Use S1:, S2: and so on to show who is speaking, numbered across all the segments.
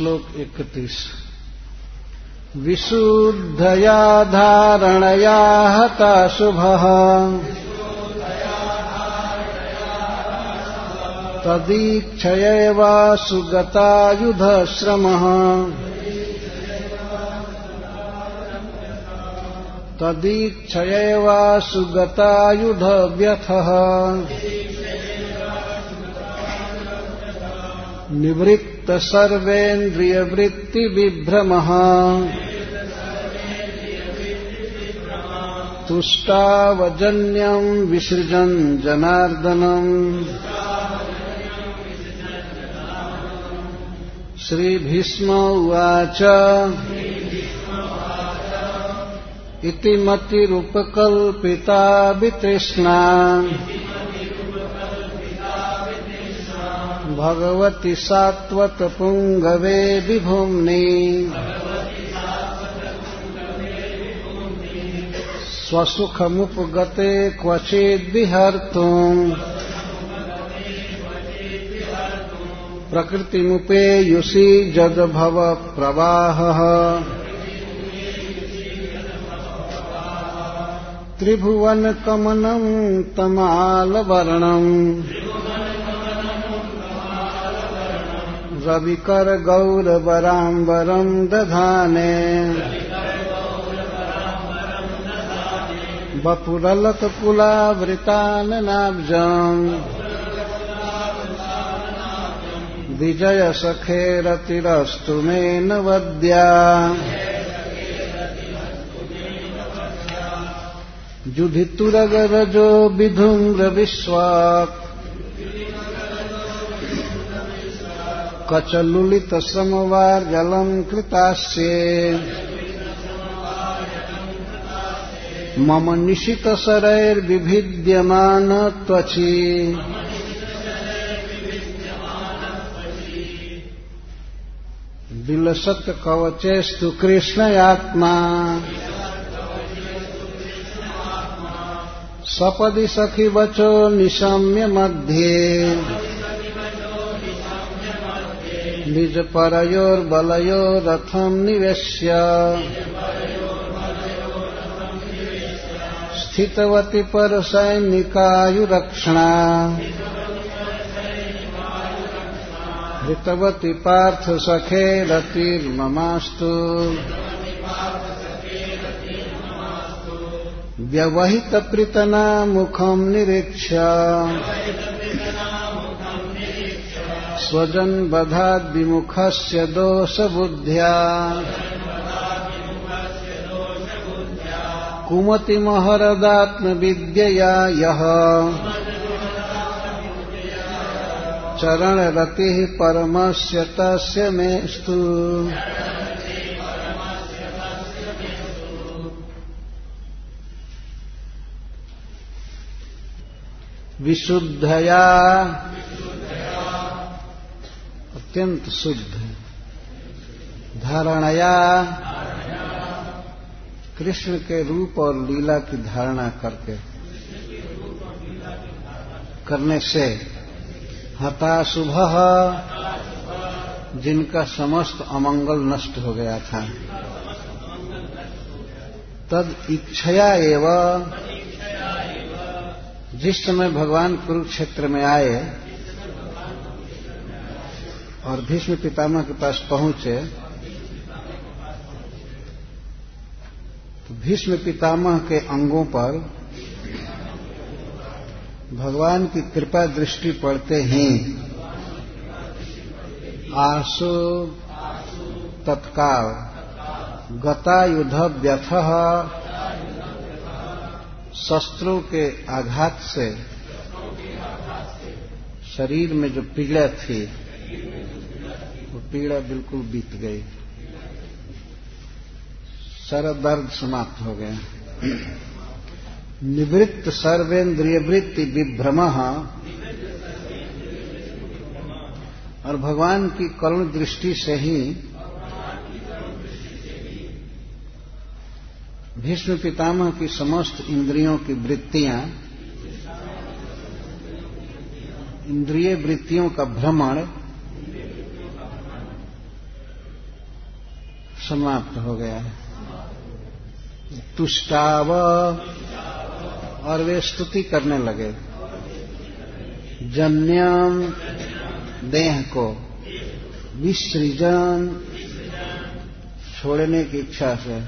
S1: श्लोक इकतीस विशुद्धया धारणया हता शुभः। तदीक्षयैव सुगतायुधश्रमः तदीक्षयैव सुगतायुधव्यथः निवृत्तसर्वेन्द्रियवृत्तिविभ्रमः। तुष्टावजन्यम् विसृजन् जनार्दनम् श्रीभीष्म उवाच। इति मतिरुपकल्पिता वितृष्णा भगवति सात्वतपुङ्गवे विभुम्नि। स्वसुखमुपगते क्वचिद्विहर्तुम् प्रकृतिमुपेयुषि जगभवप्रवाहः। त्रिभुवनकमनम् तमालवर्णम्। रविकरगौरवराम्बरम् दधाने। वपुरलतकुलावृताननाब्जम् विजयसखेरतिरस्तु मे नवद्या। जुधितुरगरजो विधुम्रविश्वाक् कचलुलितसमवार्जलम् कृतास्ये। मम निशितशरैर्विभिद्यमान त्वचि विलसत् कवचेस्तु कृष्णयात्मा। सपदि सखि वचो निशम्य मध्ये। निज परयोर्बलयो रथम् निवेश्य। स्थितवति परसैनिकायुरक्षणा ऋतवति पार्थ सखे रतिर्ममास्तु व्यवहितप्रीतना मुखम् निरीक्ष्य। स्वजन्बधाद्विमुखस्य दोषबुद्ध्या। कुमतिमहरदात्मविद्यया यः। चरणरतिः परमस्य तस्य मेस्तु विशुद्धया अत्यंत शुद्ध धारणया कृष्ण के रूप और लीला की धारणा करके, करने से हताशुभ जिनका समस्त अमंगल नष्ट हो गया था। तद इच्छया एवं, जिस समय भगवान कुरुक्षेत्र में आए और भीष्म पितामह के पास पहुँचे तो भीष्म पितामह के अंगों पर भगवान की कृपा दृष्टि पड़ते ही आसु तत्काल गतायुध व्यथ शस्त्रों के आघात से शरीर में जो पीड़ा थी पीड़ा बिल्कुल बीत गई। सारा दर्द समाप्त हो गया। निवृत्त सर्वेन्द्रिय वृत्ति विभ्रम और भगवान की करुण दृष्टि से ही भीष्म पितामह की समस्त इंद्रियों की वृत्तियाँ इंद्रिय वृत्तियों का भ्रमण समाप्त हो गया है। तुष्टाव और वे स्तुति करने लगे। जन्यम देह को विसृजन छोड़ने की इच्छा से।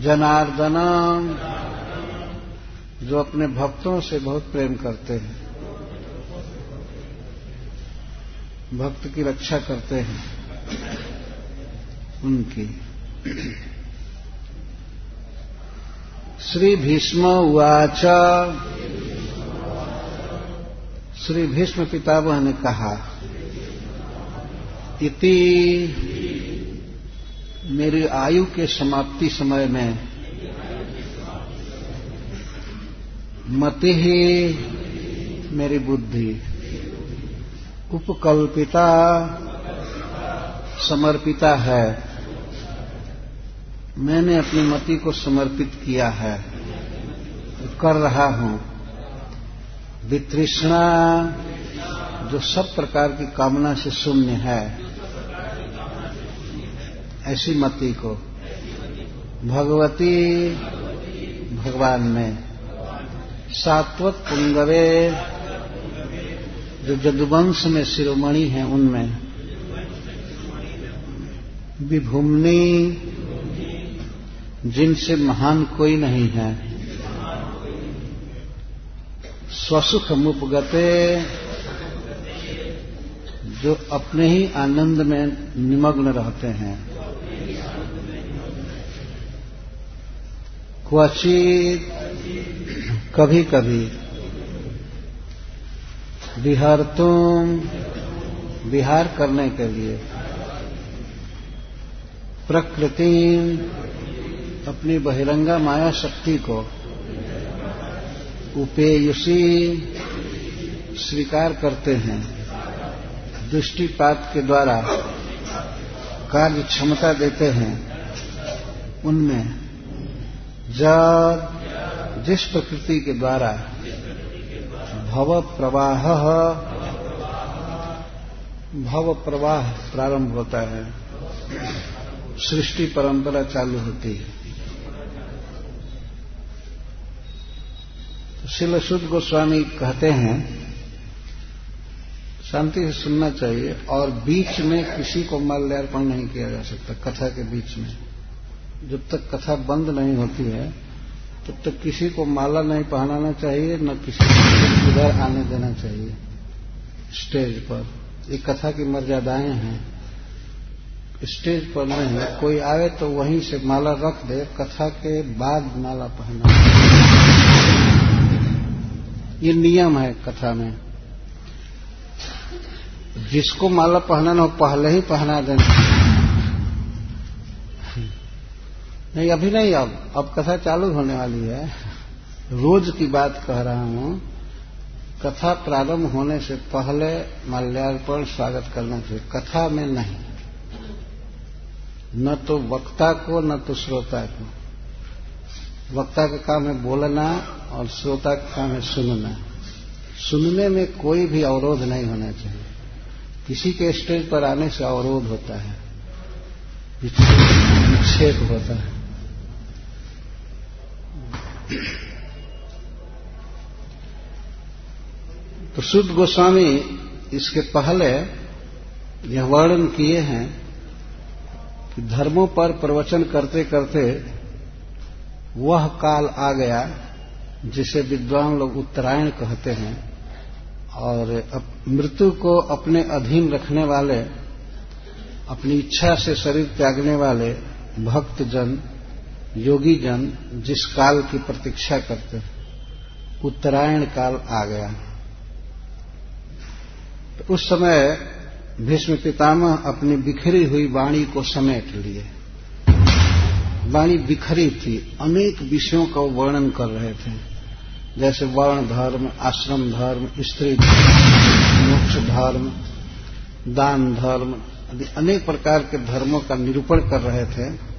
S1: जनार्दनम, जो अपने भक्तों से बहुत प्रेम करते हैं। भक्त की रक्षा करते हैं। उनकी। श्री भीष्म उवाच। श्री भीष्म पितामह ने कहा, इति मेरी आयु के समाप्ति समय में मति ही मेरी बुद्धि उपकल्पिता समर्पिता है। मैंने अपनी मति को समर्पित किया है। कर रहा हूँ। वितृष्णा, जो सब प्रकार की कामना से शून्य है। ऐसी मति को। भगवती, भगवान में। सात्वत पुंगवे, जो जदुवंश में शिरोमणि है उनमें। विभुमनी जिनसे महान कोई नहीं है। स्वसुख मुपगते जो अपने ही आनंद में निमग्न रहते हैं। क्वचित कभी कभी बिहार तुम विहार करने के लिए प्रकृति अपनी बहिरंगा माया शक्ति को उपेयुषी स्वीकार करते हैं। दृष्टिपात के द्वारा कार्य क्षमता देते हैं। उनमें जब जिस प्रकृति के द्वारा भव प्रवाह भव प्रवाह प्रारंभ होता है, सृष्टि परंपरा चालू होती है। शिल शुद्ध गोस्वामी कहते हैं, शांति से सुनना चाहिए और बीच में किसी को माल्यार्पण नहीं किया जा सकता, कथा के बीच में। जब तक कथा बंद नहीं होती है, तब तक किसी को माला नहीं पहनाना चाहिए, न किसी को इधर आने देना चाहिए। स्टेज पर, ये कथा की मर्यादाएँ हैं। स्टेज पर नहीं, कोई आए तो वहीं से माला रख दे, कथा के बाद माला पहना। ये नियम है कथा में। जिसको माला पहनाना हो, पहले ही पहना देना। नहीं, अभी नहीं, अब अब कथा चालू होने वाली है। रोज की बात कह रहा हूँ। कथा प्रारंभ होने से पहले माल्यार्पण स्वागत करना चाहिए। कथा में नहीं। न तो वक्ता को, न तो श्रोता को। वक्ता का काम है बोलना और श्रोता का काम है सुनना। सुनने में कोई भी अवरोध नहीं होना चाहिए। किसी के स्टेज पर आने से अवरोध होता है। विक्षेप होता है। तो शुद्ध गोस्वामी इसके पहले यह वर्णन किए हैं कि धर्मों पर प्रवचन करते करते वह काल आ गया जिसे विद्वान लोग उत्तरायण कहते हैं, और मृत्यु को अपने अधीन रखने वाले, अपनी इच्छा से शरीर त्यागने वाले भक्त जन योगी जन जिस काल की प्रतीक्षा करते उत्तरायण काल आ गया। तो उस समय भीष्म पितामह अपनी बिखरी हुई वाणी को समेट लिए। वाणी बिखरी थी। अनेक विषयों का वर्णन कर रहे थे। जैसे वर्ण धर्म, आश्रम धर्म, स्त्री धर्म, मोक्ष धर्म, दान धर्म आदि अनेक प्रकार के धर्मों का निरूपण कर रहे थे।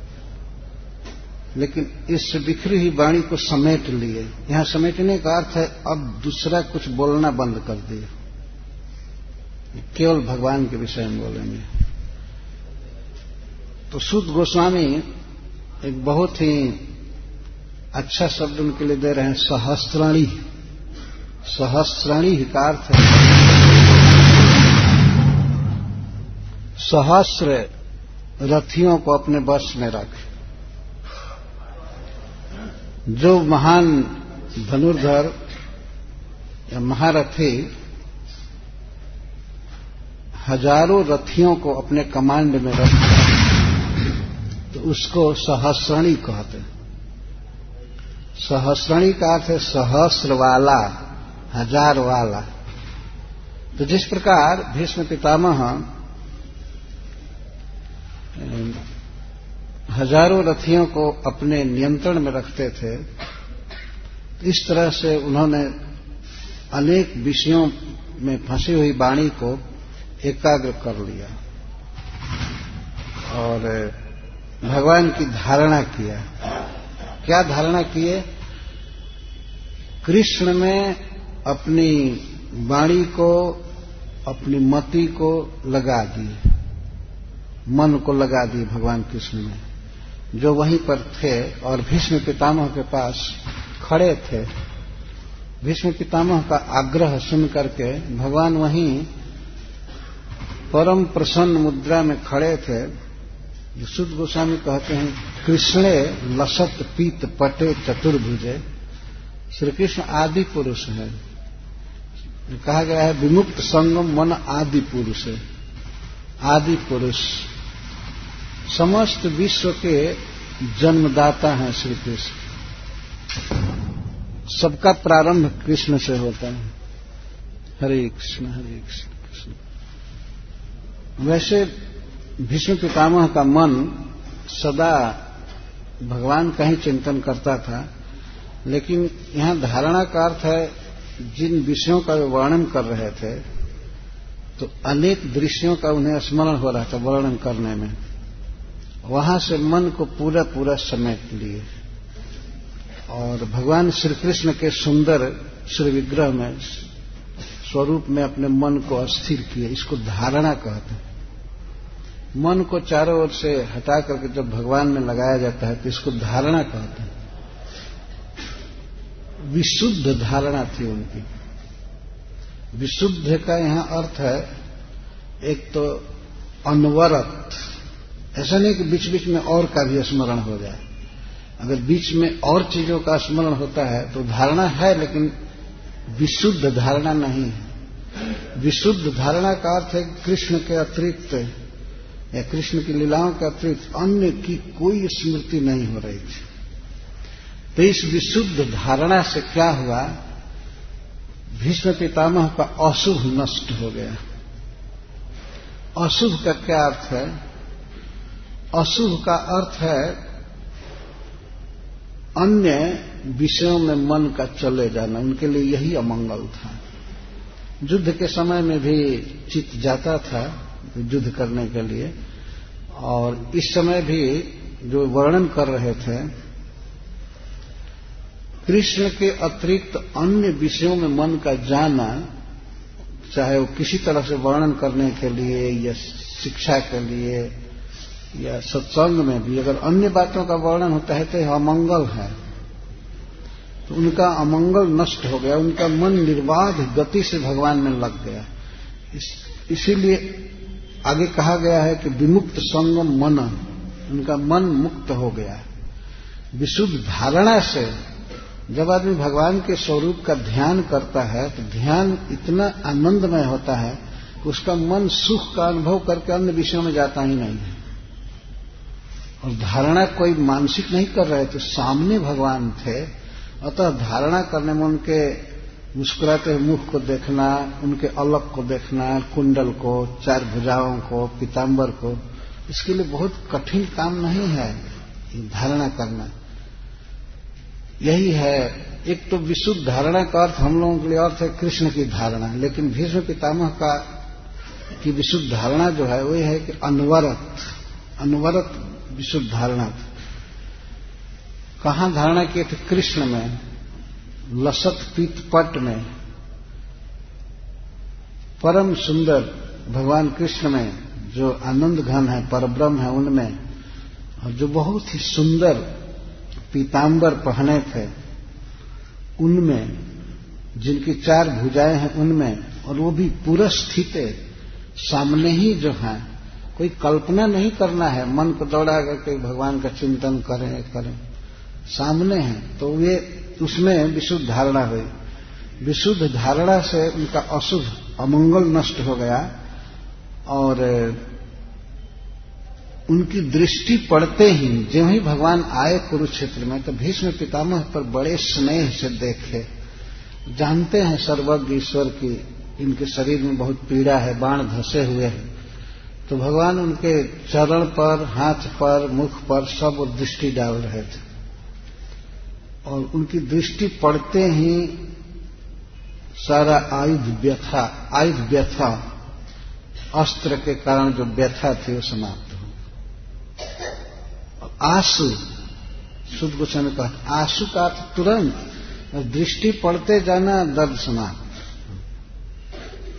S1: लेकिन इस बिखरी हुई वाणी को समेट लिए। यहाँ समेटने का अर्थ है, अब दूसरा कुछ बोलना बंद कर दिए। केवल भगवान के विषय में बोलेंगे। तो सुद गोस्वामी एक बहुत ही अच्छा शब्द उनके लिए दे रहे हैं सहस्त्रणी सहस्त्रणी का अर्थ है। सहस्र रथियों को अपने वश में रख। जो महान धनुर्धर या महारथी हज़ारों रथियों को अपने कमांड में रखता तो उसको सहस्रणी कहते हैं। सहस्रणी का अर्थ है सहस्र वाला हज़ार वाला तो जिस प्रकार भीष्म पितामह हज़ारों रथियों को अपने नियंत्रण में रखते थे, इस तरह से उन्होंने अनेक विषयों में फंसी हुई वाणी को एकाग्र कर लिया। और भगवान की धारणा किया। क्या धारणा किए कृष्ण में अपनी वाणी को, अपनी मति को लगा दिए। मन को लगा दिए भगवान कृष्ण में। जो वहीं पर थे और भीष्म पितामह के पास खड़े थे, भीष्म पितामह का आग्रह सुन करके भगवान वहीं परम प्रसन्न मुद्रा में खड़े थे। सुद गोस्वामी कहते हैं, कृष्णे लसत पीत पटे चतुर्भुजे श्री कृष्ण आदि पुरुष है। कहा गया है, विमुक्त संगम मन आदि पुरुष है, आदि पुरुष। समस्त विश्व के जन्मदाता हैं श्री कृष्ण सबका प्रारंभ कृष्ण से होता है। हरे कृष्ण हरे कृष्ण कृष्ण। वैसे भीष्म पितामह का मन सदा भगवान का ही चिंतन करता था, लेकिन यहाँ धारणा का अर्थ है, जिन विषयों का वे वर्णन कर रहे थे तो अनेक दृश्यों का उन्हें स्मरण हो रहा था वर्णन करने में। वहाँ से मन को पूरा पूरा समेट लिए। और भगवान श्री कृष्ण के सुंदर श्री विग्रह में, स्वरूप में अपने मन को अस्थिर किए, इसको धारणा कहते हैं। मन को चारों ओर से हटा करके जब भगवान में लगाया जाता है तो इसको धारणा कहते हैं। विशुद्ध धारणा थी उनकी। विशुद्ध का यहाँ अर्थ है, एक तो अनवरत। ऐसा नहीं कि बीच बीच में और का भी स्मरण हो जाए। अगर बीच में और चीज़ों का स्मरण होता है तो धारणा है, लेकिन विशुद्ध धारणा नहीं है। विशुद्ध धारणा का अर्थ है कृष्ण के अतिरिक्त या कृष्ण की लीलाओं के अतिरिक्त अन्य की कोई स्मृति नहीं हो रही थी। तो इस विशुद्ध धारणा से क्या हुआ? भीष्म पितामह का अशुभ नष्ट हो गया। अशुभ का क्या अर्थ है? अशुभ का अर्थ है, अन्य विषयों में मन का चले जाना। उनके लिए यही अमंगल था। युद्ध के समय में भी चित जाता था। युद्ध करने के लिए। और इस समय भी जो वर्णन कर रहे थे कृष्ण के अतिरिक्त अन्य विषयों में मन का जाना चाहे वो किसी तरह से वर्णन करने के लिए या शिक्षा के लिए या सत्संग में भी अगर अन्य बातों का वर्णन होता है तो यह अमंगल है। तो उनका अमंगल नष्ट हो गया उनका मन निर्बाध गति से भगवान में लग गया। इस, इसीलिए आगे कहा गया है कि विमुक्त संगम मन, उनका मन मुक्त हो गया विशुद्ध धारणा से जब आदमी भगवान के स्वरूप का ध्यान करता है तो ध्यान इतना आनंदमय होता है कि उसका मन सुख का अनुभव करके अन्य विषयों में जाता ही नहीं है। और धारणा कोई मानसिक नहीं कर रहे थे सामने भगवान थे, अतः धारणा करने में उनके मुस्कुराते मुख को देखना, उनके अलग को देखना, कुंडल को, चार भुजाओं को पीताम्बर को, इसके लिए बहुत कठिन काम नहीं है धारणा करना। यही है, एक तो विशुद्ध धारणा का अर्थ हम लोगों के लिए अर्थ है कृष्ण की धारणा, लेकिन भीष्म पितामह का की विशुद्ध धारणा जो है वही है कि अनवरत अनवरत विशुद्ध धारणा। कहाँ धारणा किए थे कृष्ण में? लसत पीत पट में, परम सुंदर भगवान कृष्ण में, जो आनंद घन है, परब्रह्म है उनमें, और जो बहुत ही सुंदर पीताम्बर पहने थे, उनमें, जिनकी चार भुजाएँ हैं उनमें, और वो भी पूरा स्थित सामने ही जो है, कोई कल्पना नहीं करना है, मन को दौड़ा करके भगवान का चिंतन करें करें। सामने हैं तो वे उसमें विशुद्ध धारणा हुई। विशुद्ध धारणा से उनका अशुभ अमंगल नष्ट हो गया और उनकी दृष्टि पड़ते ही जो ही भगवान आए कुरुक्षेत्र में तो भीष्म पितामह पर बड़े स्नेह से देखे। जानते हैं सर्वज्ञ ईश्वर की, इनके शरीर में बहुत पीड़ा है, बाण धसे हुए हैं। तो भगवान उनके चरण पर, हाथ पर, मुख पर सब दृष्टि डाल रहे थे। और उनकी दृष्टि पड़ते ही सारा आयुध व्यथा आयुध व्यथा, अस्त्र के कारण जो व्यथा थी वो समाप्त हो आँसू शुद्ध गोस्वामी कहा, आँसू का तुरंत दृष्टि पड़ते जाना दर्द समाप्त।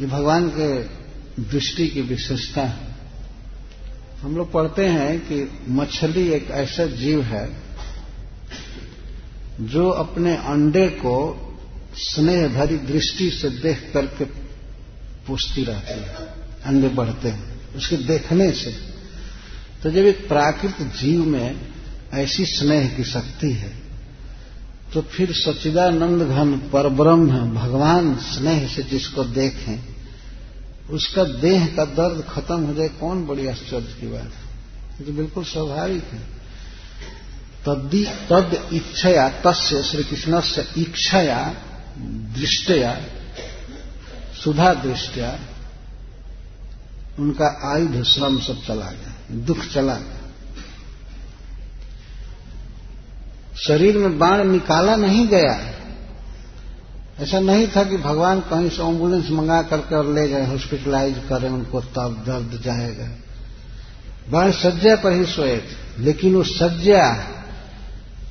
S1: ये भगवान के दृष्टि की विशेषता है। हम लोग पढ़ते हैं कि मछली एक ऐसा जीव है जो अपने अंडे को स्नेह भरी दृष्टि से देख करके पूछती रहती है, अंडे बढ़ते हैं, उसके देखने से। तो जब एक प्राकृत जीव में ऐसी स्नेह की शक्ति है तो फिर सच्चिदानंद घन परब्रह्म भगवान स्नेह से जिसको देखें, उसका देह का दर्द खत्म हो जाए, कौन बड़ी आश्चर्य की बात है? तो बिल्कुल स्वाभाविक है। तद्दी तद इच्छया, तस्य श्री कृष्ण से इच्छया, दृष्टया सुधा दृष्टिया उनका आयुध श्रम सब चला गया, दुख चला गया। शरीर में बाण निकाला नहीं गया। ऐसा नहीं था कि भगवान कहीं से एंबुलेंस मंगा करके और ले गए, हॉस्पिटलाइज करें उनको, तब दर्द जाएगा। बाण सज्जा पर ही सोए थे, लेकिन वो सज्जा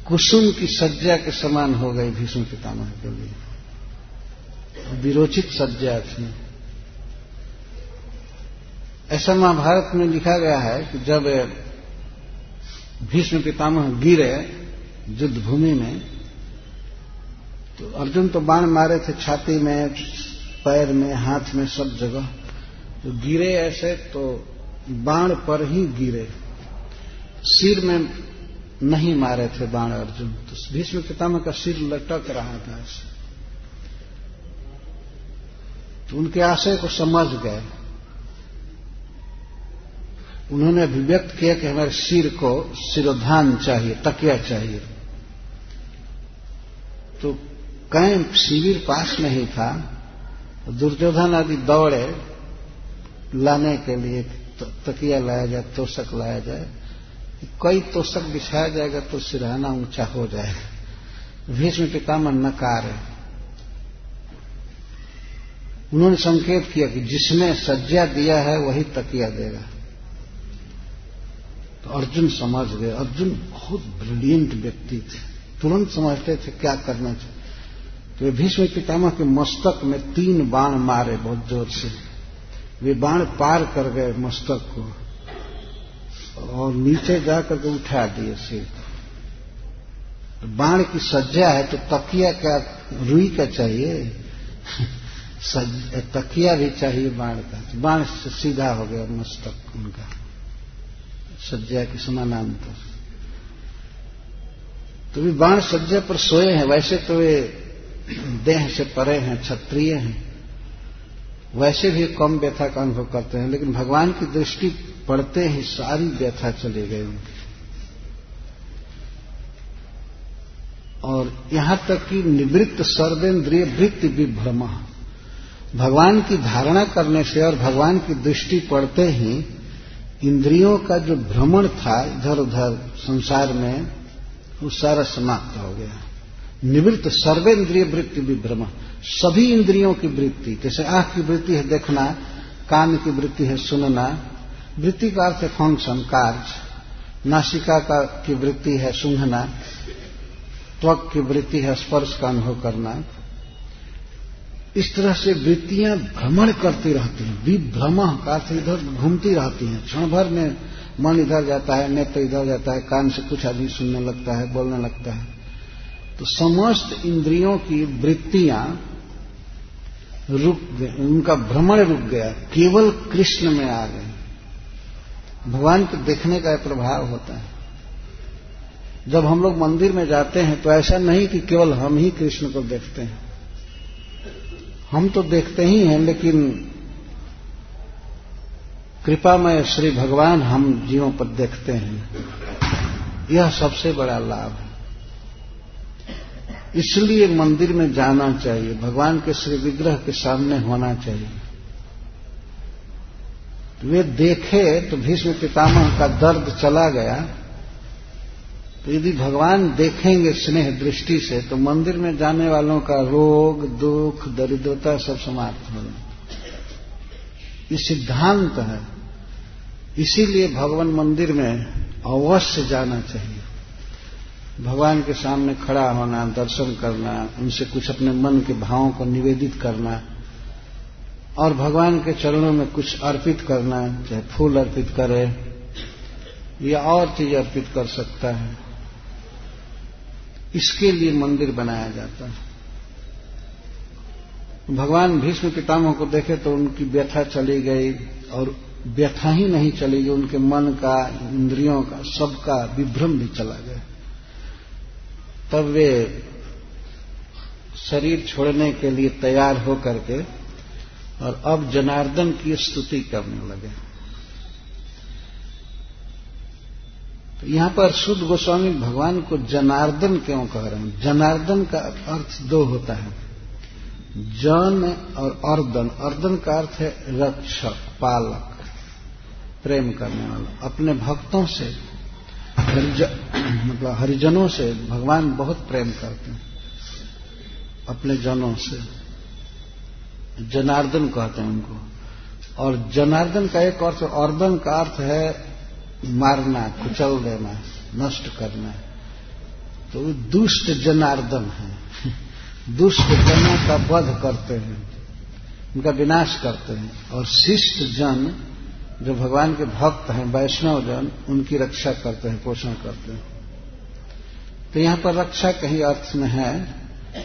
S1: कुसुम की सज्जा के समान हो गई भीष्म पितामह के लिए। विरोचित सज्जा थी। ऐसा महाभारत में लिखा गया है कि जब भीष्म पितामह गिरे युद्ध भूमि में तो अर्जुन तो बाण मारे थे छाती में, पैर में, हाथ में, सब जगह। तो गिरे ऐसे तो बाण पर ही गिरे। सिर में नहीं मारे थे बाण अर्जुन। तो भीष्म पितामह का सिर लटक रहा था। तो उनके आशय को समझ गए। उन्होंने अभिव्यक्त किया कि हमारे सिर को सिरोधान चाहिए, तकिया चाहिए। तो कैंप शिविर पास नहीं था। दुर्योधन आदि दौड़े लाने के लिए तकिया लाया जाए तोषक लाया जाए। कई तोषक बिछाया जाएगा तो सिरहाना ऊँचा हो जाएगा। भीष्म पितामह नकार है। उन्होंने संकेत किया कि जिसने सज्जा दिया है, वही तकिया देगा। तो अर्जुन समझ गए। अर्जुन बहुत ब्रिलियंट व्यक्ति थे। तुरंत समझते थे क्या करना चाहिए। तो वे भीष्म पितामह के मस्तक में तीन बाण मारे बहुत ज़ोर से। वे बाण पार कर गए मस्तक को। और नीचे जाकर के उठा दिए सिर। तो बाण की सज्जा है तो तकिया क्या रुई का चाहिए। तकिया भी चाहिए बाण का। तो बाण से सीधा हो गया मस्तक उनका। सज्जा के समानांतर। तो भी बाण सज्जा पर सोए हैं। वैसे तो वे देह से परे हैं, क्षत्रिय हैं। वैसे भी कम व्यथा का अनुभव करते हैं। लेकिन भगवान की दृष्टि पड़ते ही सारी व्यथा चले गए उनकी और यहाँ तक कि निवृत्त सर्वेन्द्रिय वृत्ति विभ्रम भगवान की धारणा करने से और भगवान की दृष्टि पड़ते ही इंद्रियों का जो भ्रमण था इधर उधर संसार में, वो सारा समाप्त हो गया। निवृत्त सर्वेन्द्रिय वृत्ति विभ्रम सभी इंद्रियों की वृत्ति, जैसे आँख की वृत्ति है देखना, कान की वृत्ति है सुनना वृत्ति का अर्थ फ़ंक्शन कार्य नासिका का की वृत्ति है सूंघना, त्वक की वृत्ति है स्पर्श का अनुभव करना। इस तरह से वृत्तियाँ भ्रमण करती रहती हैं विभ्रम का अर्थ इधर घूमती रहती हैं। क्षण भर में मन इधर जाता है, नेत्र इधर जाता है, कान से कुछ आदमी सुनने लगता है, बोलने लगता है। तो समस्त इंद्रियों की वृत्तियाँ रुक गए उनका भ्रमण रुक गया, केवल कृष्ण में आ गए। भगवान को देखने का प्रभाव होता है। जब हम लोग मंदिर में जाते हैं तो ऐसा नहीं कि केवल हम ही कृष्ण को देखते हैं। हम तो देखते ही हैं, लेकिन कृपामय श्री भगवान हम जीवों पर देखते हैं। यह सबसे बड़ा लाभ है। इसलिए मंदिर में जाना चाहिए, भगवान के श्री विग्रह के सामने होना चाहिए। वे देखे तो भीष्म पितामह का दर्द चला गया। तो यदि भगवान देखेंगे स्नेह दृष्टि से तो मंदिर में जाने वालों का रोग, दुख, दरिद्रता सब समाप्त हो ये सिद्धांत है। इसीलिए भगवान मंदिर में अवश्य जाना चाहिए। भगवान के सामने खड़ा होना, दर्शन करना, उनसे कुछ अपने मन के भावों को निवेदित करना और भगवान के चरणों में कुछ अर्पित करना है, चाहे फूल अर्पित करे या और चीज़ अर्पित कर सकता है। इसके लिए मंदिर बनाया जाता है। भगवान भीष्म पितामह को देखे तो उनकी व्यथा चली गई और व्यथा ही नहीं चली गई, उनके मन का, इंद्रियों का, सबका विभ्रम भी चला गया। तब वे शरीर छोड़ने के लिए तैयार होकर करके और अब जनार्दन की स्तुति करने लगे। तो यहाँ पर शुद्ध गोस्वामी भगवान को जनार्दन क्यों कह रहे हैं? जनार्दन का अर्थ दो होता है। जन और अर्दन। अर्दन का अर्थ है रक्षक, पालक, प्रेम करने वाला। अपने भक्तों से मतलब हरिजनों से भगवान बहुत प्रेम करते हैं। अपने जनों से। जनार्दन कहते हैं उनको। और जनार्दन का एक अर्थ अर्दन का अर्थ है मारना, कुचल देना, नष्ट करना। तो वो दुष्ट जनार्दन है। दुष्ट जनों का वध करते हैं, उनका विनाश करते हैं। और शिष्ट जन, जो भगवान के भक्त हैं, वैष्णव जन, उनकी रक्षा करते हैं, पोषण करते हैं। तो यहाँ पर रक्षा कहीं अर्थ में है,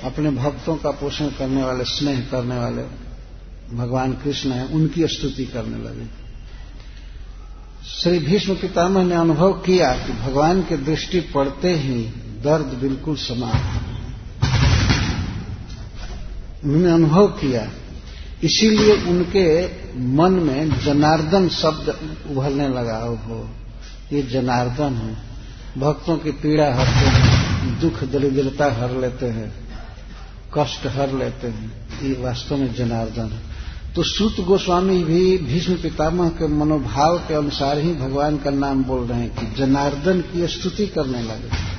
S1: अपने भक्तों का पोषण करने वाले, स्नेह करने वाले। भगवान कृष्ण हैं, उनकी स्तुति करने लगे। श्री भीष्म पितामह ने अनुभव किया कि भगवान के दृष्टि पड़ते ही दर्द बिल्कुल समाप्त उन्होंने अनुभव किया, इसीलिए उनके मन में जनार्दन शब्द उभरने लगा हो ये जनार्दन है। भक्तों की पीड़ा हरते हैं दुख, दरिद्रता हर लेते हैं, कष्ट हर लेते हैं, ये वास्तव में जनार्दन है। तो सूत गोस्वामी भी भीष्म पितामह के मनोभाव के अनुसार ही भगवान का नाम बोल रहे हैं कि जनार्दन की स्तुति करने लगे।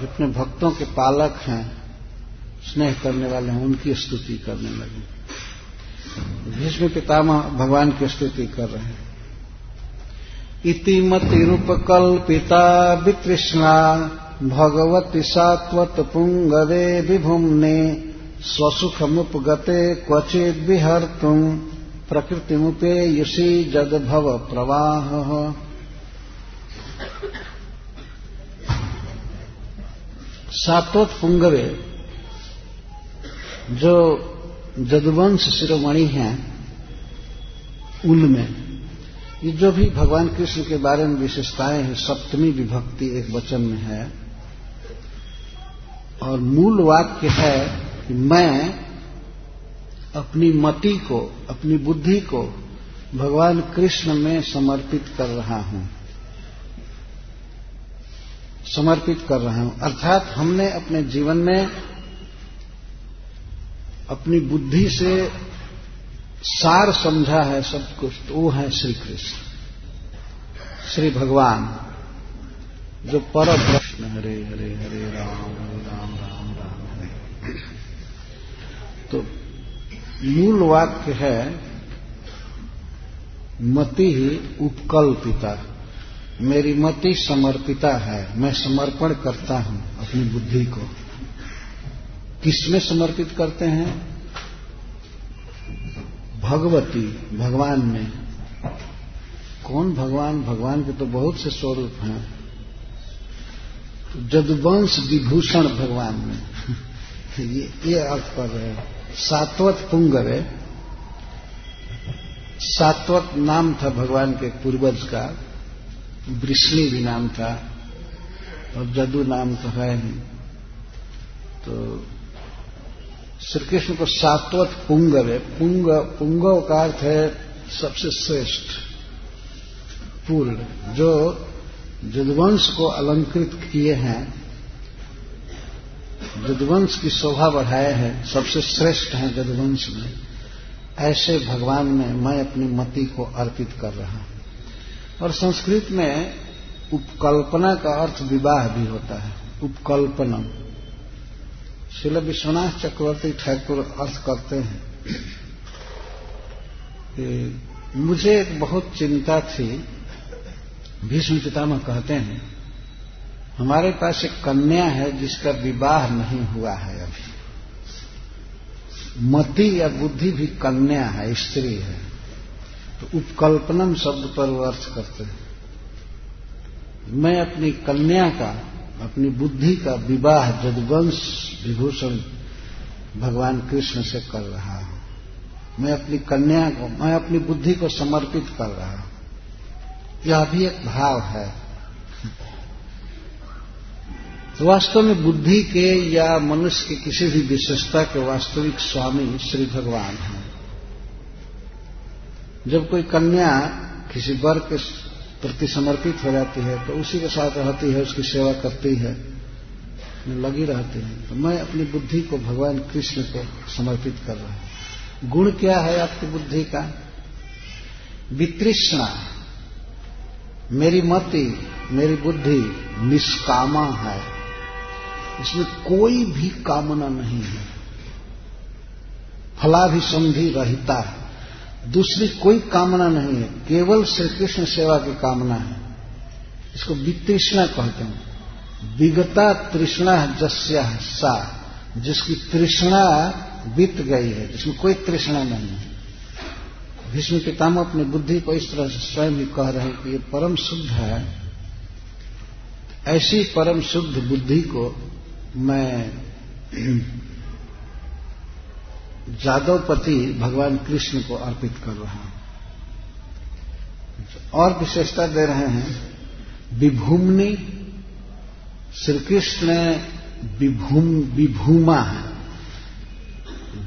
S1: जितने भक्तों के पालक हैं, स्नेह करने वाले हैं, उनकी स्तुति करने लगे। भीष्म पितामह भगवान की स्तुति कर रहे हैं। इति मतिरूपकल्पिता वितृष्णा, भगवती सात्वत पुंगवे विभुम्ने स्वसुखमुपगते क्वचिद विहर्तुम प्रकृतिमुपेयुषी जदभव प्रवाह। सात्वत पुंगवे, जो जदुवंश शिरोमणि हैं उनमें ये जो भी भगवान कृष्ण के बारे में विशेषताएँ हैं, सप्तमी विभक्ति एक वचन में है, और मूल वाक्य है कि मैं अपनी मति को, अपनी बुद्धि को भगवान कृष्ण में समर्पित कर रहा हूँ। समर्पित कर रहा हूँ। अर्थात हमने अपने जीवन में अपनी बुद्धि से सार समझा है सब कुछ तो वो है श्री कृष्ण श्री भगवान, जो पर प्रश्न हरे हरे हरे, राम राम राम हरे तो मूल वाक्य है मति ही उपकल्पिता मेरी मति समर्पिता है मैं समर्पण करता हूँ अपनी बुद्धि को। किसमें समर्पित करते हैं? भगवती भगवान में। कौन भगवान? भगवान के तो बहुत से स्वरूप हैं। जदवंश विभूषण भगवान में। ये, ये अर्थ कर रहे हैं। सात्वत पुंगरे सात्वत नाम था भगवान के पूर्वज का। वृष्णि भी नाम था। और जदु नाम तो है ही। तो श्री कृष्ण को सात्वत पुंगव। है पुंग, पुंगव का अर्थ है सबसे श्रेष्ठ, पूर्ण, जो जदवंश को अलंकृत किए हैं। जदवंश की शोभा बढ़ाए हैं, सबसे श्रेष्ठ हैं जदवंश में, ऐसे भगवान में मैं अपनी मति को अर्पित कर रहा हूँ। और संस्कृत में उपकल्पना का अर्थ विवाह भी होता है, उपकल्पनम। शिल विश्वनाथ चक्रवर्ती ठाकुर अर्थ करते हैं। कि मुझे एक बहुत चिंता थी, भीष्म पितामह कहते हैं हमारे पास एक कन्या है जिसका विवाह नहीं हुआ है अभी। मति या बुद्धि भी कन्या है, स्त्री है। तो उपकल्पनम शब्द पर अर्थ करते हैं। मैं अपनी कन्या का, अपनी बुद्धि का विवाह जदवंश विभूषण भगवान कृष्ण से कर रहा हूँ। मैं अपनी कन्या को, मैं अपनी बुद्धि को समर्पित कर रहा हूँ। यह भी एक भाव है। वास्तव में बुद्धि के या मनुष्य की किसी भी विशेषता के वास्तविक स्वामी श्री भगवान हैं। जब कोई कन्या किसी वर्ग के प्रति समर्पित हो जाती है तो उसी के साथ रहती है, उसकी सेवा करती है लगी रहती है तो मैं अपनी बुद्धि को भगवान कृष्ण को समर्पित कर रहा हूँ। गुण क्या है आपकी बुद्धि का? वितृष्णा। मेरी मति, मेरी बुद्धि निष्कामा है। इसमें कोई भी कामना नहीं है। फलाभिसंधि रहता है। दूसरी कोई कामना नहीं है। केवल श्री कृष्ण सेवा की कामना है। इसको वितृष्णा कहते हैं। विगता तृष्णा जस्या सा, जिसकी तृष्णा बीत गई है, जिसमें कोई तृष्णा नहीं है। भीष्म पितामह अपनी बुद्धि को इस तरह से स्वयं ही कह रहे हैं कि ये परम शुद्ध है। ऐसी परम शुद्ध बुद्धि को मैं जादवपति भगवान कृष्ण को अर्पित कर रहा हूँ। और विशेषता दे रहे हैं, विभूमनी श्री कृष्ण विभूम, विभूमा है।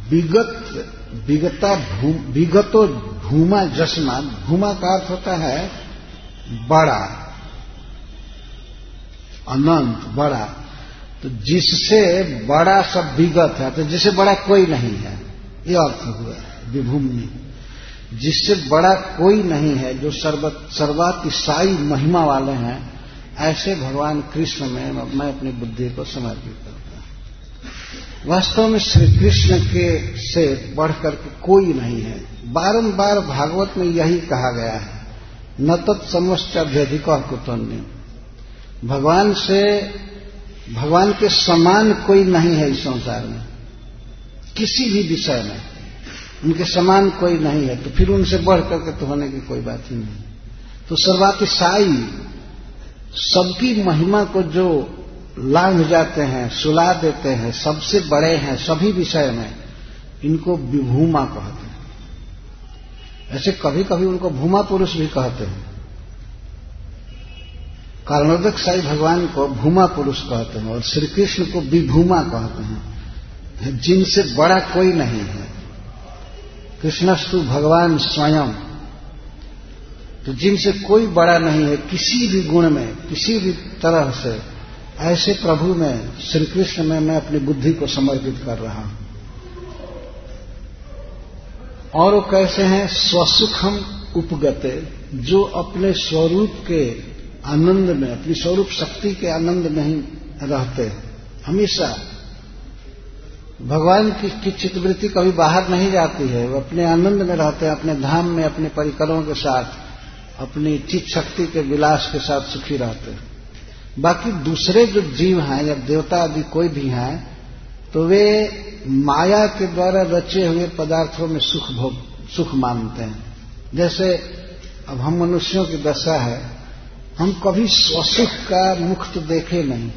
S1: विगत, विगता विगतो भूमा जसमा, भूमा का अर्थ होता है बड़ा, अनंत, बड़ा। तो जिससे बड़ा सब विगत है तो जिससे बड़ा कोई नहीं है, ये अर्थ हुआ विभूमि। जिससे बड़ा कोई नहीं है, जो सर्वातिशाई महिमा वाले हैं, ऐसे भगवान कृष्ण में मैं अपनी बुद्धि को समर्पित करता हूँ। वास्तव में श्री कृष्ण के से बढ़कर के कोई नहीं है। बारंबार भागवत में यही कहा गया है, न तत्समश्च अभ्यधिक कुतन्य भगवान से भगवान के समान कोई नहीं है इस संसार में। किसी भी विषय में उनके समान कोई नहीं है। तो फिर उनसे बढ़ करके तो होने की कोई बात ही नहीं। तो सर्वातिशाई सबकी महिमा को जो लांघ जाते हैं, सुला देते हैं, सबसे बड़े हैं, सभी विषय में, इनको विभूमा कहते हैं। ऐसे कभी कभी उनको भूमा पुरुष भी कहते हैं। कारणोदक साई भगवान को भूमा पुरुष कहते हैं और श्री कृष्ण को विभूमा कहते हैं। जिनसे बड़ा कोई नहीं है। कृष्णस्तु भगवान स्वयं। तो जिनसे कोई बड़ा नहीं है, किसी भी गुण में, किसी भी तरह से, ऐसे प्रभु में श्री कृष्ण में मैं अपनी बुद्धि को समर्पित कर रहा हूँ। और वो कैसे हैं? स्वसुखम उपगते, जो अपने स्वरूप के आनंद में अपनी स्वरूप शक्ति के आनंद में ही रहते हमेशा भगवान की, की चित्तवृत्ति कभी बाहर नहीं जाती है। वो अपने आनंद में रहते हैं अपने धाम में अपने परिकरों के साथ अपनी चित शक्ति के विलास के साथ सुखी रहते हैं। बाकी दूसरे जो जीव हैं या देवता आदि कोई भी हैं तो वे माया के द्वारा रचे हुए पदार्थों में सुख भोग सुख मानते हैं। जैसे अब हम मनुष्यों की दशा है हम कभी स्वसुख का मुख तो देखे नहीं।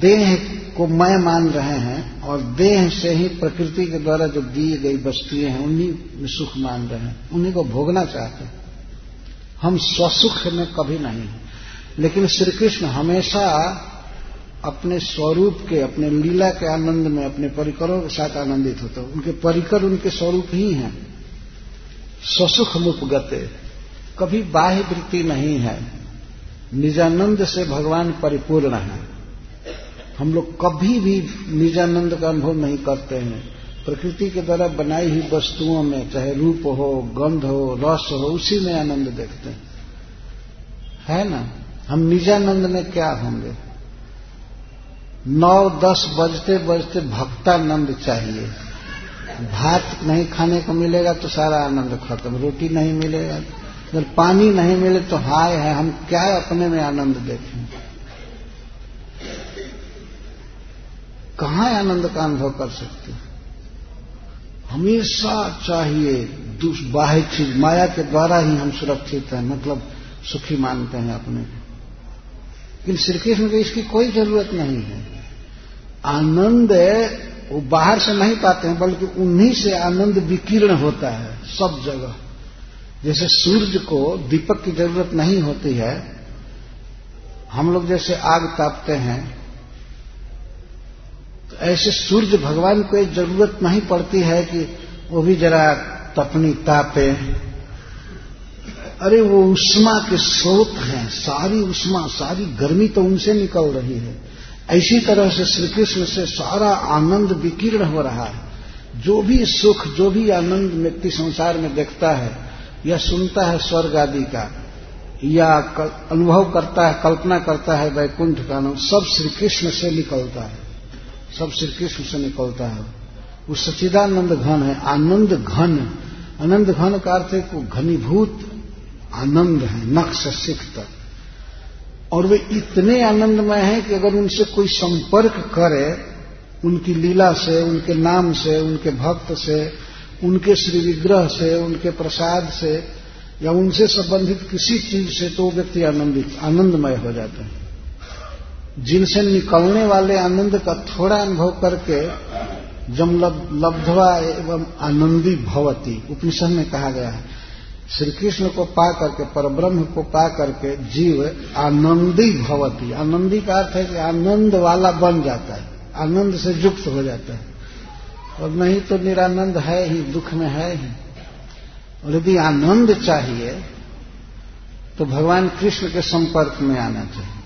S1: देह को मैं मान रहे हैं और देह से ही प्रकृति के द्वारा जो दी गई वस्तुएँ हैं, उन्हीं में सुख मान रहे हैं। उन्हीं को भोगना चाहते हैं। हम स्वसुख में कभी नहीं लेकिन श्री कृष्ण हमेशा अपने स्वरूप के, अपने लीला के आनंद में, अपने परिकरों के साथ आनंदित होते उनके परिकर उनके स्वरूप ही हैं। स्वसुख मुपगते। कभी बाह्य वृत्ति नहीं है। निजानंद से भगवान परिपूर्ण है। हम लोग कभी भी निजानंद का अनुभव नहीं करते हैं। प्रकृति के द्वारा बनाई हुई वस्तुओं में, चाहे रूप हो, गंध हो, रस हो, उसी में आनंद देखते हैं। है ना? हम निजानंद में क्या होंगे? नौ दस बजते बजते भक्तानंद चाहिए। भात नहीं खाने को मिलेगा तो सारा आनंद खत्म। रोटी नहीं मिलेगा। अगर पानी नहीं मिले तो हाय है, हम क्या अपने में आनंद देखें? कहाँ आनंद का अनुभव कर सकते हमेशा चाहिए बाह्य चीज़, माया के द्वारा ही हम सुरक्षित हैं मतलब सुखी मानते हैं अपने लेकिन श्री कृष्ण को इसकी कोई ज़रूरत नहीं है। आनंद वो बाहर से नहीं पाते हैं, बल्कि उन्हीं से आनंद विकीर्ण होता है, सब जगह। जैसे सूर्य को दीपक की ज़रूरत नहीं होती है, हम लोग जैसे आग तापते हैं तो ऐसे सूर्य भगवान को ज़रूरत नहीं पड़ती है कि वो भी जरा तपनी तापे। अरे वो उष्मा के स्रोत हैं, सारी उष्मा, सारी गर्मी तो उनसे निकल रही है। ऐसी तरह से श्री कृष्ण से सारा आनंद विकीर्ण हो रहा है। जो भी सुख, जो भी आनंद व्यक्ति संसार में देखता है या सुनता है स्वर्ग आदि का, या अनुभव करता है, कल्पना करता है वैकुंठ का अनुभव सब श्री कृष्ण से निकलता है। सब श्री कृष्ण से निकलता है। वो सचिदानंद घन है, आनंद घन। आनंद घन का अर्थ है घनीभूत आनंद है, नक्श सिख तक और वे इतने आनंदमय हैं कि अगर उनसे कोई संपर्क करे, उनकी लीला से, उनके नाम से, उनके भक्त से उनके श्री विग्रह से, उनके प्रसाद से, या उनसे संबंधित किसी चीज़ से तो व्यक्ति आनंदित, आनंदमय हो जाते हैं। जिनसे निकलने वाले आनंद का थोड़ा अनुभव करके जम लब्धवा एवं आनंदी भवती, उपनिषद में कहा गया है। श्री कृष्ण को पा करके, परब्रह्म को पा करके जीव आनंदी भवती। आनंदी का अर्थ है कि आनंद वाला बन जाता है, आनंद से युक्त हो जाता है। और नहीं तो निरानंद है ही, दुख में है ही। और यदि आनंद चाहिए तो भगवान कृष्ण के संपर्क में आना चाहिए।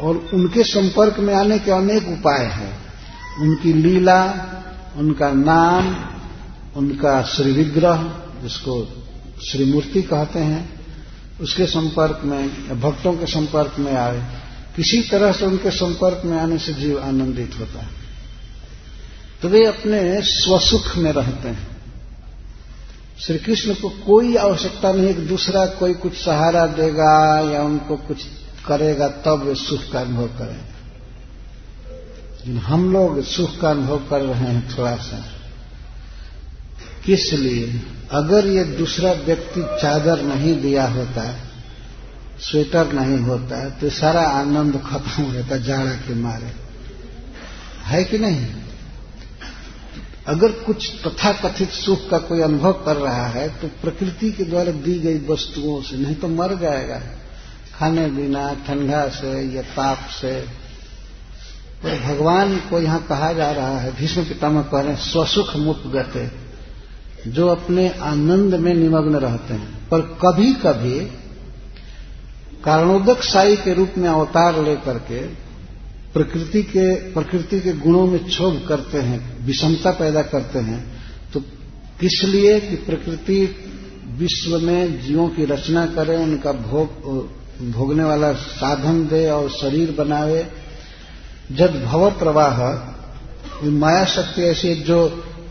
S1: और उनके संपर्क में आने के अनेक उपाय हैं। उनकी लीला, उनका नाम, उनका श्री विग्रह, जिसको श्रीमूर्ति कहते हैं, उसके संपर्क में भक्तों के संपर्क में आए। किसी तरह से उनके संपर्क में आने से जीव आनंदित होता है। तो वे अपने स्वसुख में रहते हैं। श्री कृष्ण को कोई आवश्यकता नहीं कि दूसरा कोई कुछ सहारा देगा या उनको कुछ करेगा, तब वे सुख का अनुभव करें। हम लोग सुख का अनुभव कर रहे हैं थोड़ा सा। किस लिए? अगर ये दूसरा व्यक्ति चादर नहीं दिया होता, स्वेटर नहीं होता तो सारा आनंद खत्म हो जाता, जाड़ा के मारे। है कि नहीं? अगर कुछ तथाकथित सुख का कोई अनुभव कर रहा है तो प्रकृति के द्वारा दी गई वस्तुओं से, नहीं तो मर जाएगा। खाने बिना ठंडा से या ताप से। तो भगवान को यहाँ कहा जा रहा है, भीष्म पितामह कह रहे हैं, स्वसुख मुक्त गते, जो अपने आनंद में निमग्न रहते हैं। पर कभी कभी कारणोदक साई के रूप में अवतार लेकर के प्रकृति के प्रकृति के गुणों में क्षोभ करते हैं, विषमता पैदा करते हैं तो किस लिए कि प्रकृति विश्व में जीवों की रचना करे, उनका भोग, भोगने वाला साधन दे और शरीर बनावे? जब भव प्रवाह माया शक्ति ऐसी जो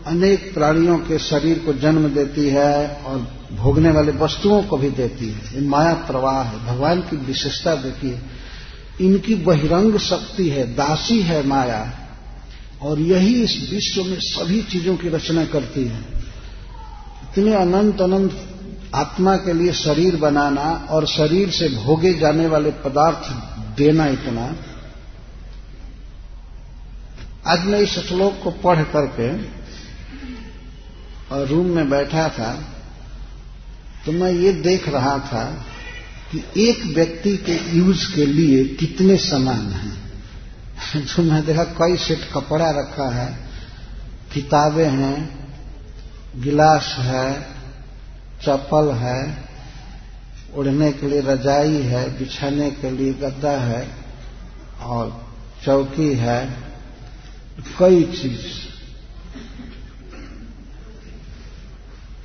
S1: अनेक प्राणियों के शरीर को जन्म देती है और भोगने वाले वस्तुओं को भी देती है। ये माया प्रवाह है, भगवान की विशेषता देखिए इनकी बहिरंग शक्ति है, दासी है माया, और यही इस विश्व में सभी चीज़ों की रचना करती है। इतने अनंत अनंत आत्मा के लिए शरीर बनाना और शरीर से भोगे जाने वाले पदार्थ देना इतना। आज मैं इस श्लोक को पढ़ करके और रूम में बैठा था तो मैं ये देख रहा था कि एक व्यक्ति के यूज़ के लिए कितने सामान हैं? जो मैं देखा, कई सेट कपड़ा रखा है, किताबें हैं, गिलास है, चप्पल है उड़ने के लिए रजाई है, बिछाने के लिए गद्दा है और चौकी है, कई चीज़।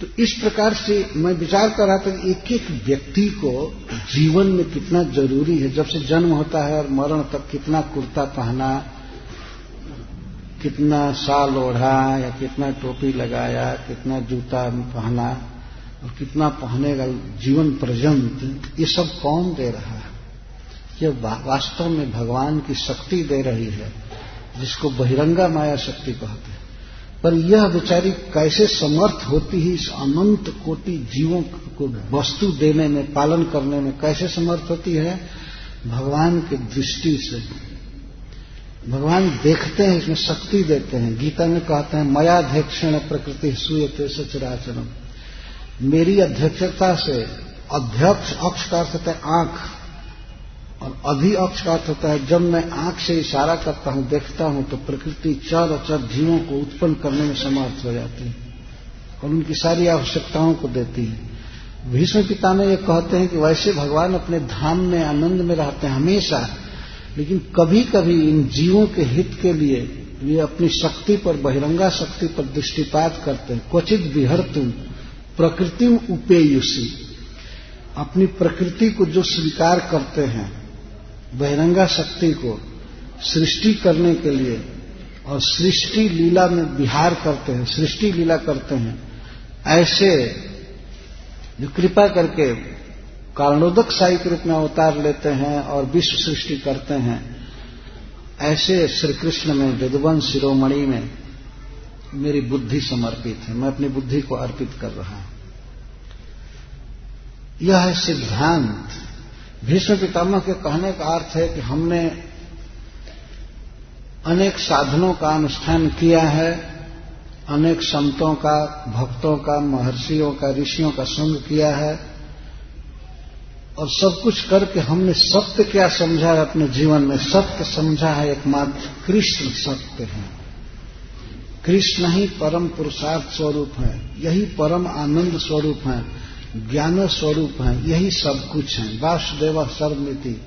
S1: तो इस प्रकार से मैं विचार कर रहा था कि एक एक व्यक्ति को जीवन में कितना ज़रूरी है। जब से जन्म होता है और मरण तक कितना कुर्ता पहना, कितना साल ओढ़ा या कितना टोपी लगाया, कितना जूता पहना और कितना पहनेगा जीवन पर्यंत, ये सब कौन दे रहा है? ये वास्तव में भगवान की शक्ति दे रही है, जिसको बहिरंगा माया शक्ति कहते हैं। पर यह बेचारी कैसे समर्थ होती है इस अनंत कोटि जीवों को वस्तु देने में, पालन करने में कैसे समर्थ होती है? भगवान की दृष्टि से। भगवान देखते हैं, इसमें शक्ति देते हैं। गीता में कहते हैं मयाध्यक्षण प्रकृति सुयते सचराचरम। मेरी अध्यक्षता से अध्यक्ष अक्ष का अर्थ है आँख। और अभी अक्ष का अर्थ होता है, जब मैं आँख से इशारा करता हूँ, देखता हूँ तो प्रकृति चर अचर जीवों को उत्पन्न करने में समर्थ हो जाती है और उनकी सारी आवश्यकताओं को देती है। भीष्म पिता में ये कहते हैं कि वैसे भगवान अपने धाम में, आनंद में रहते हैं हमेशा, लेकिन कभी कभी इन जीवों के हित के लिए वे अपनी शक्ति पर, बहिरंगा शक्ति पर दृष्टिपात करते हैं। क्वचित विहर तुम प्रकृति उपेयुषी, अपनी प्रकृति को जो स्वीकार करते हैं बहिरंगा शक्ति को सृष्टि करने के लिए और सृष्टि लीला में विहार करते हैं, सृष्टि लीला करते हैं, ऐसे जो कृपा करके कारणोदक साई के रूप में अवतार लेते हैं और विश्व सृष्टि करते हैं, ऐसे श्री कृष्ण में यदुवंश शिरोमणि में मेरी बुद्धि समर्पित है, मैं अपनी बुद्धि को अर्पित कर रहा हूँ। यह है सिद्धांत। भीष्म पितामह के कहने का अर्थ है कि हमने अनेक साधनों का अनुष्ठान किया है, अनेक संतों का, भक्तों का, महर्षियों का, ऋषियों का संग किया है, और सब कुछ करके हमने सत्य क्या समझा है अपने जीवन में? सत्य समझा है एकमात्र कृष्ण सत्य है। कृष्ण ही परम पुरुषार्थ स्वरूप है, यही परम आनंद स्वरूप है। ज्ञान स्वरूप है, यही सब कुछ है। वासुदेव, सर्वमिति,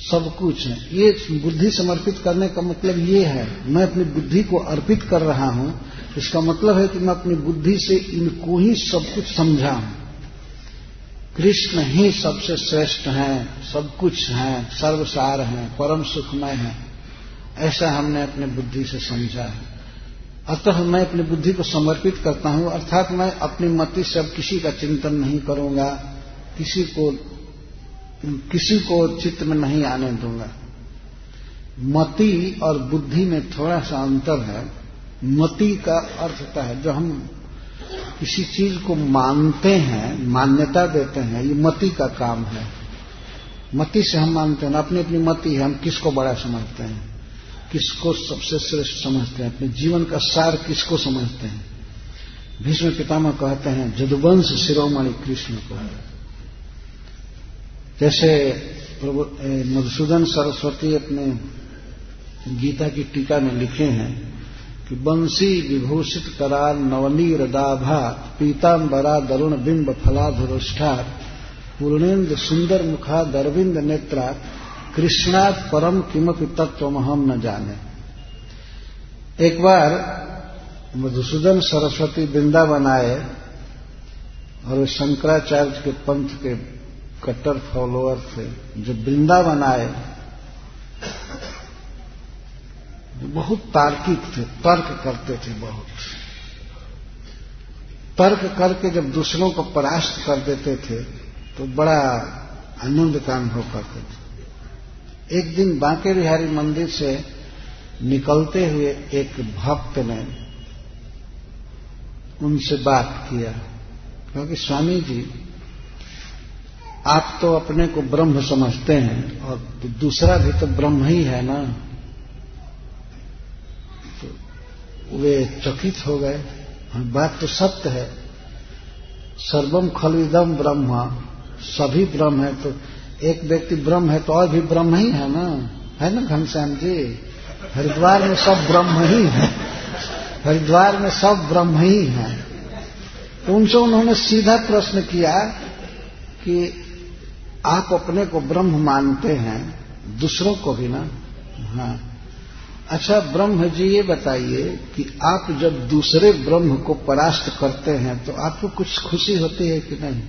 S1: सब कुछ है। ये बुद्धि समर्पित करने का मतलब ये है, मैं अपनी बुद्धि को अर्पित कर रहा हूँ, इसका मतलब है कि मैं अपनी बुद्धि से इनको ही सब कुछ समझा हूँ। कृष्ण ही सबसे श्रेष्ठ हैं, सब कुछ हैं, सर्वसार हैं, परम सुखमय हैं। ऐसा हमने अपने बुद्धि से समझा है। अतः मैं अपनी बुद्धि को समर्पित करता हूँ, अर्थात मैं अपनी मति से अब किसी का चिंतन नहीं करूँगा, किसी को किसी को चित्त में नहीं आने दूँगा। मति और बुद्धि में थोड़ा सा अंतर है। मति का अर्थ होता है, जो हम किसी चीज़ को मानते हैं, मान्यता देते हैं, ये मति का काम है। मति से हम मानते हैं, अपनी अपनी मति है, हम किसको बड़ा समझते हैं? किसको सबसे श्रेष्ठ समझते हैं? अपने जीवन का सार किसको समझते हैं? भीष्म पितामह कहते हैं, जदुवंश शिरोमणि कृष्ण को। जैसे प्रभु मधुसूदन सरस्वती अपने गीता की टीका में लिखे हैं कि बंसी विभूषित कराल नवनीर दाभा पीताम्बरा दरुण बिंब फलाधुरुष्ठा पूर्णेन्द्र सुंदर मुखा दरविंद नेत्रा कृष्णात परम किमपि तत्व हम न जाने। एक बार मधुसूदन सरस्वती वृंदावन आए और वे शंकराचार्य के पंथ के कट्टर फॉलोअर थे। जो वृंदावन आए, बहुत तार्किक थे, तर्क करते थे बहुत। तर्क करके जब दूसरों को परास्त कर देते थे तो बड़ा आनंद का अनुभव करते थे। एक दिन बांके बिहारी मंदिर से निकलते हुए एक भक्त ने उनसे बात किया। क्योंकि स्वामी जी आप तो अपने को ब्रह्म समझते हैं और दूसरा भी तो ब्रह्म ही है ना। तो वे चकित हो गए। हाँ, बात तो सत्य है। सर्वम खलविदम ब्रह्म सभी ब्रह्म है तो एक व्यक्ति ब्रह्म है तो और भी ब्रह्म ही है ना? है ना घनश्याम जी? हरिद्वार में सब ब्रह्म ही है। हरिद्वार में सब ब्रह्म ही है। तो उनसे उन्होंने सीधा प्रश्न किया कि आप अपने को ब्रह्म मानते हैं, दूसरों को भी ना? हाँ। अच्छा ब्रह्म जी, ये बताइए कि आप जब दूसरे ब्रह्म को परास्त करते हैं तो आपको कुछ खुशी होती है कि नहीं?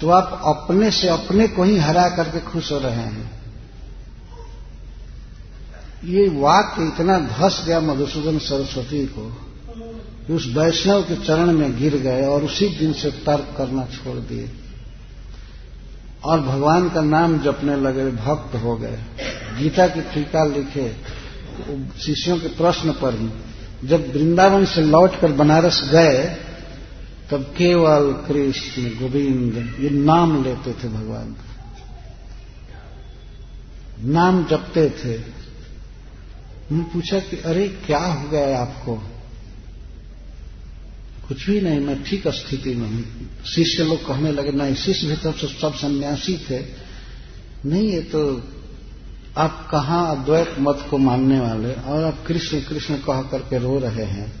S1: तो आप अपने से अपने को ही हरा करके खुश हो रहे हैं। ये वाक्य इतना धस गया मधुसूदन सरस्वती को कि उस वैष्णव के चरण में गिर गए और उसी दिन से तर्क करना छोड़ दिए। और भगवान का नाम जपने लगे, भक्त हो गए। गीता की टीका लिखे शिष्यों के प्रश्न पर ही, जब वृंदावन से लौटकर बनारस गए तब केवल कृष्ण, गोविंद, ये नाम लेते थे भगवान। नाम जपते थे। मैं पूछा कि, अरे, क्या हो गया आपको? कुछ भी नहीं, मैं ठीक स्थिति में हूँ। शिष्य लोग कहने लगे, नहीं, शिष्य भी तब सब सन्यासी थे। नहीं, ये तो आप कहा अद्वैत मत को मानने वाले? और आप कृष्ण कृष्ण कह करके रो रहे हैं।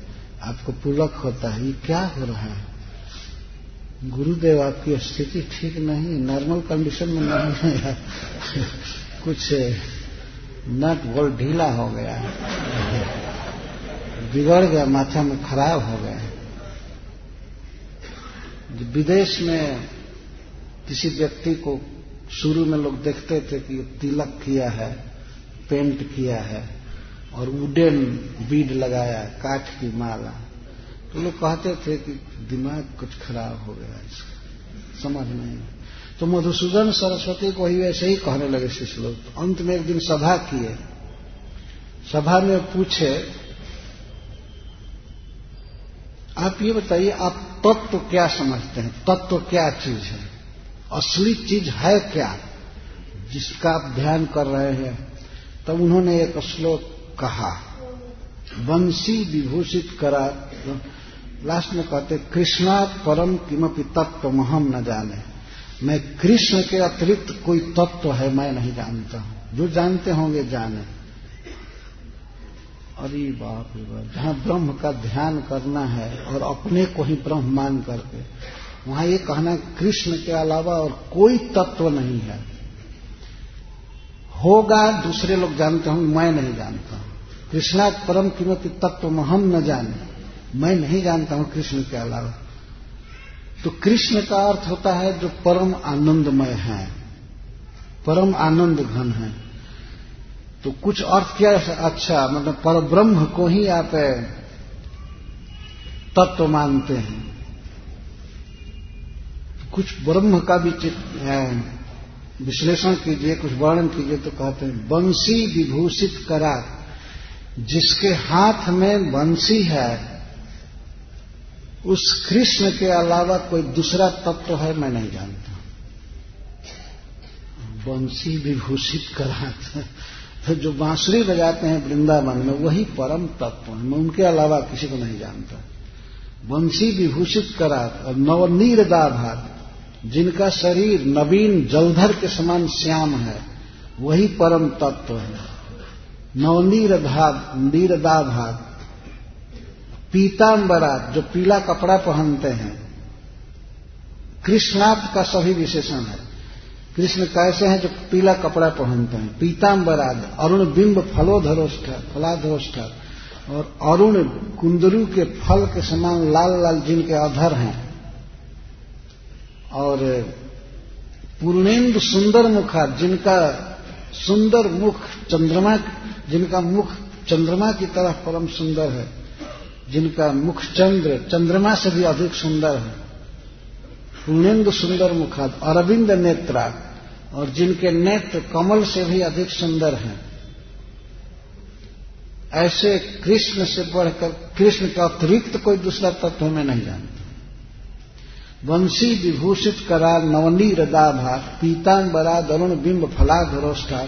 S1: आपको पुलक होता है। ये क्या हो रहा है? गुरुदेव, आपकी स्थिति ठीक नहीं नॉर्मल कंडीशन में नहीं है कुछ नट बोल ढीला हो गया। बिगड़ गया, माथा में खराब हो गया। विदेश में किसी व्यक्ति को शुरू में लोग देखते थे कि तिलक किया है पेंट किया है, और वुडन बीड लगाया, काठ की माला। तो लोग कहते थे कि दिमाग कुछ खराब हो गया इसका समझ नहीं। तो मधुसूदन सरस्वती को ही वैसे ही कहने लगे शिष्य लोग तो अंत में एक दिन सभा किए। सभा में पूछे, आप ये बताइए, आप तत्व तो क्या समझते हैं? तत्व तो क्या चीज़ है? असली चीज़ है क्या? जिसका आप ध्यान कर रहे हैं। तब उन्होंने एक श्लोक कहा, वंशी विभूषित करा लास्ट में कहते, कृष्णा परम किमपि तत्व महम न जाने। मैं कृष्ण के अतिरिक्त कोई तत्व है, मैं नहीं जानता हूँ। जो जानते होंगे, जाने। अरे बाप रे बाप, जहाँ ब्रह्म का ध्यान करना है और अपने को ही ब्रह्म मान करके, वहाँ ये कहना कृष्ण के अलावा और कोई तत्व नहीं है। होगा, दूसरे लोग जानते होंगे, मैं नहीं जानता कृष्णा परम कीमती तत्व में हम न जाने। मैं नहीं जानता हूँ कृष्ण के अलावा। तो कृष्ण का अर्थ होता है जो परम आनंदमय है, परम आनंद घन है। तो कुछ अर्थ क्या है अच्छा मतलब पर ब्रह्म को ही आप तत्व मानते हैं। कुछ ब्रह्म का भी विश्लेषण कीजिए, कुछ वर्णन कीजिए तो कहते हैं, बंसी विभूषित करा जिसके हाथ में बंसी है उस कृष्ण के अलावा कोई दूसरा तत्व है, मैं नहीं जानता। बंसी विभूषित करा तो जो बांसुरी बजाते हैं वृंदावन में, वही परम तत्व है। मैं उनके अलावा किसी को नहीं जानता। वंशी विभूषित करा और नवनीर दाभात जिनका शरीर नवीन जलधर के समान श्याम है, वही परम तत्व है। नवनीर धाद नीरदा पीताम्बरा जो पीला कपड़ा पहनते हैं। कृष्णार्थ का सभी विशेषण है। कृष्ण कैसे हैं जो पीला कपड़ा पहनते हैं? पीताम्बराद अरुण बिंब फलोधरोष्ठ, फलाधरोष्ठ, और अरुण कुंदरू के फल के समान लाल लाल जिनके अधर हैं। और पूर्णेन्दु सुंदर मुखा, जिनका सुंदर मुख चंद्रमा, जिनका मुख चंद्रमा की तरह परम सुंदर है। जिनका मुख चंद्र, चंद्रमा से भी अधिक सुंदर है। पूर्णेन्दु सुंदर मुखाद, अरविंद नेत्रा और जिनके नेत्र कमल से भी अधिक सुंदर हैं। ऐसे कृष्ण से बढ़कर, कृष्ण का अतिरिक्त कोई दूसरा तत्व में नहीं जानता। वंशी विभूषित करा नवनी रदाभा पीतांबरा, दरुण बिंब फला फलाधरोष्ठा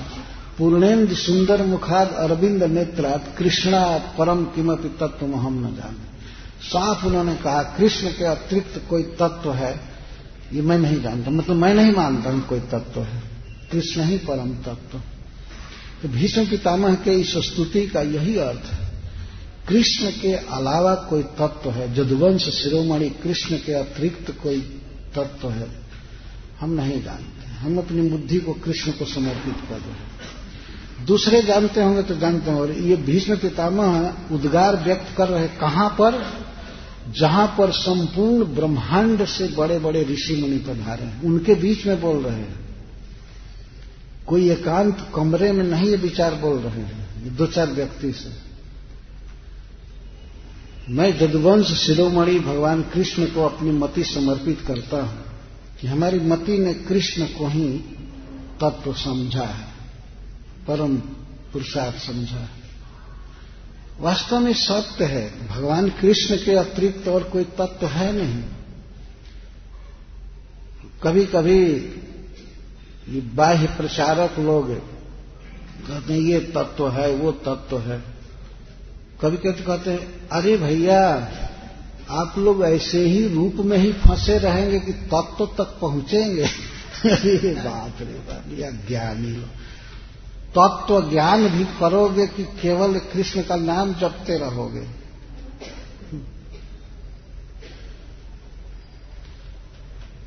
S1: पूर्णेन्द्र सुंदर मुखाद अरविंद नेत्रात कृष्णा परम किमपि तत्व हम न जाने। साफ़ उन्होंने कहा, कृष्ण के अतिरिक्त कोई तत्व है? ये मैं नहीं जानता। मतलब मैं नहीं मानता हूँ कोई तत्व है। कृष्ण ही परम तत्व। तो भीष्म पितामह के इस स्तुति का यही अर्थ है। कृष्ण के अलावा कोई तत्व है? जदुवंश शिरोमणि कृष्ण के अतिरिक्त कोई तत्व है? हम नहीं जानते। हम अपनी बुद्धि को कृष्ण को समर्पित कर रहे हैं। दूसरे जानते होंगे तो जानते होंगे। और ये भीष्म पितामह उद्गार व्यक्त कर रहे कहाँ पर? जहाँ पर संपूर्ण ब्रह्मांड से बड़े बड़े ऋषि मुनि पधारे हैं। उनके बीच में बोल रहे हैं। कोई एकांत कमरे में नहीं ये विचार बोल रहे हैं दो चार व्यक्ति से। मैं जदुवंश शिरोमणि भगवान कृष्ण को अपनी मति समर्पित करता हूँ कि हमारी मति ने कृष्ण को ही तत्व समझा है परम पुरुषार्थ समझा। वास्तव में सत्य है, भगवान कृष्ण के अतिरिक्त और कोई तत्व है नहीं। कभी कभी ये बाह्य प्रचारक लोग कहते हैं, ये तत्व है, वो तत्व है। कभी कहते कहते हैं, अरे भैया, आप लोग ऐसे ही रूप में ही फंसे रहेंगे कि तत्व तक पहुँचेंगे। अरे बाप रे बाप, या ज्ञानी लोग। तत्व ज्ञान भी करोगे कि केवल कृष्ण का नाम जपते रहोगे?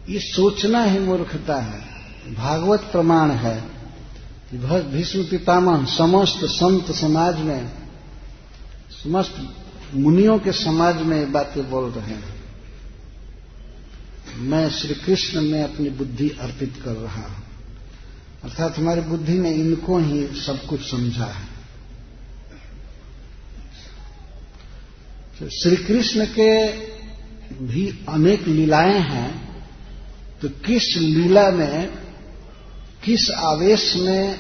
S1: ये सोचना ही मूर्खता है। भागवत प्रमाण है भीष्म पितामह समस्त संत समाज में, समस्त मुनियों के समाज में ये बातें बोल रहे हैं। मैं श्री कृष्ण में अपनी बुद्धि अर्पित कर रहा हूँ। अर्थात हमारी बुद्धि ने इनको ही सब कुछ समझा है। तो श्री कृष्ण के भी अनेक लीलाएँ हैं तो किस लीला में, किस आवेश में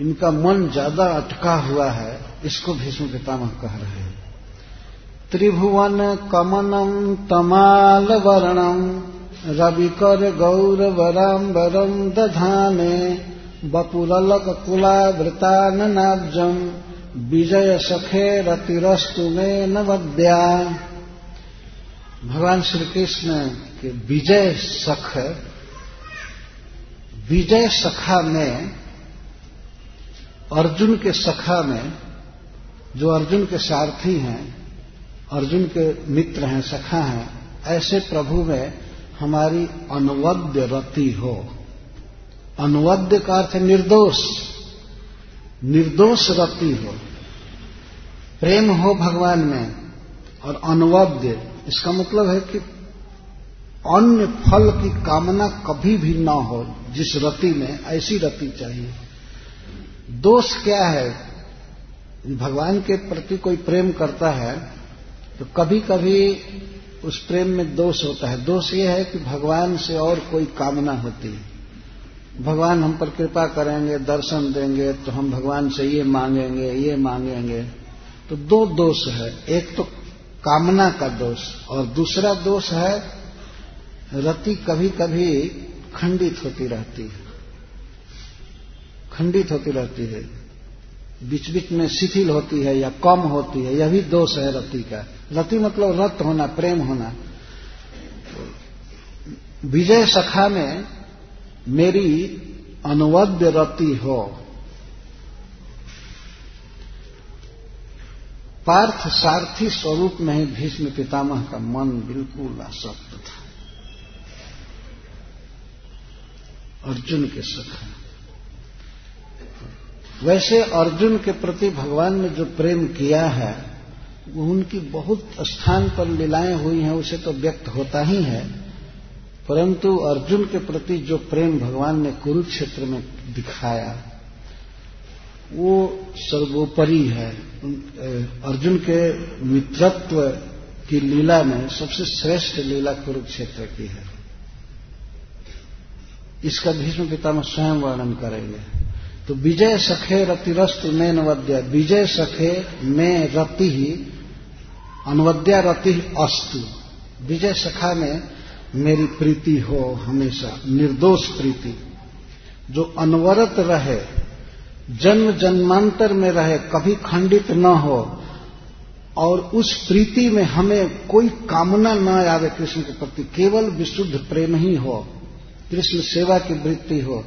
S1: इनका मन ज़्यादा अटका हुआ है, इसको भीष्म पितामह कह रहे हैं। त्रिभुवन कमनम तमाल वर्णम रविकर गौरवराम्बरम दधाने, बपुरलक कुलावृताननाब्जम विजय सखे रतिरस्तु में नवद्या। भगवान श्री कृष्ण के विजय सख, विजय सखा में, अर्जुन के सखा में, जो अर्जुन के सारथी हैं, अर्जुन के मित्र हैं, सखा हैं, ऐसे प्रभु में हमारी अनवद्य रति हो। अनवद्य का अर्थ निर्दोष। निर्दोष रति हो। प्रेम हो भगवान में और अनवद्य, इसका मतलब है कि अन्य फल की कामना कभी भी न हो, जिस रति में ऐसी रति चाहिए। दोष क्या है? भगवान के प्रति कोई प्रेम करता है तो कभी कभी उस प्रेम में दोष होता है। दोष यह है कि भगवान से और कोई कामना होती है। भगवान हम पर कृपा करेंगे, दर्शन देंगे तो हम भगवान से ये मांगेंगे ये मांगेंगे। तो दो दोष है। एक तो कामना का दोष और दूसरा दोष है, रति कभी कभी खंडित होती रहती है। खंडित होती रहती है। बीच बीच में शिथिल होती है या कम होती है। यह भी दोष है रति का। रति मतलब रत होना, प्रेम होना। विजय सखा में मेरी अनवद्य रति हो। पार्थ सारथी स्वरूप में ही भीष्म पितामह का मन बिल्कुल आसक्त था। अर्जुन के सखा। वैसे अर्जुन के प्रति भगवान ने जो प्रेम किया है उनकी बहुत स्थान पर लीलाएँ हुई हैं, उसे तो व्यक्त होता ही है। परंतु अर्जुन के प्रति जो प्रेम भगवान ने कुरुक्षेत्र में दिखाया, वो सर्वोपरि है। अर्जुन के मित्रत्व की लीला में सबसे श्रेष्ठ लीला कुरुक्षेत्र की है। इसका भीष्म पितामह स्वयं वर्णन करेंगे। तो विजय सखे रतिरस्त में नवद्या विजय सखे में रति ही अनवद्या रति अस्तु। विजय सखा में मेरी प्रीति हो हमेशा, निर्दोष प्रीति। जो अनवरत रहे, जन्म जन्मांतर में रहे, कभी खंडित न हो, और उस प्रीति में हमें कोई कामना न आवे कृष्ण के प्रति, केवल विशुद्ध प्रेम ही हो, कृष्ण सेवा की वृत्ति हो,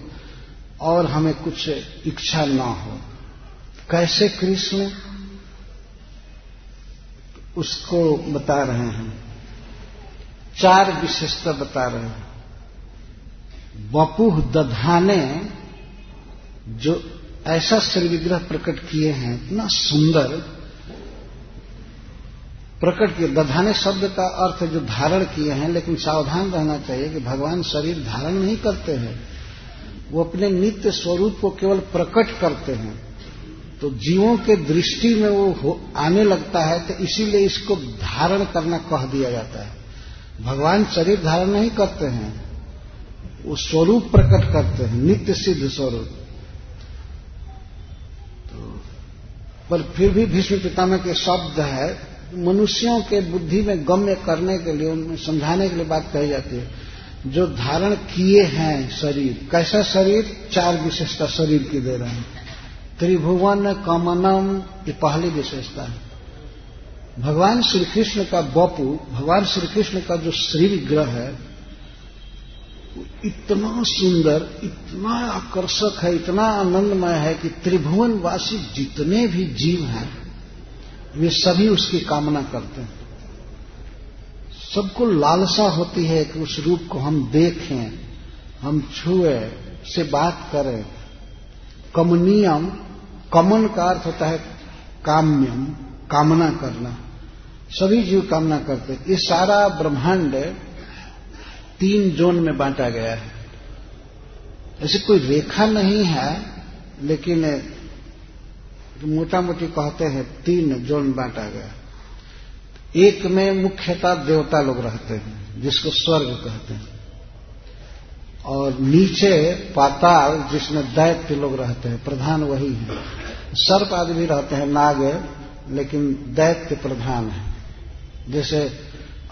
S1: और हमें कुछ इच्छा न हो। कैसे कृष्ण? उसको बता रहे हैं। चार विशेषता बता रहे हैं। बपुह दधाने जो ऐसा श्री विग्रह प्रकट किए हैं, इतना सुंदर प्रकट किए। दधाने शब्द का अर्थ जो धारण किए हैं, लेकिन सावधान रहना चाहिए कि भगवान शरीर धारण नहीं करते हैं। वो अपने नित्य स्वरूप को केवल प्रकट करते हैं। तो जीवों के दृष्टि में वो आने लगता है तो इसीलिए इसको धारण करना कह दिया जाता है। भगवान शरीर धारण नहीं करते हैं, वो स्वरूप प्रकट करते हैं, नित्य सिद्ध स्वरूप। तो पर फिर भी भीष्म पितामह के शब्द है, मनुष्यों के बुद्धि में गम्य करने के लिए, उनमें समझाने के लिए बात कही जाती है, जो धारण किए हैं शरीर, कैसा शरीर? चार विशेषता शरीर की दे रहे हैं। त्रिभुवन कमनम, ये पहली विशेषता है। भगवान श्री कृष्ण का बपू, भगवान श्री कृष्ण का जो श्री विग्रह है, वो इतना सुंदर, इतना आकर्षक है, इतना आनंदमय है कि त्रिभुवनवासी जितने भी जीव हैं वे सभी उसकी कामना करते हैं। सबको लालसा होती है कि उस रूप को हम देखें, हम छुए, से बात करें। कमनियम कमन का अर्थ होता है काम्यम, कामना करना। सभी जीव कामना करते हैं। ये सारा ब्रह्मांड तीन जोन में बांटा गया है। ऐसी कोई रेखा नहीं है, लेकिन मोटा मोटी कहते हैं तीन जोन बांटा गया। एक में मुख्यतः देवता लोग रहते हैं, जिसको स्वर्ग कहते हैं। और नीचे पाताल जिसमें दैत्य लोग रहते हैं, प्रधान वही है। सर्प आदि भी रहते हैं, नाग लेकिन दैत्य प्रधान है। जैसे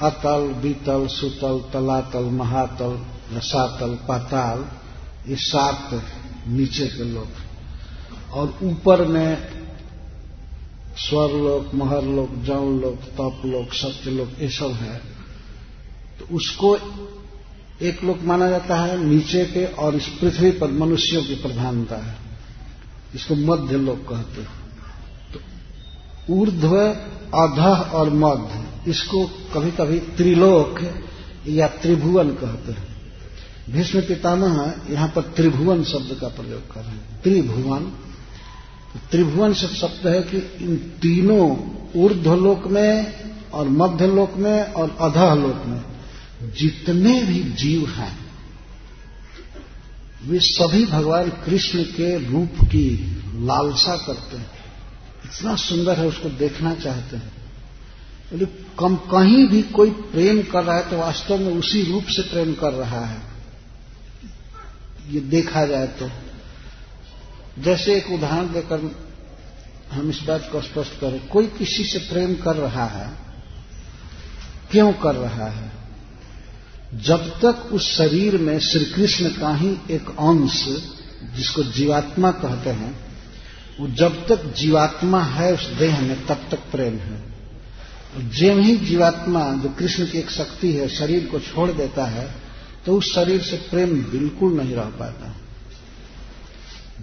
S1: अतल, बीतल, सुतल, तलातल, महातल, रसातल, पाताल, ये सात नीचे के लोग और ऊपर में स्वरलोक, महरलोक जौन लोक तप लोक सत्यलोक, ये सब है। तो उसको एक लोक माना जाता है, नीचे के और इस पृथ्वी पर मनुष्यों की प्रधानता है। इसको मध्य लोक कहते हैं। तो ऊर्ध्व, अधः और मध्य, इसको कभी कभी त्रिलोक या त्रिभुवन कहते हैं। भीष्म पितामह यहाँ पर त्रिभुवन शब्द का प्रयोग कर रहे हैं। त्रिभुवन। त्रिभुवन से शब्द है कि इन तीनों ऊर्ध्वलोक में और मध्य लोक में और अधः लोक में जितने भी जीव हैं, वे सभी भगवान कृष्ण के रूप की लालसा करते हैं। इतना सुंदर है, उसको देखना चाहते हैं। यदि कम, कहीं भी कोई प्रेम कर रहा है तो वास्तव में उसी रूप से प्रेम कर रहा है। ये देखा जाए तो। जैसे एक उदाहरण देकर हम इस बात को स्पष्ट करें। कोई किसी से प्रेम कर रहा है, क्यों कर रहा है? जब तक उस शरीर में श्री कृष्ण का ही एक अंश, जिसको जीवात्मा कहते हैं, वो जब तक जीवात्मा है उस देह में, तब तक प्रेम है। जेम ही जीवात्मा, जो कृष्ण की एक शक्ति है, शरीर को छोड़ देता है तो उस शरीर से प्रेम बिल्कुल नहीं रह पाता।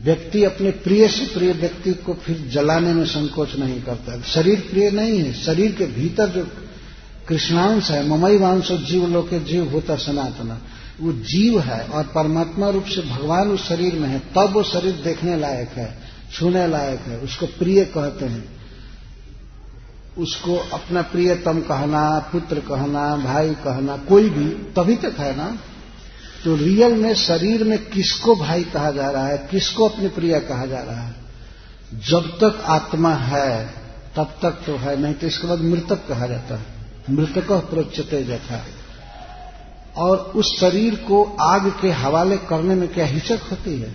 S1: व्यक्ति अपने प्रिय से प्रिय व्यक्ति को फिर जलाने में संकोच नहीं करता। शरीर प्रिय नहीं है, शरीर के भीतर जो कृष्णांश है ममई वांश जीव लोके जीव होता सनातना। वो जीव है और परमात्मा रूप से भगवान उस शरीर में है, तब वो शरीर देखने लायक है, छूने लायक है, उसको प्रिय कहते हैं। उसको अपना प्रियतम कहना, पुत्र कहना, भाई कहना, कोई भी, तभी तक है ना? तो रियल में शरीर में किसको भाई कहा जा रहा है, किसको अपने प्रिय कहा जा रहा है? जब तक आत्मा है, तब तक तो है, नहीं तो इसके बाद मृतक कहा जाता है। मृतक प्रोच्यते जथा और उस शरीर को आग के हवाले करने में क्या हिचक होती है?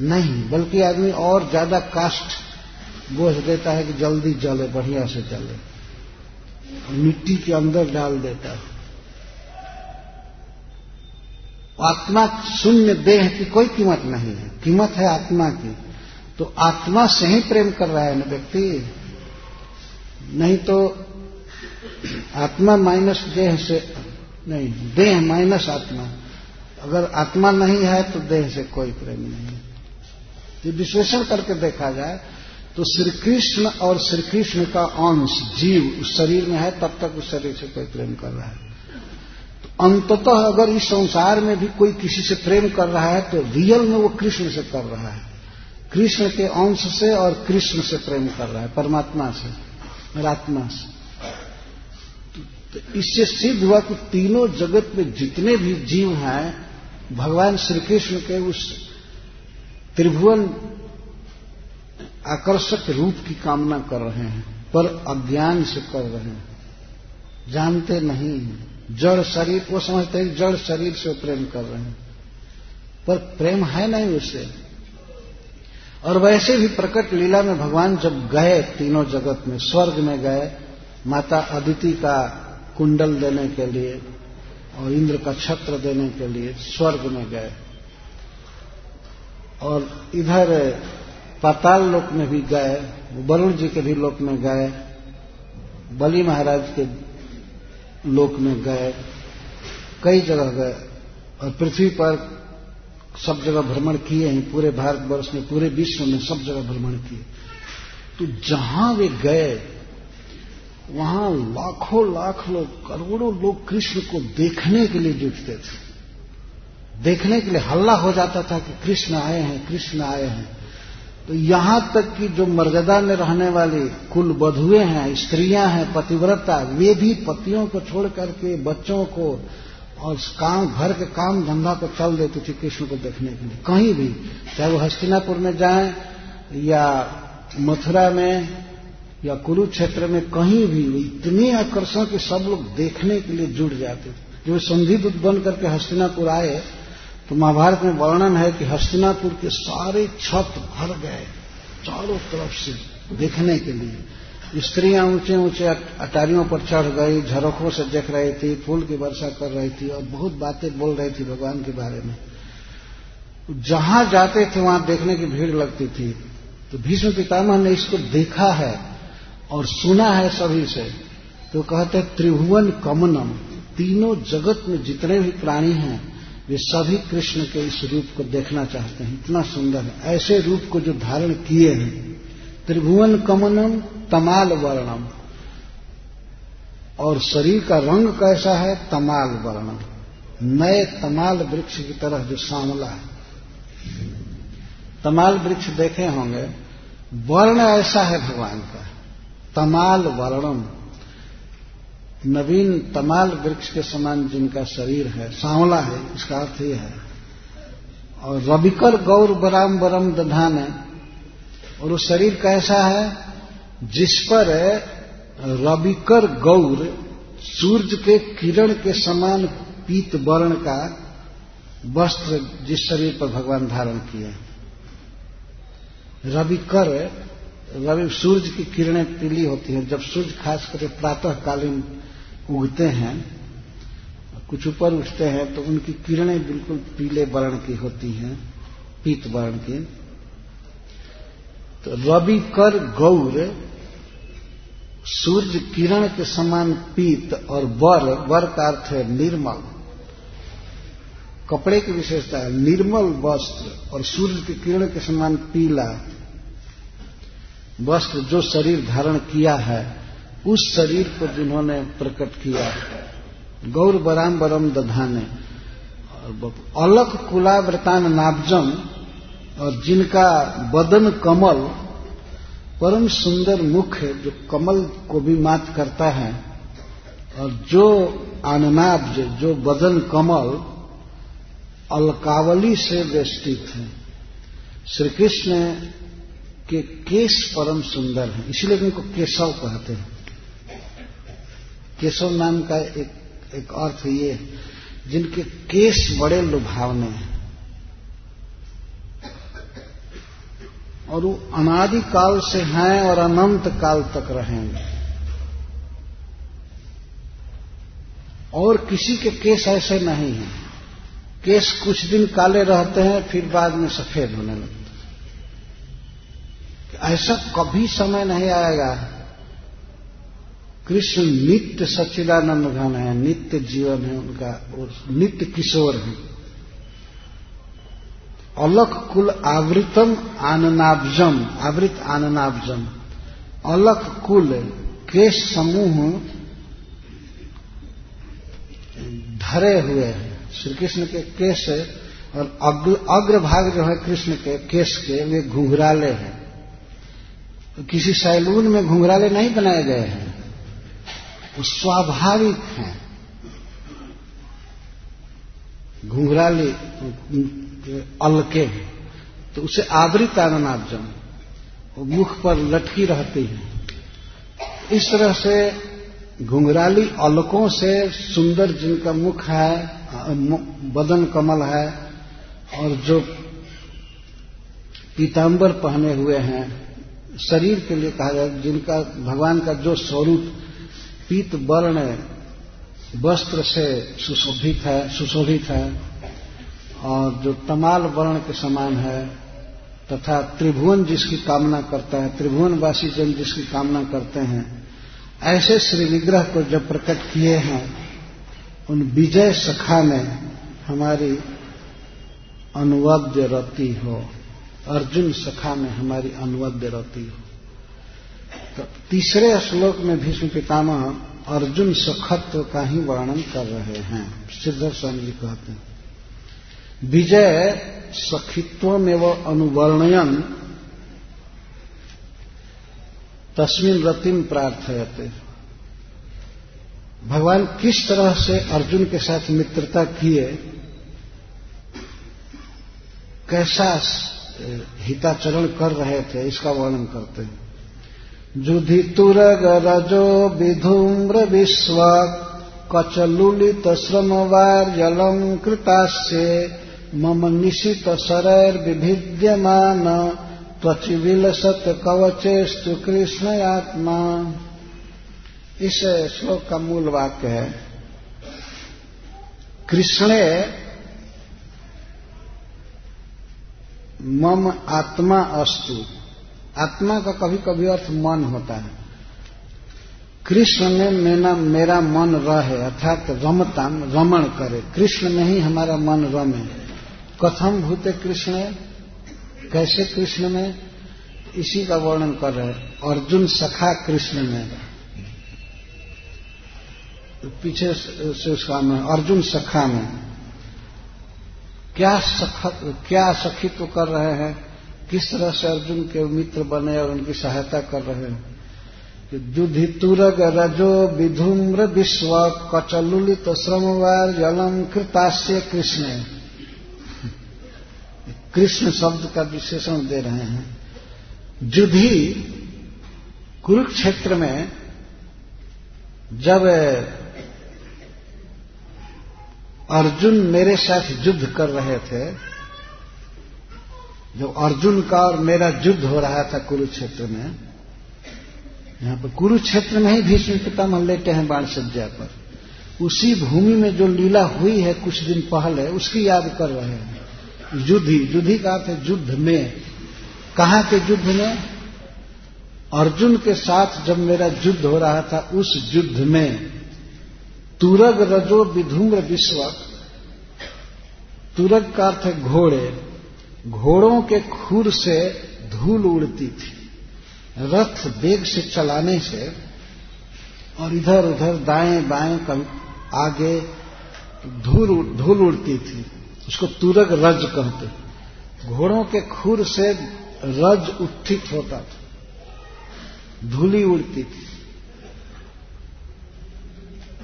S1: नहीं, बल्कि आदमी और ज़्यादा कास्ट बोझ देता है कि जल्दी जले, बढ़िया से जले। मिट्टी के अंदर डाल देता है। आत्मा शून्य देह की कोई कीमत नहीं है। कीमत है आत्मा की। तो आत्मा से ही प्रेम कर रहा है ना व्यक्ति? नहीं तो आत्मा माइनस देह से, नहीं, देह माइनस आत्मा। अगर आत्मा नहीं है तो देह से कोई प्रेम नहीं तो विश्लेषण करके देखा जाए तो श्री कृष्ण और श्री कृष्ण का अंश, जीव, उस शरीर में है, तब तक उस शरीर से कोई प्रेम कर रहा है। तो अंततः अगर इस संसार में भी कोई किसी से प्रेम कर रहा है तो रियल में वो कृष्ण से कर रहा है। कृष्ण के अंश से और कृष्ण से प्रेम कर रहा है, परमात्मा से आत्मा से। तो इससे सिद्ध हुआ कि तीनों जगत में जितने भी जीव हैं, भगवान श्री कृष्ण के उस त्रिभुवन आकर्षक रूप की कामना कर रहे हैं, पर अज्ञान से कर रहे हैं। जानते नहीं जड़ शरीर, वो समझते हैं जड़ शरीर से प्रेम कर रहे हैं। पर प्रेम है नहीं उससे और वैसे भी प्रकट लीला में भगवान जब गए तीनों जगत में, स्वर्ग में गए, माता अदिति का कुंडल देने के लिए और इंद्र का छत्र देने के लिए स्वर्ग में गए। और इधर पाताल लोक में भी गए, वरुण जी के भी लोक में गए, बलि महाराज के लोक में गए, कई जगह गए। और पृथ्वी पर सब जगह भ्रमण किए हैं, पूरे भारतवर्ष में, पूरे विश्व में सब जगह भ्रमण किए। तो जहाँ वे गए वहाँ लाखों लाख लोग, करोड़ों लोग कृष्ण को देखने के लिए जुटते थे। देखने के लिए हल्ला हो जाता था कि कृष्ण आए हैं, कृष्ण आए हैं। तो यहाँ तक कि जो मर्यादा में रहने वाली कुल बधुए हैं, स्त्रियाँ हैं, पतिव्रता, वे भी पतियों को छोड़ करके बच्चों को और काम, घर के काम धंधा को चल देती थी कृष्ण को देखने के लिए। कहीं भी, चाहे वो हस्तिनापुर में जाए या मथुरा में या कुरुक्षेत्र में कहीं भी इतने आकर्षण के सब लोग देखने के लिए जुड़ जाते थे। जब संधि बन करके हस्तिनापुर आए तो महाभारत में वर्णन है कि हस्तिनापुर के सारे छत भर गए, चारों तरफ़ से देखने के लिए। स्त्रियाँ ऊँचे ऊँचे अटारियों पर चढ़ गई, झरोखों से देख रही थी, फूल की वर्षा कर रही थी और बहुत बातें बोल रही थी भगवान के बारे में। जहाँ जाते थे, वहाँ देखने की भीड़ लगती थी। तो भीष्म पितामह ने इसको देखा है। और सुना है सभी से तो कहते हैं, त्रिभुवन कमनम, तीनों जगत में जितने भी प्राणी हैं, वे सभी कृष्ण के इस रूप को देखना चाहते हैं। इतना सुंदर है। ऐसे रूप को जो धारण किए हैं। त्रिभुवन कमनम, तमाल वर्णम। और शरीर का रंग कैसा है? तमाल वर्णम। नए तमाल वृक्ष की तरह जो सांवला है। तमाल वृक्ष देखे होंगे। वर्ण ऐसा है भगवान का। तमाल वर्णम। नवीन तमाल वृक्ष के समान जिनका शरीर है, सांवला है, इसका अर्थ यह है। और रविकर गौर बराम बरम दधान है। और वो शरीर कैसा है? जिस पर रविकर गौर सूर्य के किरण के समान पीत वर्ण का वस्त्र जिस शरीर पर भगवान धारण किए। रविकर रवि सूर्य की किरणें पीली होती हैं। जब सूर्य खास करके प्रातः कालीन उगते हैं, कुछ ऊपर उठते हैं तो उनकी किरणें बिल्कुल पीले वर्ण की होती हैं, पीत वर्ण की। तो रवि, कर, गौर, सूर्य किरण के समान पीत और वर वर का अर्थ है निर्मल। कपड़े की विशेषता है, निर्मल वस्त्र और सूर्य की किरण के समान पीला वस्त्र जो शरीर धारण किया है, उस शरीर को जिन्होंने प्रकट किया गौर बराम बरम दधाने। अलक कुलाव्रतान नाब्जम, और जिनका बदन कमल, परम सुंदर मुख है, जो कमल को भी मात करता है, और जो आननाब्ज, जो बदन कमल, अलकावली से वेष्टित है। श्री कृष्ण के केश परम सुंदर है। इसलिए उनको केशव कहते हैं। केशव नाम का एक एक अर्थ ये जिनके केश बड़े लुभावने हैं। और वो अनादि काल से हैं और अनंत काल तक रहेंगे। और किसी के केस ऐसे नहीं हैं। केस कुछ दिन काले रहते हैं, फिर बाद में सफ़ेद होने लगते ऐसा कभी समय नहीं आएगा। कृष्ण नित्य सच्चिदानंद घन है, नित्य जीवन है उनका, और नित्य किशोर है। अलख कुल आवृतम आननाब्जम, आवृत आननाब्जम। अलख कुल केश समूह धरे हुए हैं। श्री कृष्ण के केश और अग्र भाग जो है कृष्ण के केश के, वे घुंघराले हैं। किसी सैलून में घुंघराले नहीं बनाए गए हैं। वो स्वाभाविक हैं। घुंघराले अलके हैं। तो उसे आवृत आननाब्जम वो मुख पर लटकी रहती है। इस तरह से घुंघराली अलकों से सुंदर जिनका मुख है बदन कमल है, और जो पीताम्बर पहने हुए हैं शरीर के लिए कहा जाए, जिनका, भगवान का जो स्वरूप पीत वर्ण वस्त्र से सुशोभित है सुशोभित है, और जो तमाल वर्ण के समान है, तथा त्रिभुवन जिसकी कामना करता है, त्रिभुवनवासी जन जिसकी कामना करते हैं, ऐसे श्री विग्रह को जब प्रकट किए हैं, उन विजय सखा में हमारी अनुवाद्य रति हो। अर्जुन सखा में हमारी अनुवाद्य रहती हो। तो तीसरे श्लोक में भीष्म पितामह अर्जुन सखत्व का ही वर्णन कर रहे हैं। सिद्धर स्वामी जी कहते हैं, विजय सखित्व में व अनुवर्णयन, तस्मिन रतिम प्रार्थयते। भगवान किस तरह से अर्जुन के साथ मित्रता किए, कैसा हिताचरण कर रहे थे, इसका वर्णन करते हैं। जुधि तुरग रजो विधूम्र विश्व कचलुलित श्रमवार जलम कृतास्य, मम निशित शरैर विभिद्यमान त्वचिविलसत कवचेस्तु कृष्ण आत्मा इस श्लोक का मूल वाक्य है, कृष्णे मम आत्मा अस्तु। आत्मा का कभी कभी अर्थ मन होता है। कृष्ण में मेरा मेरा मन रहे, अर्थात रमता, रमण करे। कृष्ण में ही हमारा मन रमे। कथम भूते कृष्ण? कैसे कृष्ण में? इसी का वर्णन कर रहे अर्जुन सखा कृष्ण में। पीछे से उसका अर्जुन सखा में। क्या सख, क्या सखित्व कर रहे हैं? किस तरह से अर्जुन के मित्र बने और उनकी सहायता कर रहे हैं? कि दुधि तुरग रजो विधुम्र विश्व कचलुलित श्रमवार जलम कृतास्य कृष्ण। कृष्ण शब्द का विशेषण दे रहे हैं। जुधि कुरुक्षेत्र में जब अर्जुन मेरे साथ युद्ध कर रहे थे। जब अर्जुन का और मेरा युद्ध हो रहा था कुरुक्षेत्र में, यहाँ पर कुरुक्षेत्र में ही भीष्म पितामह लेटे हैं बाण सज्जा पर। उसी भूमि में जो लीला हुई है कुछ दिन पहले, उसकी याद कर रहे हैं। युद्धि युद्धि का अर्थ युद्ध में। कहा के युद्ध में? अर्जुन के साथ जब मेरा युद्ध हो रहा था, उस युद्ध में। तुरग रजो विधुम्र विश्व। तुरग का अर्थ है घोड़े। घोड़ों के खुर से धूल उड़ती थी। रथ वेग से चलाने से और इधर उधर दाएँ बाएँ कल आगे धूल धूल उड़ती थी। उसको तुरग रज कहते घोड़ों के खुर से रज उत्थित होता था। धूली उड़ती थी।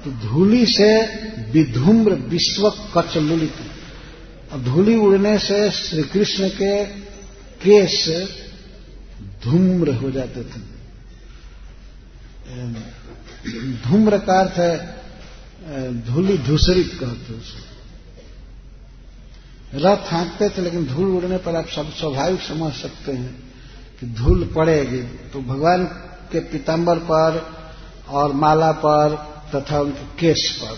S1: तो धूली से विधुम्र विश्व कचलुलित और धूली उड़ने से श्री कृष्ण के केस धूम्र हो जाते थे। धूम्र का अर्थ है धूली धूसरित कहते उसको रथ हाँकते थे, लेकिन धूल उड़ने पर आप सब स्वाभाविक समझ सकते हैं कि धूल पड़ेगी। तो भगवान के पिताम्बर पर और माला पर तथा उनके केस पर।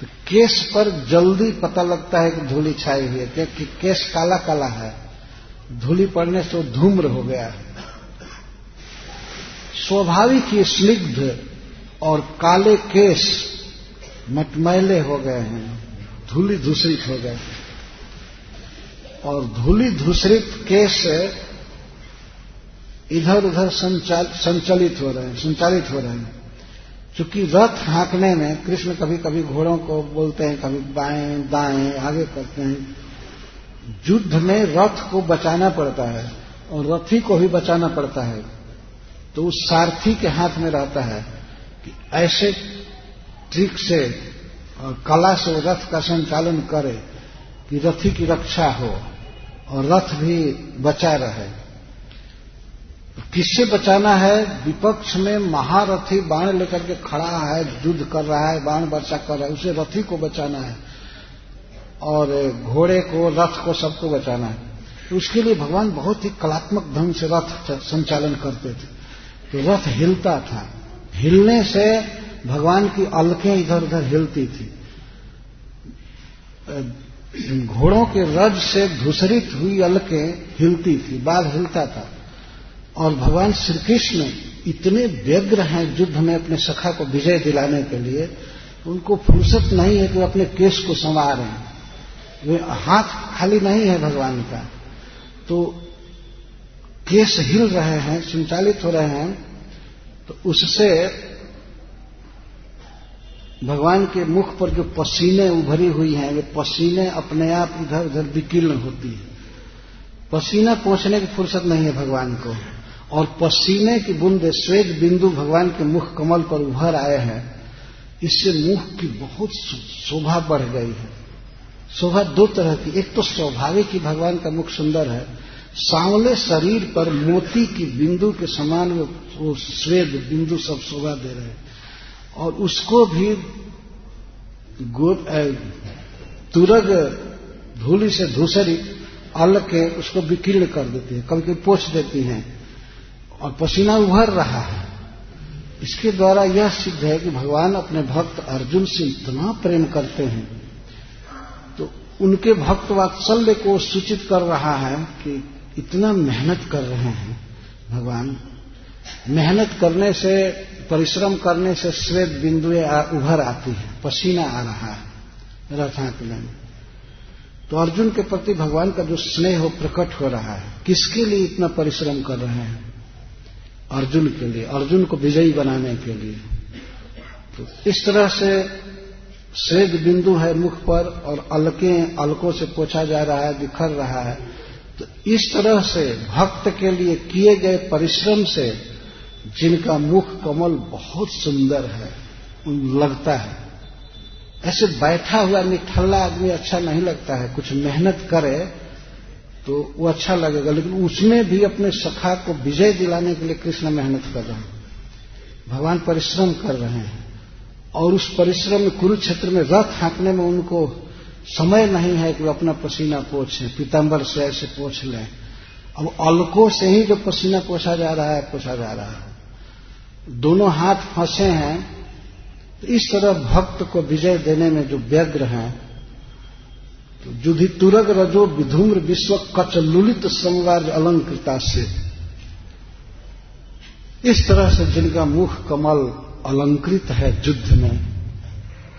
S1: तो केस पर जल्दी पता लगता है कि धूली छाई हुई है। क्योंकि केस काला काला है? धूली पड़ने से धूम्र हो गया है। स्वाभाविक ही स्निग्ध और काले केस मटमैले हो गए हैं। धूली दूसरित हो गए और धूली दूसरित केस इधर उधर संचालित हो रहे हैं, संचालित हो रहे हैं। चूँकि रथ हाँकने में कृष्ण कभी कभी घोड़ों को बोलते हैं, कभी बाएँ, दाएँ, आगे करते हैं। युद्ध में रथ को बचाना पड़ता है और रथी को भी बचाना पड़ता है। तो उस सारथी के हाथ में रहता है कि ऐसे ट्रिक से और कला से रथ का संचालन करे कि रथी की रक्षा हो और रथ भी बचा रहे। किससे बचाना है? विपक्ष में महारथी बाण लेकर के खड़ा है, युद्ध कर रहा है, बाण वर्षा कर रहा है, उसे रथी को बचाना है और घोड़े को, रथ को सबको बचाना है। तो उसके लिए भगवान बहुत ही कलात्मक ढंग से रथ संचालन करते थे। तो रथ हिलता था। हिलने से भगवान की अलकें इधर उधर हिलती थी। घोड़ों के रज से धूसरित हुई अलकें हिलती थी, बाघ हिलता था। और भगवान श्री कृष्ण इतने व्यग्र हैं युद्ध में अपने सखा को विजय दिलाने के लिए, उनको फुर्सत नहीं है कि वो अपने केस को संवार। वे हाथ खाली नहीं है भगवान का। तो केस हिल रहे हैं, संचालित हो रहे हैं तो उससे भगवान के मुख पर जो पसीने उभरी हुई हैं वे पसीने अपने आप इधर उधर विकीर्ण होती है। पसीना पहुँचने की फुर्सत नहीं है भगवान को। और पसीने की बूंदे श्वेत बिंदु भगवान के मुख कमल पर उभर आए हैं, इससे मुख की बहुत शोभा बढ़ गई है। शोभा दो तरह की, एक तो स्वाभाविक ही भगवान का मुख सुंदर है सांवले शरीर पर मोती की बिंदु के समान वो श्वेत बिंदु सब शोभा दे रहे हैं। और उसको भी तुरग धूली से धूसरी अल के उसको विकीर्ण कर देती है कभी कभी पोछ देती हैं। और पसीना उभर रहा है। इसके द्वारा यह सिद्ध है कि भगवान अपने भक्त अर्जुन से इतना प्रेम करते हैं। तो उनके भक्त वात्सल्य को सूचित कर रहा है कि इतना मेहनत कर रहे हैं भगवान। मेहनत करने से, परिश्रम करने से श्वेत बिंदुएँ उभर आती है, पसीना आ रहा है, रथांकलन। तो अर्जुन के प्रति भगवान का जो स्नेह हो प्रकट हो रहा है, किसके लिए इतना परिश्रम कर रहे हैं? अर्जुन के लिए, अर्जुन को विजयी बनाने के लिए। तो इस तरह से श्वेत बिंदु है मुख पर और अलके, अलकों से पोछा जा रहा है, बिखर रहा है। तो इस तरह से भक्त के लिए किए गए परिश्रम से जिनका मुख कमल बहुत सुंदर है लगता है। ऐसे बैठा हुआ, निठल्ला आदमी अच्छा नहीं लगता है, कुछ मेहनत करे तो वो अच्छा लगेगा, लेकिन उसमें भी अपने सखा को विजय दिलाने के लिए कृष्ण मेहनत कर रहे हैं। भगवान परिश्रम कर रहे हैं। और उस परिश्रम में कुरुक्षेत्र में रथ हाँकने में उनको समय नहीं है कि वो अपना पसीना पोछें पीताम्बर से ऐसे पोछ लें। अब अलकों से ही जो पसीना पोछा जा रहा है, पोछा जा रहा है। दोनों हाथ फंसे हैं तो इस तरह भक्त को विजय देने में जो व्यग्र हैं जुधि तुरग रजो विधुम्र विश्व कचलुलित संवार अलंकृता से। इस तरह से जिनका मुख कमल अलंकृत है युद्ध में,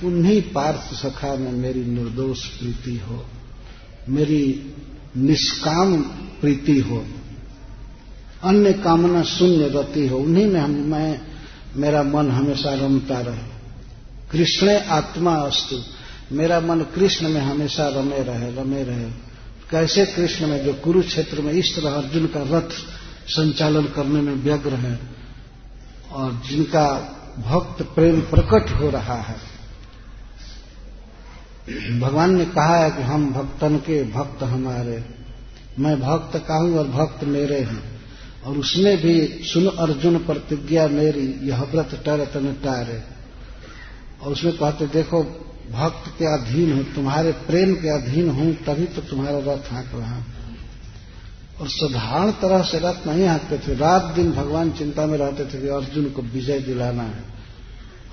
S1: उन्हीं पार्थ सखा में मेरी निर्दोष प्रीति हो, मेरी निष्काम प्रीति हो, अन्य कामना शून्य रति हो, उन्हीं में हम मैं मेरा मन हमेशा रमता रहे। कृष्ण आत्मा अस्तु। मेरा मन कृष्ण में हमेशा रमे रहे रमे रहे। कैसे कृष्ण में? जो कुरुक्षेत्र में इस तरह अर्जुन का रथ संचालन करने में व्यग्र है और जिनका भक्त प्रेम प्रकट हो रहा है। भगवान ने कहा है कि हम भक्तन के भक्त हमारे। मैं भक्त का हूँ और भक्त मेरे हैं। और उसमें भी, सुन अर्जुन प्रतिज्ञा मेरी, यह व्रत टर तन टारे। और उसमें कहते, देखो भक्त के अधीन हूँ, तुम्हारे प्रेम के अधीन हूँ, तभी तो तुम्हारा रथ हाँक रहा और साधारण तरह से रथ नहीं हाँकते थे। रात दिन भगवान चिंता में रहते थे कि अर्जुन को विजय दिलाना है।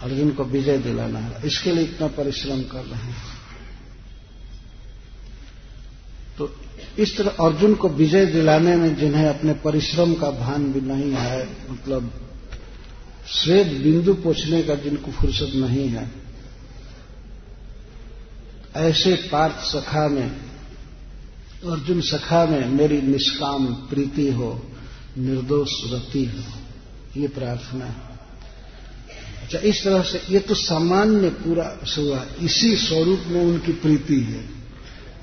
S1: अर्जुन को विजय दिलाना है। इसके लिए इतना परिश्रम कर रहे हैं। तो इस तरह अर्जुन को विजय दिलाने में जिन्हें अपने परिश्रम का भान भी नहीं है मतलब श्वेत बिंदु पोछने का जिनको फुर्सत नहीं है ऐसे पार्थ सखा में, अर्जुन सखा में मेरी निष्काम प्रीति हो, निर्दोष रति हो। ये प्रार्थना है। अच्छा इस तरह से ये तो सामान्य पूरा हुआ। इसी स्वरूप में उनकी प्रीति है।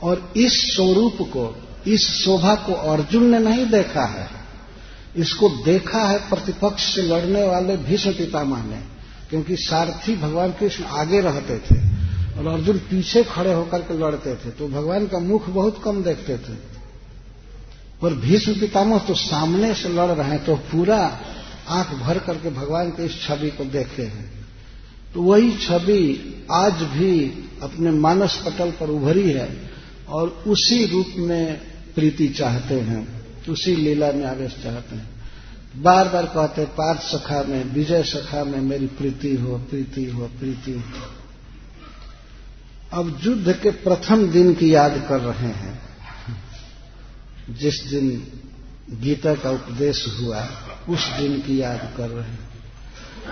S1: और इस स्वरूप को, इस शोभा को अर्जुन ने नहीं देखा है। इसको देखा है प्रतिपक्ष से लड़ने वाले भीष्म पितामह ने, क्योंकि सारथी भगवान कृष्ण आगे रहते थे। और अर्जुन पीछे खड़े होकर के लड़ते थे तो भगवान का मुख बहुत कम देखते थे। पर भीष्म पितामह तो सामने से लड़ रहे हैं तो पूरा आँख भर करके भगवान के इस छवि को देखे हैं। तो वही छवि आज भी अपने मानस पटल पर उभरी है और उसी रूप में प्रीति चाहते हैं, उसी लीला में आवेश चाहते हैं। बार बार कहते पार्थ सखा में, विजय सखा में मेरी प्रीति हो प्रीति हो प्रीति हो। अब युद्ध के प्रथम दिन की याद कर रहे हैं। जिस दिन गीता का उपदेश हुआ, उस दिन की याद कर रहे हैं।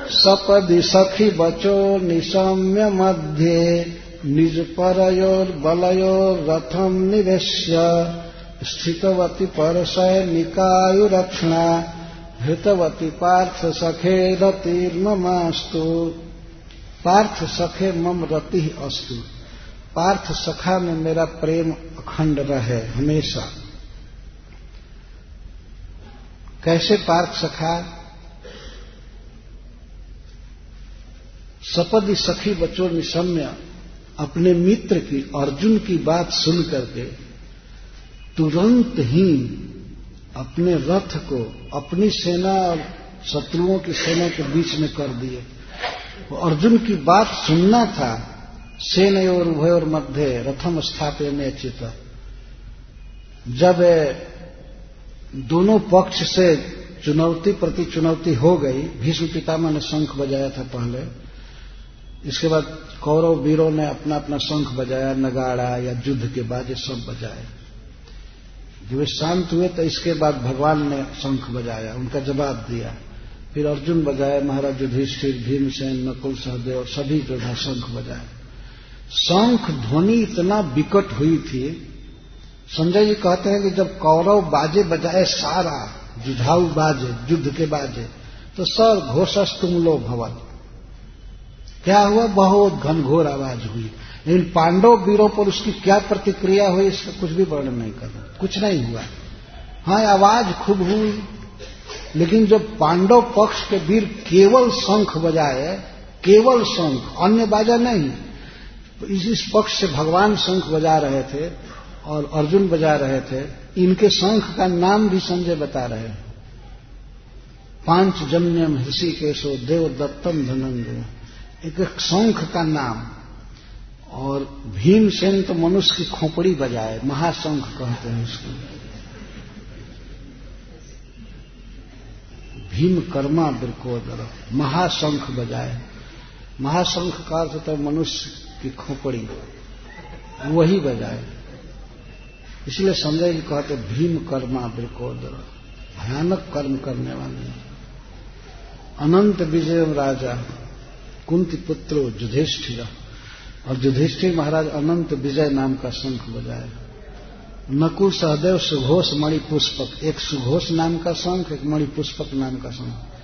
S1: सपदि सखी बचो निशम्य मध्य, निज परयोर बलयोर रथम निवेश्य, स्थितवती परशय निकायुरक्षणा हृतवती पार्थ सखे रतिर्मस्तु पार्थ सखे मम रति अस्तु। पार्थ सखा में मेरा प्रेम अखंड रहे हमेशा। कैसे पार्थ सखा? सपदि सखी बचो निशम्य, अपने मित्र की, अर्जुन की बात सुन करके तुरंत ही अपने रथ को अपनी सेना और शत्रुओं की सेना के बीच में कर दिए। अर्जुन की बात सुनना था सेन और उभयोर मध्य रथम स्थापे में चित जब दोनों पक्ष से चुनौती प्रति चुनौती हो गई, भीष्म पितामह ने शंख बजाया था पहले। इसके बाद कौरव वीरों ने अपना अपना शंख बजाया, नगाड़ा या युद्ध के बाद ये सब बजाए। जब वे शांत हुए तो इसके बाद भगवान ने शंख बजाया, उनका जवाब दिया। फिर अर्जुन बजाए, महाराज युधिष्ठिर, भीमसेन, नकुल सहदेव, सभी था शंख बजाए। शंख ध्वनि इतना विकट हुई थी। संजय जी कहते हैं कि जब कौरव बाजे बजाए सारा, जुझाऊ बाजे, युद्ध के बाजे तो सर घोषस तुम लो भवन। क्या हुआ? बहुत घनघोर आवाज़ हुई। लेकिन पांडव वीरों पर उसकी क्या प्रतिक्रिया हुई, इसका कुछ भी वर्णन नहीं कर रहा। कुछ नहीं हुआ। हाँ आवाज़ खूब हुई। लेकिन जब पांडव पक्ष के वीर केवल शंख बजाए, केवल शंख, अन्य बाजा नहीं तो इस इस पक्ष से भगवान शंख बजा रहे थे और अर्जुन बजा रहे थे। इनके शंख का नाम भी संजय बता रहे हैं। पाँच जन्यम ऋषिकेशो देव दत्तम धनंजय। एक शंख का नाम। और भीमसेन तो मनुष्य की खोपड़ी बजाए, महाशंख कहते हैं उसको। भीम कर्मा बिरकोदर, महाशंख बजाए। महाशंख का अर्थ तो मनुष्य की खोपड़ी। वही बजाए। इसलिए संजय जी कहते, भीम कर्मा बिरकोदर भयानक कर्म करने वाले अनंत विजय राजा, कुंती पुत्र युधिष्ठिर। और युधिष्ठिर महाराज अनंत विजय नाम का शंख बजाए। नकुल सहदेव सुघोष मणि पुष्पक एक सुघोष नाम का शंख, एक मणि पुष्पक नाम का शंख।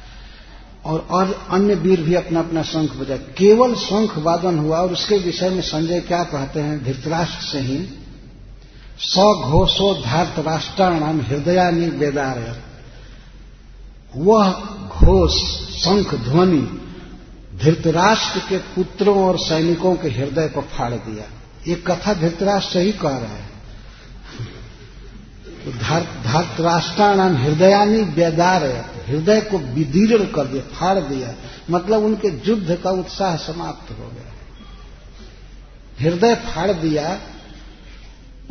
S1: और और अन्य वीर भी अपना अपना शंख बजाए केवल शंख वादन हुआ और उसके विषय में संजय क्या कहते हैं? धृतराष्ट्र से ही। स घोषो धार्त राष्ट्राणाम हृदयानी वेदार वह घोष, शंख ध्वनि धृतराष्ट्र के पुत्रों और सैनिकों के हृदय को फाड़ दिया। ये कथा धृतराष्ट्र से ही कह रहे हैं। तो धातराष्ट्राणाम हृदयानी बेदार हृदय को विदीर्ण कर दिया, फाड़ दिया। मतलब उनके युद्ध का उत्साह समाप्त हो गया। हृदय फाड़ दिया,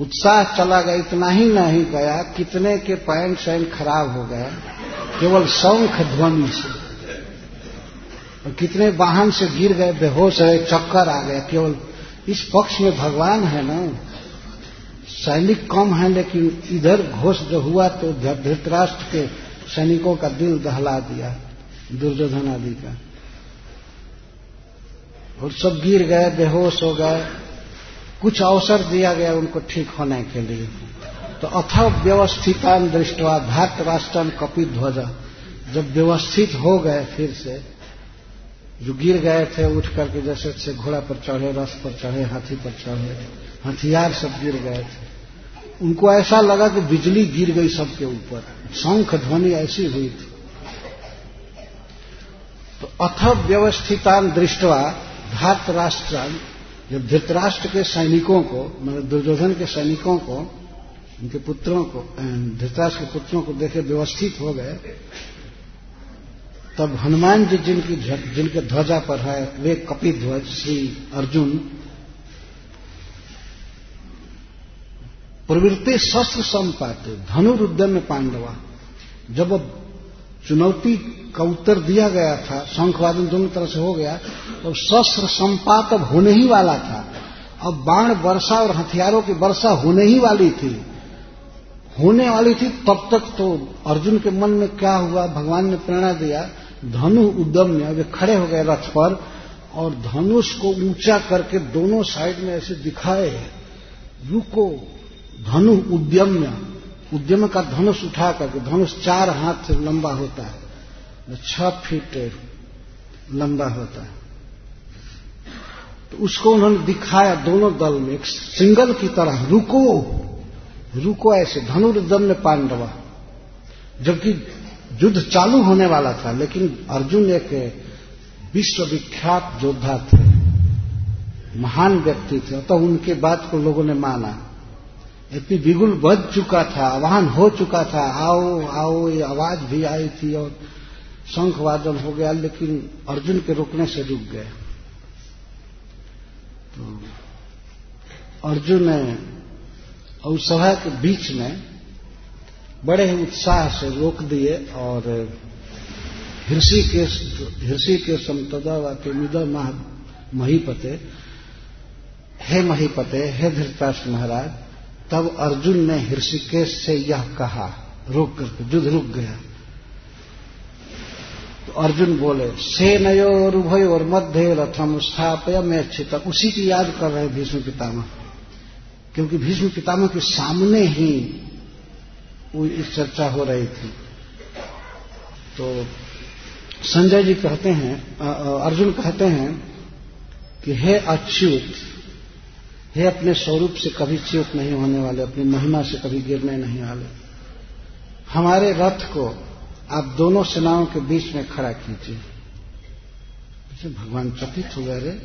S1: उत्साह चला गया, इतना ही नहीं गया, कितने के पैंट शैन खराब हो गए। केवल शंख ध्वनि से। और कितने वाहन से गिर गए, बेहोश है चक्कर आ गया। केवल इस पक्ष में भगवान है ना। सैनिक कम है, लेकिन इधर घोष जो हुआ तो धृतराष्ट्र के सैनिकों का दिल दहला दिया, दुर्योधन आदि का। और सब गिर गए, बेहोश हो गए। कुछ अवसर दिया गया उनको ठीक होने के लिए। तो अथ व्यवस्थितान दृष्टवा धात राष्ट्रन कपि ध्वज जब व्यवस्थित हो गए फिर से, जो गिर गए थे, उठ करके जैसे जैसे घोड़ा पर चढ़े, रस पर चढ़े, हाथी पर चढ़े, हथियार सब गिर गए थे। उनको ऐसा लगा कि बिजली गिर गई सबके ऊपर। शंख ध्वनि ऐसी हुई थी। तो अथ व्यवस्थितान दृष्टवा धात राष्ट्र जब धृतराष्ट्र के सैनिकों को मतलब दुर्योधन के सैनिकों को, उनके पुत्रों को धृतराष्ट्र के पुत्रों को देखे व्यवस्थित हो गए, तब हनुमान जी जिनकी जिनके ध्वजा पर है, वे कपि ध्वज श्री अर्जुन प्रवृत्ति शस्त्र संपाते धनुरुद्यम में पांडवा। जब अब चुनौती का उत्तर दिया गया था, शंखवादन दोनों तरह से हो गया तो शस्त्र संपात अब होने ही वाला था। अब बाण वर्षा और हथियारों की वर्षा होने ही वाली थी। होने वाली थी तब तक तो अर्जुन के मन में क्या हुआ, भगवान ने प्रेरणा दिया, धनु उद्यम में वे खड़े हो गए रथ पर, और धनुष को ऊँचा करके दोनों साइड में ऐसे दिखाए रुको धनु उद्यम्य, उद्यम का धनुष उठा करके, धनुष चार हाथ से लंबा होता है छह फीट लंबा होता है। तो उसको उन्होंने दिखाया दोनों दल में, एक सिंगल की तरह, रुको रुको ऐसे धनुर्दम में पांडवा। जबकि युद्ध चालू होने वाला था, लेकिन अर्जुन एक विश्वविख्यात योद्धा थे, महान व्यक्ति थे तो उनके बात को लोगों ने माना। इतनी बिगुल बज चुका था आह्वान हो चुका था, आओ आओ, ये आवाज़ भी आई थी और शंख वादन हो गया, लेकिन अर्जुन के रुकने से रुक गए। तो अर्जुन ने उस सभा के बीच में बड़े ही उत्साह से रोक दिए और हृषि के हृषि के समतदा के मिद महीपते, हे महीपते, हे धृतराष्ट्र महाराज तब अर्जुन ने हृषिकेश से यह कहा, रुक करके युद्ध रुक गया। तो अर्जुन बोले से नयो और उभय और मध्य रथम स्थापय में अच्छित उसी की याद कर रहे भीष्म पितामह, क्योंकि भीष्म पितामह के सामने ही वो इस चर्चा हो रही थी। तो संजय जी कहते हैं अर्जुन कहते हैं कि, हे अच्युत हे अपने स्वरूप से कभी च्युत नहीं होने वाले, अपनी महिमा से कभी गिरने नहीं वाले। हमारे रथ को आप दोनों सेनाओं के बीच में खड़ा कीजिए। भगवान चकित हो गए रे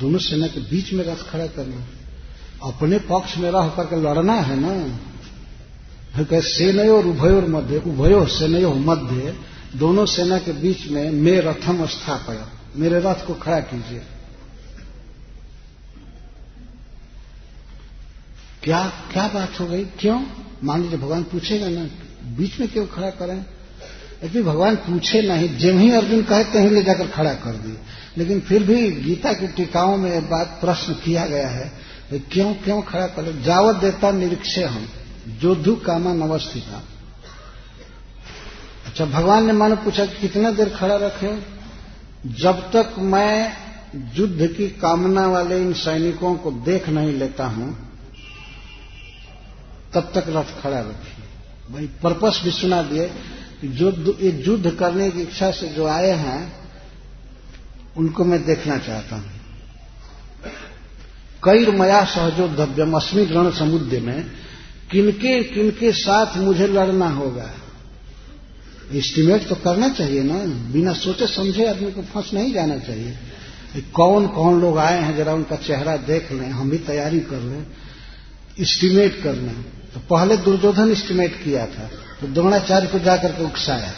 S1: दोनों सेना के बीच में रथ खड़ा करना। अपने पक्ष में रह करके लड़ना है ना? कहे और उभयोर मध्य उभयो सेनयो मध्य, दोनों सेना के बीच में मे रथम स्थापय। मेरे रथ को खड़ा कीजिए। क्या क्या बात हो गई? क्यों? मान लीजिए भगवान पूछेगा ना, बीच में क्यों खड़ा करें? लेकिन भगवान पूछे नहीं जिम ही अर्जुन कहे, कहीं ले जाकर खड़ा कर दिए लेकिन फिर भी गीता की टीकाओं में बात प्रश्न किया गया है क्यों क्यों खड़ा करें जावत देता निरीक्षे हम, जोधु कामा नवस्थिता अच्छा भगवान ने मानो पूछा कितना देर खड़ा रखे? जब तक मैं युद्ध की कामना वाले इन सैनिकों को देख नहीं लेता हूँ तब तक रथ खड़ा रखिए भाई, पर्पस भी सुना दिए कि जो युद्ध करने की इच्छा से जो आए हैं, उनको मैं देखना चाहता हूँ। कई मया सहजोधव्यम अस्मी ग्रहण समुद्र में, किनके किनके साथ मुझे लड़ना होगा? एस्टिमेट तो करना चाहिए ना, बिना सोचे समझे आदमी को फंस नहीं जाना चाहिए। कौन कौन लोग आए हैं, जरा उनका चेहरा देख लें, हम भी तैयारी कर लें एस्टिमेट कर लें। तो पहले दुर्योधन एस्टिमेट किया था तो द्रोणाचार्य को जाकर के उकसाया।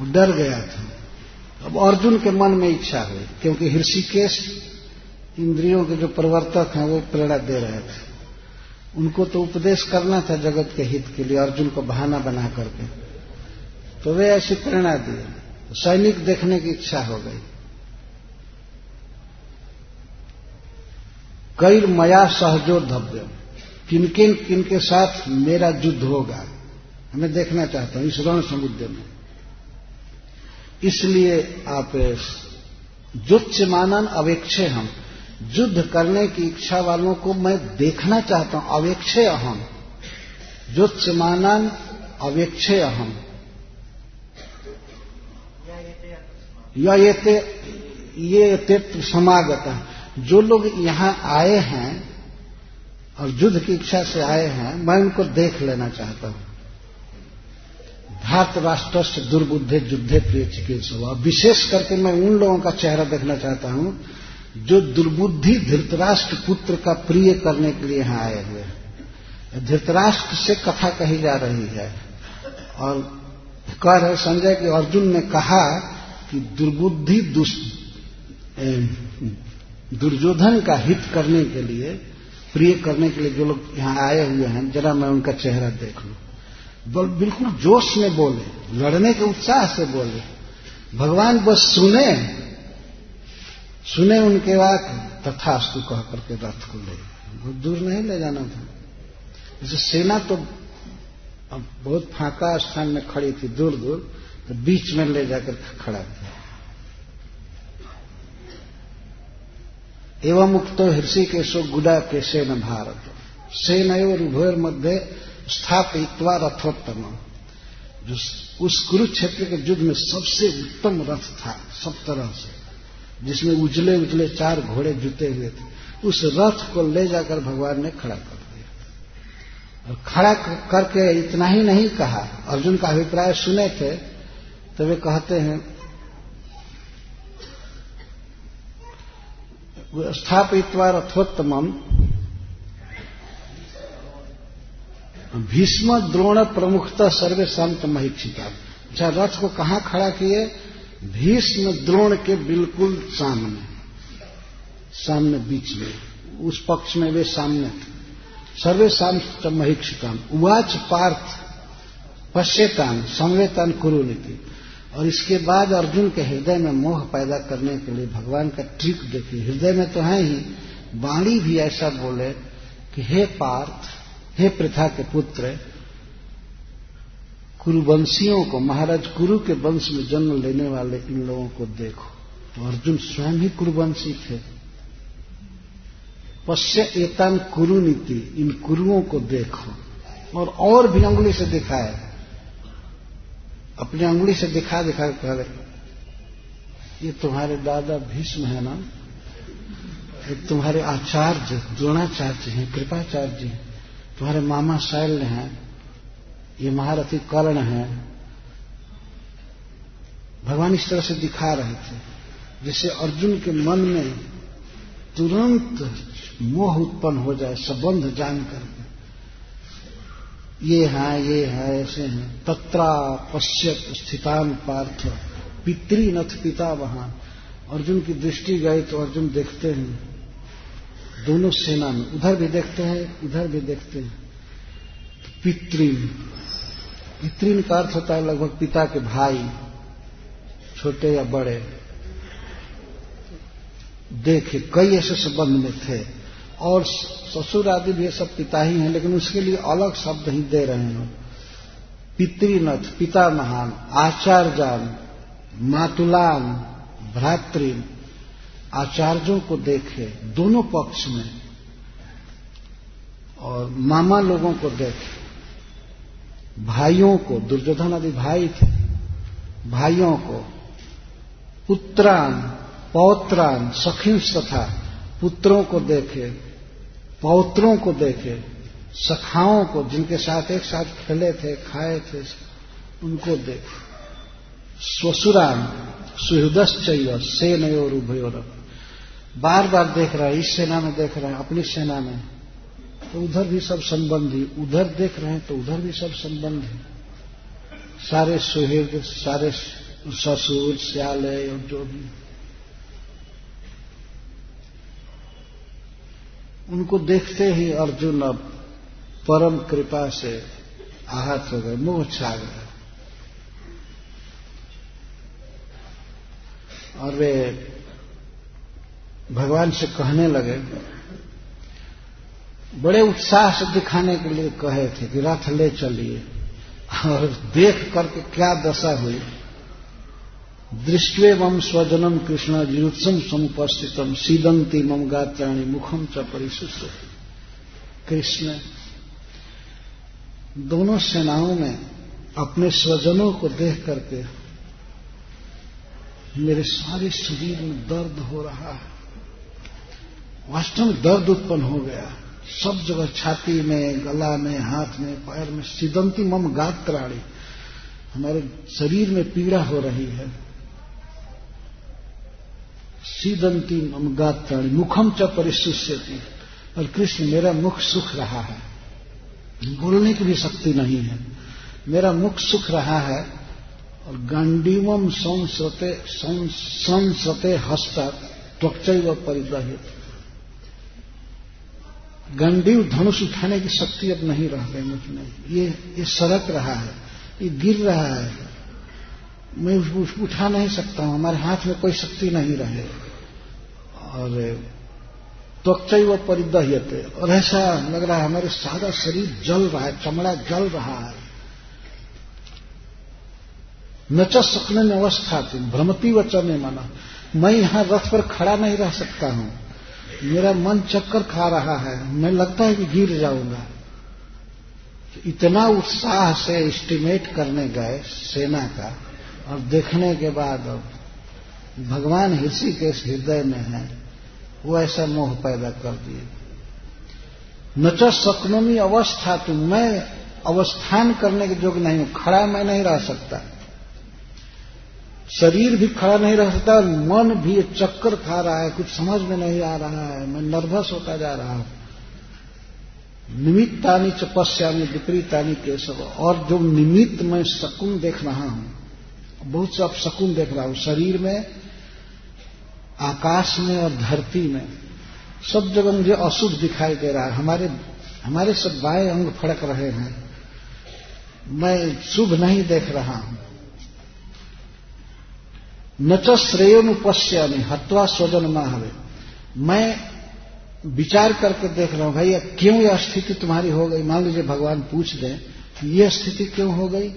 S1: वो डर गया था। अब अर्जुन के मन में इच्छा हुई, क्योंकि ऋषिकेश इंद्रियों के जो प्रवर्तक हैं, वो प्रेरणा दे रहे थे। उनको तो उपदेश करना था जगत के हित के लिए, अर्जुन को बहाना बना करके। तो वे ऐसी प्रेरणा तो सैनिक देखने की इच्छा हो गई। कई मया सहजो किन किन किन के साथ मेरा युद्ध होगा? मैं देखना चाहता हूँ इस रण समुद्र में। इसलिए आप जुच्यमानन अवेक्षे हम। युद्ध करने की इच्छा वालों को मैं देखना चाहता हूँ, अवेक्षे अहम। जुच्यमानन अवेक्षे अहम। ये ये तेत्र समागत जो लोग यहाँ आए हैं और युद्ध की इच्छा से आए हैं, मैं उनको देख लेना चाहता हूँ। धात राष्ट्र से दुर्बुद्धे युद्धे प्रिय चिकित्सा विशेष करके मैं उन लोगों का चेहरा देखना चाहता हूँ, जो दुर्बुद्धि धृतराष्ट्र पुत्र का प्रिय करने के लिए यहाँ आए हुए हैं। धृतराष्ट्र से कथा कही जा रही है। और कह रहे संजय, कि अर्जुन ने कहा कि दुर्बुद्धि दुर्योधन का हित करने के लिए प्रिय करने के लिए जो लोग यहाँ आए हुए हैं, जरा मैं उनका चेहरा देख लू। बिल्कुल जोश में बोले, लड़ने के उत्साह से बोले, भगवान बस सुने सुने उनके बाद तथास्तु कह करके रथ को ले। बहुत दूर नहीं ले जाना था। जैसे सेना तो बहुत फाका स्थान में खड़ी थी दूर दूर तो बीच में ले जाकर खड़ा था। एवं गुडा के सेन भारत। सेन और उभयर मध्य स्थापित्वा रथोत्तम जो उस कुरुक्षेत्र के युद्ध में सबसे उत्तम रथ था, सब तरह से, जिसमें उजले उजले चार घोड़े जुते हुए थे, उस रथ को ले जाकर भगवान ने खड़ा कर दिया। और खड़ा करके इतना ही नहीं कहा। अर्जुन का अभिप्राय सुने थे तो वे कहते हैं स्थापित्वा रथोत्तम भीष्म द्रोण प्रमुखता सर्वे संत महीक्षिता। अच्छा रथ को कहाँ खड़ा किए? भीष्म द्रोण के बिल्कुल सामने। सामने बीच में। उस पक्ष में वे सामने सर्वे शांत महीक्षिताम। उवाच पार्थ पश्चेतान संवेतान कुरु नीति और इसके बाद अर्जुन के हृदय में मोह पैदा करने के लिए भगवान का ट्रिक देखिए हृदय में तो है ही। वाणी भी ऐसा बोले कि, हे पार्थ, हे प्रथा के पुत्र, कुरुवंशियों को, महाराज कुरु के वंश में जन्म लेने वाले इन लोगों को देखो। तो अर्जुन स्वयं ही कुरुवंशी थे। पश्य एतान कुरु नीति इन कुरुओं को देखो। और और भी अंगुली से दिखाए। अपनी अंगुली से दिखा दिखा कह रहे ये तुम्हारे दादा भीष्म है ना? ये तुम्हारे आचार्य, द्रोणाचार्य हैं, कृपाचार्य हैं, तुम्हारे मामा शैल्य हैं, ये महारथी कर्ण है। भगवान इस तरह से दिखा रहे थे, जिससे अर्जुन के मन में तुरंत मोह उत्पन्न हो जाए, संबंध जानकर। ये है ये है, ऐसे हैं। तत्रा पश्यत स्थितान पार्थ। पितृनथ पिता वहाँ। अर्जुन की दृष्टि गई तो अर्जुन देखते हैं। दोनों सेना में। उधर भी देखते हैं, इधर भी देखते हैं। तो पितृन। पितृन का अर्थ होता है लगभग पिता के भाई। छोटे या बड़े। देखे, कई ऐसे संबंध में थे। और ससुर आदि भी सब पिता ही हैं लेकिन उसके लिए अलग शब्द ही दे रहे हैं पितृनथ पिता महान आचार्यान, मातुलान भ्रातृ आचार्यों को देखे, दोनों पक्ष में, और मामा लोगों को देखे, भाइयों को, दुर्योधन आदि भाई थे, भाइयों को, पुत्रान, पौत्रान सखिंस तथा पुत्रों को देखे पौत्रों को देखे, सखाओं को, जिनके साथ एक साथ खेले थे, खाए थे, उनको देखे। स्वसुरान सुहृदश्चय सेनयोर उभयोर बार बार देख रहा है, इस सेना में देख रहे हैं, अपनी सेना में। तो उधर भी सब संबंध संबंधी उधर देख रहे हैं तो उधर भी सब संबंधी सारे सुहृद, सारे ससुर श्याले और जो भी। उनको देखते ही अर्जुन अब परम कृपा से आहत हो गए, मुँह छा गए। और वे भगवान से कहने लगे, बड़े उत्साह से दिखाने के लिए कहे थे कि रथ ले चलिए, और देख करके क्या दशा हुई। दृष्टवे मम स्वजनम कृष्ण युत्सम समुपस्थितम सीदंती मम गात्राणी मुखम च परिशुष्ट कृष्ण, दोनों सेनाओं में अपने स्वजनों को देख करके मेरे सारे शरीर में दर्द हो रहा है। वास्तव में दर्द उत्पन्न हो गया। सब जगह छाती में, गला में, हाथ में, पैर में सिदंती मम गात्राणी। हमारे शरीर में पीड़ा हो रही है। सीदंती मम मुखम च परिशिष्यती। और कृष्ण, मेरा मुख सुख रहा है। बोलने की भी शक्ति नहीं है। मेरा मुख सुख रहा है और गांडीवम संसते संसते हस्ता त्वचय व परिदहित गंडीव धनुष उठाने की शक्ति अब नहीं रह गई मुझमें। ये ये सड़क रहा है, ये गिर रहा है। मैं उठा नहीं सकता हूँ। हमारे हाथ में कोई शक्ति नहीं रहे। और त्वचय व परिदह्यते। और ऐसा लग रहा है हमारे सारा शरीर जल रहा है, चमड़ा जल रहा है। न च सकने में अवस्था थी, भ्रमती व चने माना। मैं यहाँ रथ पर खड़ा नहीं रह सकता हूँ। मेरा मन चक्कर खा रहा है। मैं लगता है कि गिर जाऊँगा। इतना उत्साह से एस्टिमेट करने गए सेना का। और देखने के बाद अब भगवान ऋषि के हृदय में है, वो ऐसा मोह पैदा कर दिए। न च सकनोमी अवस्था तो मैं अवस्थान करने के योग्य नहीं हूँ, खड़ा मैं नहीं रह सकता। शरीर भी खड़ा नहीं रह सकता, मन भी चक्कर खा रहा है, कुछ समझ में नहीं आ रहा है, मैं नर्वस होता जा रहा हूँ। निमित्तानी च पश्यामी विपरीतानी के सब और जो निमित्त मैं शकुन देख रहा हूँ बहुत से शकुन देख रहा हूँ, शरीर में, आकाश में और धरती में। सब जगह मुझे अशुभ दिखाई दे रहा है। हमारे हमारे सब बाएँ अंग फड़क रहे हैं। मैं शुभ नहीं देख रहा हूँ। न च श्रेयोनुपश्यामी हत्वा स्वजन माहवे मैं विचार करके देख रहा हूँ, भैया, क्यों यह स्थिति तुम्हारी हो गई? मान लीजिए भगवान पूछ दें, यह स्थिति क्यों हो गई?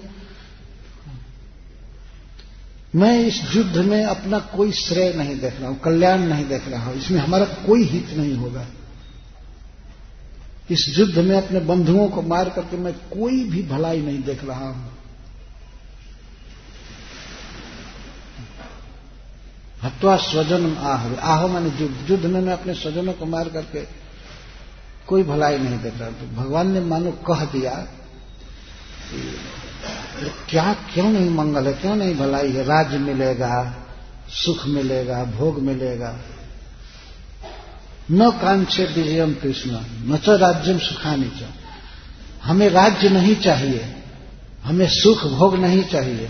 S1: मैं इस युद्ध में अपना कोई श्रेय नहीं देख रहा हूँ, कल्याण नहीं देख रहा हूँ, इसमें हमारा कोई हित नहीं होगा। इस युद्ध में अपने बंधुओं को मार करके मैं कोई भी भलाई नहीं देख रहा हूँ। हत्वा स्वजन आह आहो मैंने युद्ध। में मैं अपने स्वजनों को मार करके कोई भलाई नहीं देख रहा तो भगवान ने मानो कह दिया क्या, क्यों नहीं मंगल है? क्यों नहीं भलाई है? राज्य मिलेगा, सुख मिलेगा, भोग मिलेगा। न कांक्षे विजयम कृष्ण, न च राज्यम सुखानी च। हमें राज्य नहीं चाहिए, हमें सुख भोग नहीं चाहिए।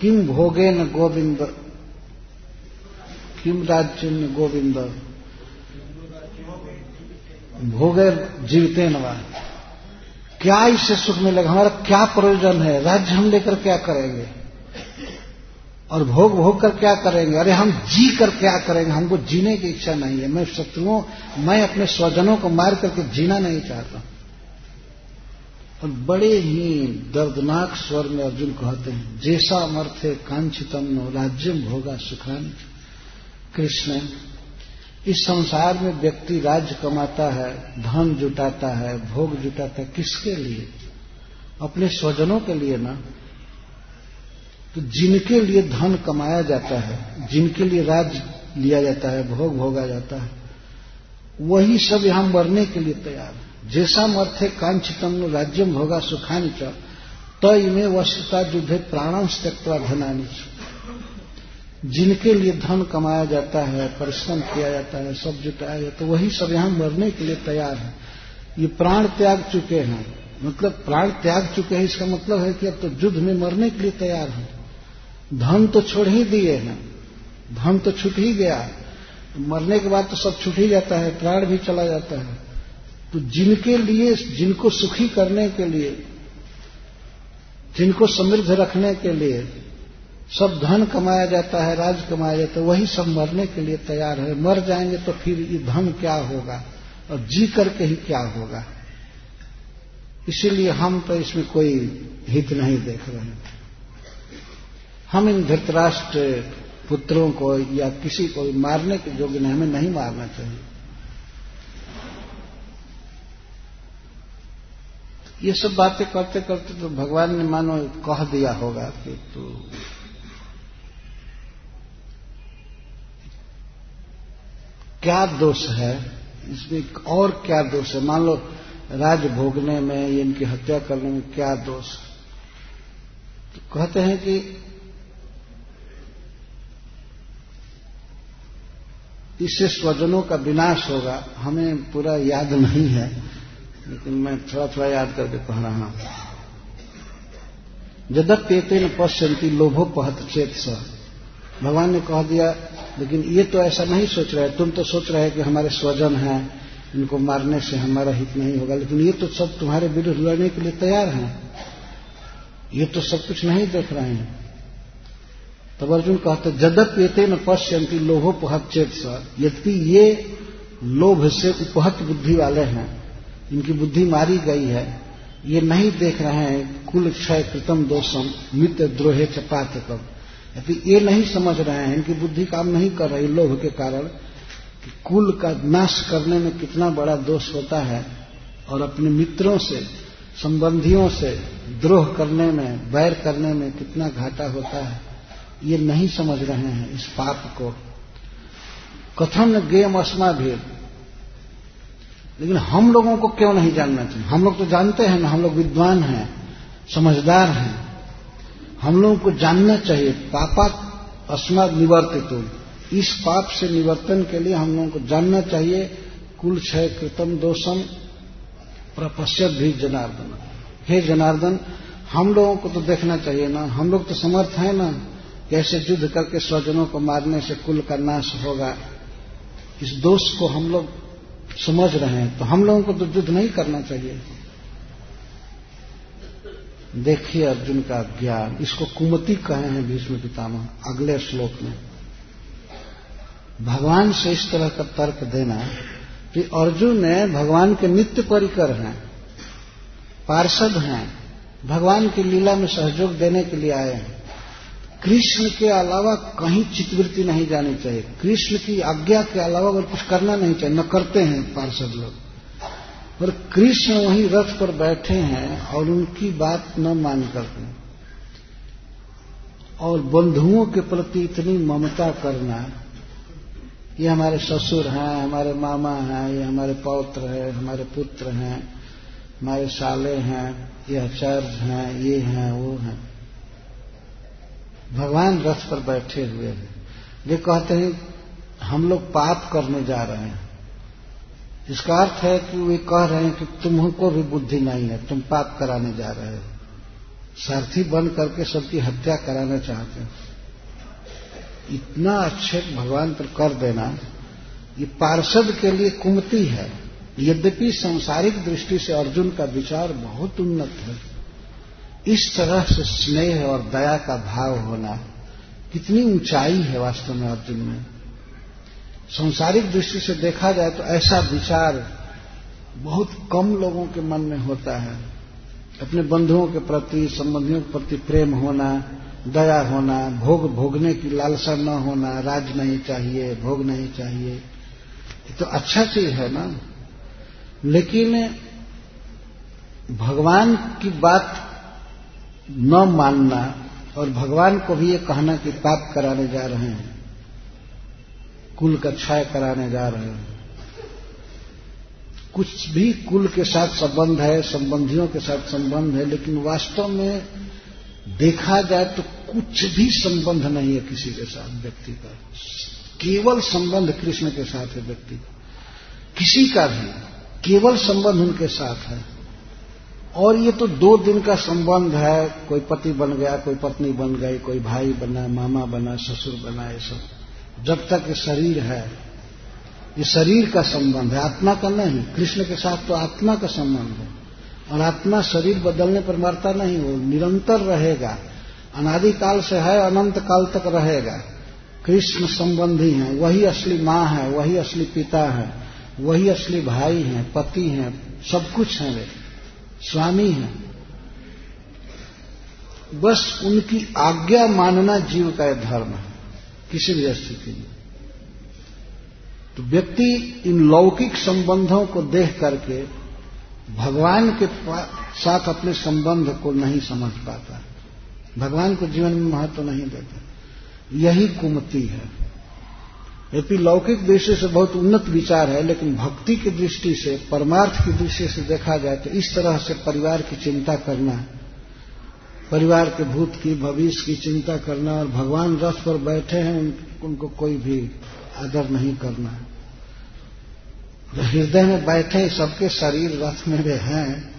S1: किम भोगे न गोविंद? किम राज्य न गोविंद? भोगे जीवते नवा क्या इससे सुख मिलेगा? हमारा क्या प्रयोजन है? राज्य हम लेकर क्या करेंगे? और भोग भोग कर क्या करेंगे? अरे हम जी कर क्या करेंगे? हमको जीने की इच्छा नहीं है। मैं शत्रुओं, मैं अपने स्वजनों को मार करके जीना नहीं चाहता। और बड़े ही दर्दनाक स्वर में अर्जुन कहते हैं, जैसा अमर्थे कांक्षितम नो, राज्यम भोगा सुखान कृष्ण इस संसार में व्यक्ति राज्य कमाता है, धन जुटाता है, भोग जुटाता है, किसके लिए? अपने स्वजनों के लिए ना। तो जिनके लिए धन कमाया जाता है, जिनके लिए राज लिया जाता है, भोग भोगा जाता है, वही सब यहाँ मरने के लिए तैयार है। जैसा मर्थे कांचितम राज्यम भोगा सुखानी च तय में वस्तुता युद्ध प्राणांश त्यक्वा धनानी जिनके लिए धन कमाया जाता है, परिश्रम किया जाता है, सब जुटाया जाता है वही सब यहाँ मरने के लिए तैयार है। ये प्राण त्याग चुके हैं। मतलब प्राण त्याग चुके हैं, इसका मतलब है कि अब तो युद्ध में मरने के लिए तैयार हैं। धन तो छोड़ ही दिए हैं। धन तो छूट ही गया। मरने के बाद तो सब छूट ही जाता है, प्राण भी चला जाता है। तो जिनके लिए, जिनको सुखी करने के लिए, जिनको समृद्ध रखने के लिए सब धन कमाया जाता है, राज कमाया जाता है, वही सब मरने के लिए तैयार है। मर जाएँगे तो फिर ये धन क्या होगा और जी करके ही क्या होगा? इसीलिए हम तो इसमें कोई हित नहीं देख रहे हैं। हम इन धृतराष्ट्र पुत्रों को या किसी को मारने के योग्य नहीं, हमें नहीं मारना चाहिए। ये सब बातें करते करते तो भगवान ने मानो कह दिया होगा कि तो क्या दोष है? इसमें और क्या दोष है? मान लो, राज भोगने में, या इनकी हत्या करने में क्या दोष? तो कहते हैं कि इससे स्वजनों का विनाश होगा। हमें पूरा याद नहीं है, लेकिन मैं थोड़ा थोड़ा याद करके कह रहा हूँ। जदप्येते न पश्यंती लोभो पहत चेत स भगवान ने कह दिया, लेकिन ये तो ऐसा नहीं सोच रहे, तुम तो सोच रहे कि हमारे स्वजन हैं, इनको मारने से हमारा हित नहीं होगा, लेकिन ये तो सब तुम्हारे विरुद्ध लड़ने के लिए तैयार हैं। ये तो सब कुछ नहीं देख रहे हैं। तब अर्जुन कहते जदप ये न पश्यंती लोभोपहत चेत स। यद्यपि ये लोभ से उपहत बुद्धि वाले हैं, इनकी बुद्धि मारी गई है, ये नहीं देख रहे हैं, कुल क्षय कृतम दोषम मित्र द्रोहे चपात कब यदि ये नहीं समझ रहे हैं इनकी बुद्धि काम नहीं कर रही लोभ के कारण कि कुल का नाश करने में कितना बड़ा दोष होता है और अपने मित्रों से, संबंधियों से, द्रोह करने में, बैर करने में कितना घाटा होता है, ये नहीं समझ रहे हैं इस पाप को। कथन गेम अस्मा भेद लेकिन हम लोगों को क्यों नहीं जानना चाहिए? हम लोग तो जानते हैं ना, हम लोग विद्वान हैं, समझदार हैं। हम लोगों को जानना चाहिए, पापा अस्मा निवर्तित इस पाप से निवर्तन के लिए हम लोगों को जानना चाहिए, कुल क्षय कृतम दोषम प्रपश्यत भी जनार्दन। हे जनार्दन, हम लोगों को तो देखना चाहिए ना, हम लोग तो समर्थ हैं ना कैसे युद्ध करके स्वजनों को मारने से कुल का नाश होगा। इस दोष को हम लोग समझ रहे हैं तो हम लोगों को तो युद्ध नहीं करना चाहिए। देखिए अर्जुन का ज्ञान। इसको कुमति कहे हैं भीष्म पितामह, अगले श्लोक में। भगवान से इस तरह का तर्क देना कि अर्जुन ने भगवान के नित्य परिकर हैं, पार्षद हैं, भगवान की लीला में सहयोग देने के लिए आए हैं। कृष्ण के अलावा कहीं चितवृत्ति नहीं जानी चाहिए। कृष्ण की आज्ञा के अलावा अगर कुछ करना नहीं चाहिए। न करते हैं पार्षद लोग। और कृष्ण वहीं रथ पर बैठे हैं और उनकी बात न मान करते। और बंधुओं के प्रति इतनी ममता करना, ये हमारे ससुर हैं, हमारे मामा हैं, ये हमारे पौत्र हैं, हमारे पुत्र हैं, हमारे साले हैं, ये आचार्य हैं, ये हैं, वो हैं। भगवान रथ पर बैठे हुए हैं। वे कहते हैं, हम लोग पाप करने जा रहे हैं। इसका अर्थ है कि वे कह रहे हैं कि तुमको भी बुद्धि नहीं है, तुम पाप कराने जा रहे हो। सारथी बन करके सबकी हत्या कराना चाहते हैं। इतना अच्छे भगवान पर कर देना, ये पार्षद के लिए कुमति है। यद्यपि सांसारिक दृष्टि से अर्जुन का विचार बहुत उन्नत है। इस तरह से स्नेह और दया का भाव होना कितनी ऊंचाई है वास्तव में अर्जुन में। संसारिक दृष्टि से देखा जाए तो ऐसा विचार बहुत कम लोगों के मन में होता है। अपने बंधुओं के प्रति, संबंधियों के प्रति प्रेम होना, दया होना, भोग भोगने की लालसा न होना, राज नहीं चाहिए, भोग नहीं चाहिए, ये तो अच्छा चीज़ है ना। लेकिन भगवान की बात न मानना और भगवान को भी ये कहना कि पाप कराने जा रहे हैं। कुल का क्षय कराने जा रहे हैं। कुछ भी कुल के साथ संबंध है, संबंधियों के साथ संबंध है, लेकिन वास्तव में देखा जाए तो कुछ भी संबंध नहीं है किसी के साथ व्यक्ति का। केवल संबंध कृष्ण के साथ है व्यक्ति का। किसी का भी, केवल संबंध उनके साथ है। और ये तो दो दिन का संबंध है, कोई पति बन गया, कोई पत्नी बन गई, कोई भाई बना, मामा बना, ससुर बना, ये सब। जब तक ये शरीर है, ये शरीर का संबंध है, आत्मा का नहीं, कृष्ण के साथ तो आत्मा का संबंध है। और आत्मा शरीर बदलने पर मरता नहीं, वो निरंतर रहेगा, अनादिकाल से है, अनंत काल तक रहेगा। कृष्ण संबंधी है, वही असली माँ है, वही असली पिता है, वही असली भाई हैं, पति हैं, सब कुछ हैं वे, स्वामी हैं। बस उनकी आज्ञा मानना जीव का धर्म है। किसी भी स्थिति में तो व्यक्ति इन लौकिक संबंधों को देख करके भगवान के साथ अपने संबंध को नहीं समझ पाता। भगवान को जीवन में महत्व तो नहीं देता। यही कुमति है। यदि लौकिक दृष्टि से बहुत उन्नत विचार है, लेकिन भक्ति की दृष्टि से, परमार्थ की दृष्टि से देखा जाए तो इस तरह से परिवार की चिंता करना परिवार के भूत की भविष्य की चिंता करना और भगवान रथ पर बैठे हैं उन, उनको कोई भी आदर नहीं करना जो हृदय में बैठे सबके शरीर रथ में वे हैं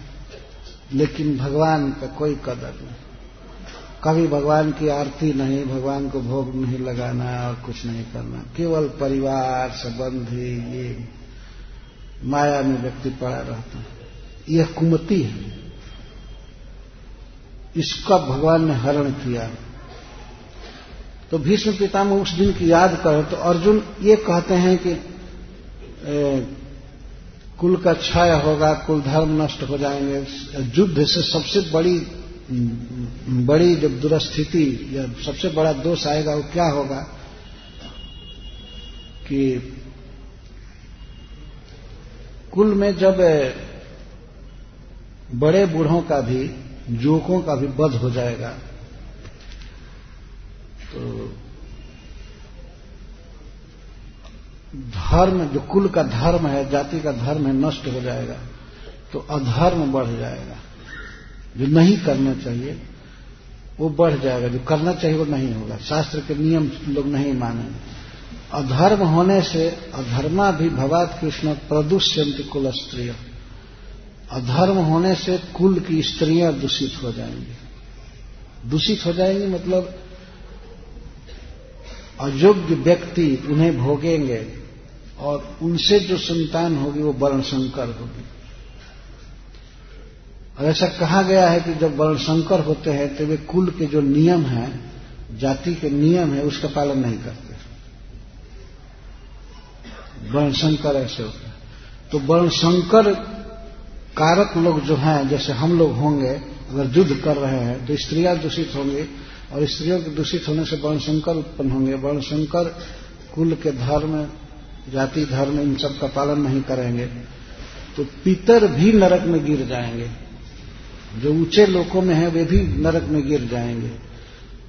S1: लेकिन भगवान का कोई कदर नहीं। कभी भगवान की आरती नहीं भगवान को भोग नहीं लगाना और कुछ नहीं करना। केवल परिवार संबंधी ये माया में व्यक्ति पड़ा रहता है। यह कुमति है। इसका भगवान ने हरण किया। तो भीष्म पितामह उस दिन की याद करें तो अर्जुन ये कहते हैं कि ए, कुल का क्षय होगा कुल धर्म नष्ट हो जाएँगे। युद्ध से सबसे बड़ी बड़ी जब दुरस्थिति या सबसे बड़ा दोष आएगा वो क्या होगा? कि कुल में जब बड़े बूढ़ों का भी युवकों का भी वध हो जाएगा। तो धर्म, जो कुल का धर्म है, जाति का धर्म है, नष्ट हो जाएगा तो अधर्म बढ़ जाएगा। जो नहीं करना चाहिए, वो बढ़ जाएगा। जो करना चाहिए, वो नहीं होगा। शास्त्र के नियम लोग नहीं मानेंगे अधर्म होने से अधर्मा भी भवात कृष्ण प्रदुष्यंत कुल स्त्रिय अधर्म होने से कुल की स्त्रियाँ दूषित हो जाएँगी। दूषित हो जाएँगी मतलब अयोग्य व्यक्ति उन्हें भोगेंगे और उनसे जो संतान होगी वो वर्ण संकर होगी। और ऐसा कहा गया है कि जब वर्ण संकर होते हैं तो वे कुल के जो नियम हैं, जाति के नियम है, उसका पालन नहीं करते। वर्ण संकर ऐसे होते हैं। तो वर्ण संकर कारक लोग जो हैं, जैसे हम लोग होंगे, अगर युद्ध कर रहे हैं तो स्त्रियाँ दूषित होंगी, और स्त्रियों के दूषित होने से वर्ण संकर उत्पन्न होंगे। वर्ण संकर कुल के धर्म, जाति धर्म, इन सब का पालन नहीं करेंगे तो पितर भी नरक में गिर जाएँगे। जो ऊँचे लोकों में है, वे भी नरक में गिर जाएँगे।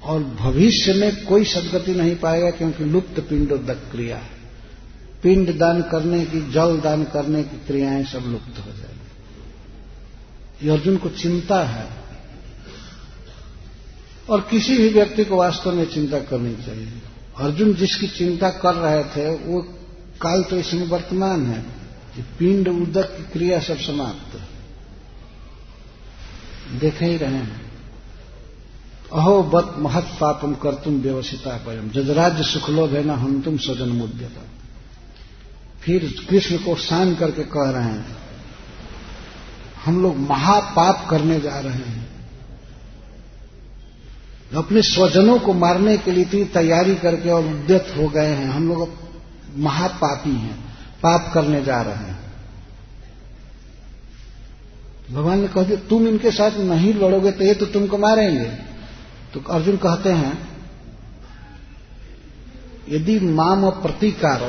S1: और भविष्य में कोई सदगति नहीं पाएगा, क्योंकि लुप्त पिंडोदक क्रिया पिंड दान करने की, जल दान करने की क्रियाएँ सब लुप्त हो जाएँगी। ये अर्जुन को चिंता है। और किसी भी व्यक्ति को वास्तव में चिंता करनी चाहिए। अर्जुन जिसकी चिंता कर रहे थे, वो काल तो इसमें वर्तमान है। कि पिंड उदक की क्रिया सब समाप्त देख ही रहे हैं। अहो बत महत पापम कर तुम व्यवसिता पयम जजराज्य सुखलोभ है ना हम तुम स्वजन मुद्यता। फिर कृष्ण को शान करके कह रहे हैं हम लोग महापाप करने जा रहे हैं। अपने स्वजनों को मारने के लिए इतनी तैयारी करके और उद्यत हो गए हैं। हम लोग महापापी हैं, पाप करने जा रहे हैं। भगवान ने कह दिया तुम इनके साथ नहीं लड़ोगे तो ये तो तुमको मारेंगे। तो अर्जुन कहते हैं, यदि माम प्रतिकार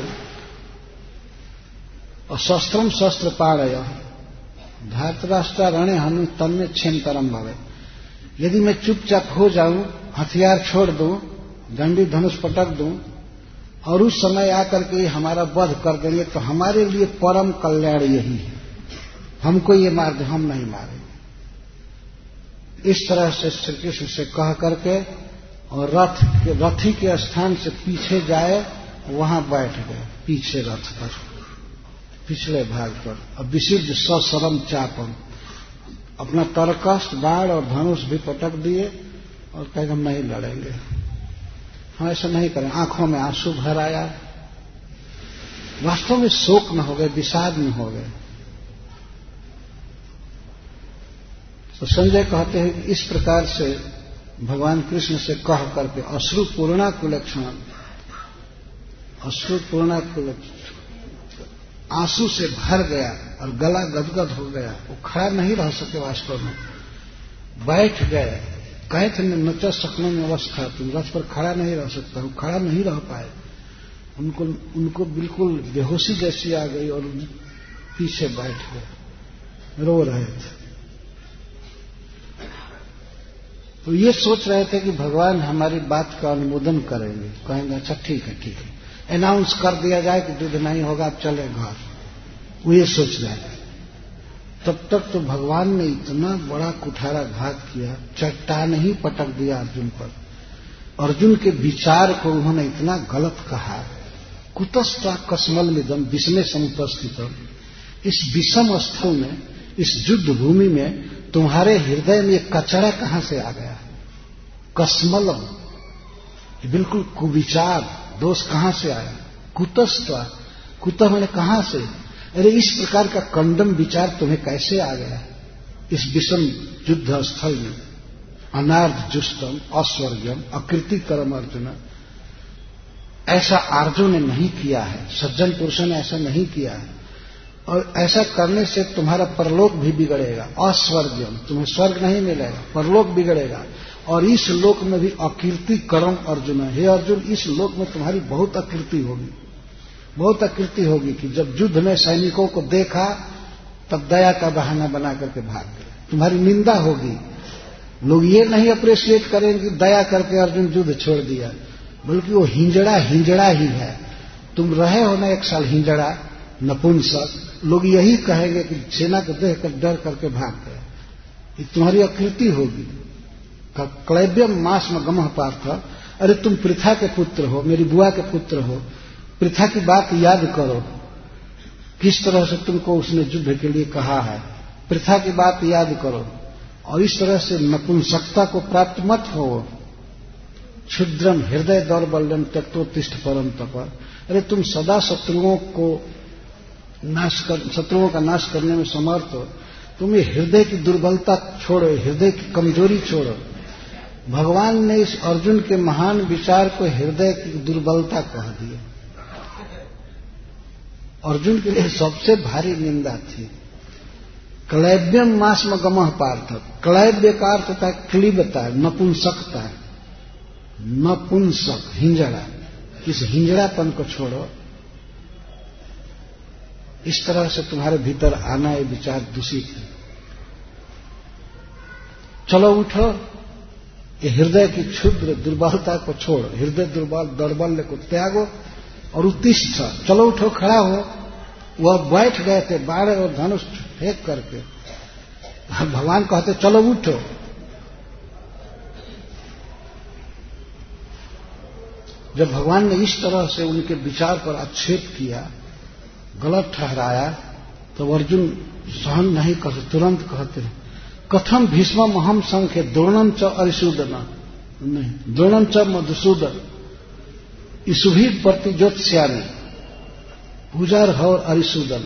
S1: और शस्त्रम शस्त्र पाड़य धातराष्ट्र रणे हम तन्ने छेन तरम भवे। यदि मैं चुपचाप हो जाऊँ, हथियार छोड़ दूँ, दंडी धनुष पटक दूँ, और उस समय आकर के हमारा वध कर देंगे तो हमारे लिए परम कल्याण यही है। हमको ये मार दे हम नहीं मारेंगे। इस तरह से श्री कृष्ण से कह करके और रथ के, रथी के स्थान से पीछे जाए, वहाँ बैठ गए, पीछे रथ पर। पिछले भाग पर। और विशुद्ध सशरम चापम। अपना तरकष्ट बाढ़ और धनुष भी पटक दिए और कहे हम नहीं लड़ेंगे। हम ऐसा नहीं करें। आँखों में आँसू भर आया। वास्तव में शोक न हो गए, विषाद न हो गए। तो संजय कहते हैं कि इस प्रकार से भगवान कृष्ण से कह करके अश्रु पूर्णा कुलक्षण अश्रु पूर्णा कुलक्षण आँसू से भर गया और गला गदगद हो गया, वो खड़ा नहीं रह सके वास्तव में। बैठ गए। कहे थे नच सकने में अवस्था तुम रथ पर खड़ा नहीं रह सकता वो खड़ा नहीं रह पाए। उनको उनको बिल्कुल बेहोशी जैसी आ गई और पीछे बैठ गए। रो रहे थे। तो ये सोच रहे थे कि भगवान हमारी बात का अनुमोदन करेंगे। कहेंगे अच्छा ठीक है ठीक है। अनाउंस कर दिया जाए कि युद्ध नहीं होगा आप चले घर। वो ये सोच रहे थे। तब तक तो भगवान ने इतना बड़ा कुठारा घात किया चट्टान ही पटक दिया अर्जुन पर। अर्जुन के विचार को उन्होंने इतना गलत कहा। कुतस्ता कसमल निदम विषमे समुपस्थितम इस विषम स्थल में, इस युद्ध भूमि में तुम्हारे हृदय में कचरा कहाँ से आ गया? कसमलम। बिल्कुल कुविचार। दोष कहाँ से आया? कुतस्त्वा कुत मैंने कहाँ से? अरे इस प्रकार का कंडम विचार तुम्हें कैसे आ गया? इस विषम युद्ध स्थल में अनार्थ जुष्टम अस्वर्गम अकृति कर्म अर्जुन। ऐसा अर्जुन ने नहीं किया है। सज्जन पुरुषों ने ऐसा नहीं किया है। और ऐसा करने से तुम्हारा परलोक भी बिगड़ेगा। अस्वर्गम, तुम्हें स्वर्ग नहीं मिलेगा, परलोक बिगड़ेगा। और इस लोक में भी अकीर्ति कर्म अर्जुन है। हे अर्जुन, इस लोक में तुम्हारी बहुत अकीर्ति होगी। बहुत अकृति होगी कि जब युद्ध में सैनिकों को देखा, तब दया का बहाना बना करके भाग गए। तुम्हारी निंदा होगी। लोग ये नहीं अप्रिशिएट करेंगे कि दया करके अर्जुन युद्ध छोड़ दिया, बल्कि वो हिंजड़ा हिंजड़ा ही है। तुम रहे हो ना एक साल हिंजड़ा, नपुंसक। लोग यही कहेंगे कि सेना को देख कर डर करके भाग गए। तुम्हारी अकृति होगी। क्लैब्यम मास में गमह पार्थ। अरे तुम पृथा के पुत्र हो, मेरी बुआ के पुत्र हो, पृथा की बात याद करो। किस तरह से तुमको उसने युद्ध के लिए कहा है, पृथा की बात याद करो। और इस तरह से नपुंसकता को प्राप्त मत हो। क्षुद्रम हृदय दौर दौर्बल्यम तत्वोत्तिष्ठ परम तप। अरे तुम सदा शत्रुओं को नाश कर, शत्रुओं का नाश करने में समर्थ हो। तुम ये हृदय की दुर्बलता छोड़ो हृदय की कमज़ोरी छोड़ो। भगवान ने इस अर्जुन के महान विचार को हृदय की दुर्बलता कह दिया अर्जुन के लिए सबसे भारी निंदा थी। क्लैब्यम मास में गमह पार्थ। क्लैब्य का अर्थ है क्लिबता नपुंसकता नपुंसक, हिंजड़ा। इस हिंजड़ापन को छोड़ो। इस तरह से तुम्हारे भीतर आना ये विचार दूषित है। चलो उठो। हृदय की क्षुद्र दुर्बलता को छोड़, हृदय दुर्बल, दौर्बल्य को त्यागो और उत्तिष्ठ चलो उठो, खड़ा हो। वह बैठ गए थे बाढ़ और धनुष फेंक करके। भगवान कहते, चलो उठो। जब भगवान ने इस तरह से उनके विचार पर आक्षेप किया, गलत ठहराया तो अर्जुन सहन नहीं कर, तुरंत कहते हैं कथम भीष्म हम संख्य द्रोणम च अरिसूदन नहीं द्रोणम च मधुसूदन। इसुभी प्रतिज्योत्स्यामी पूजार और अरिसूदन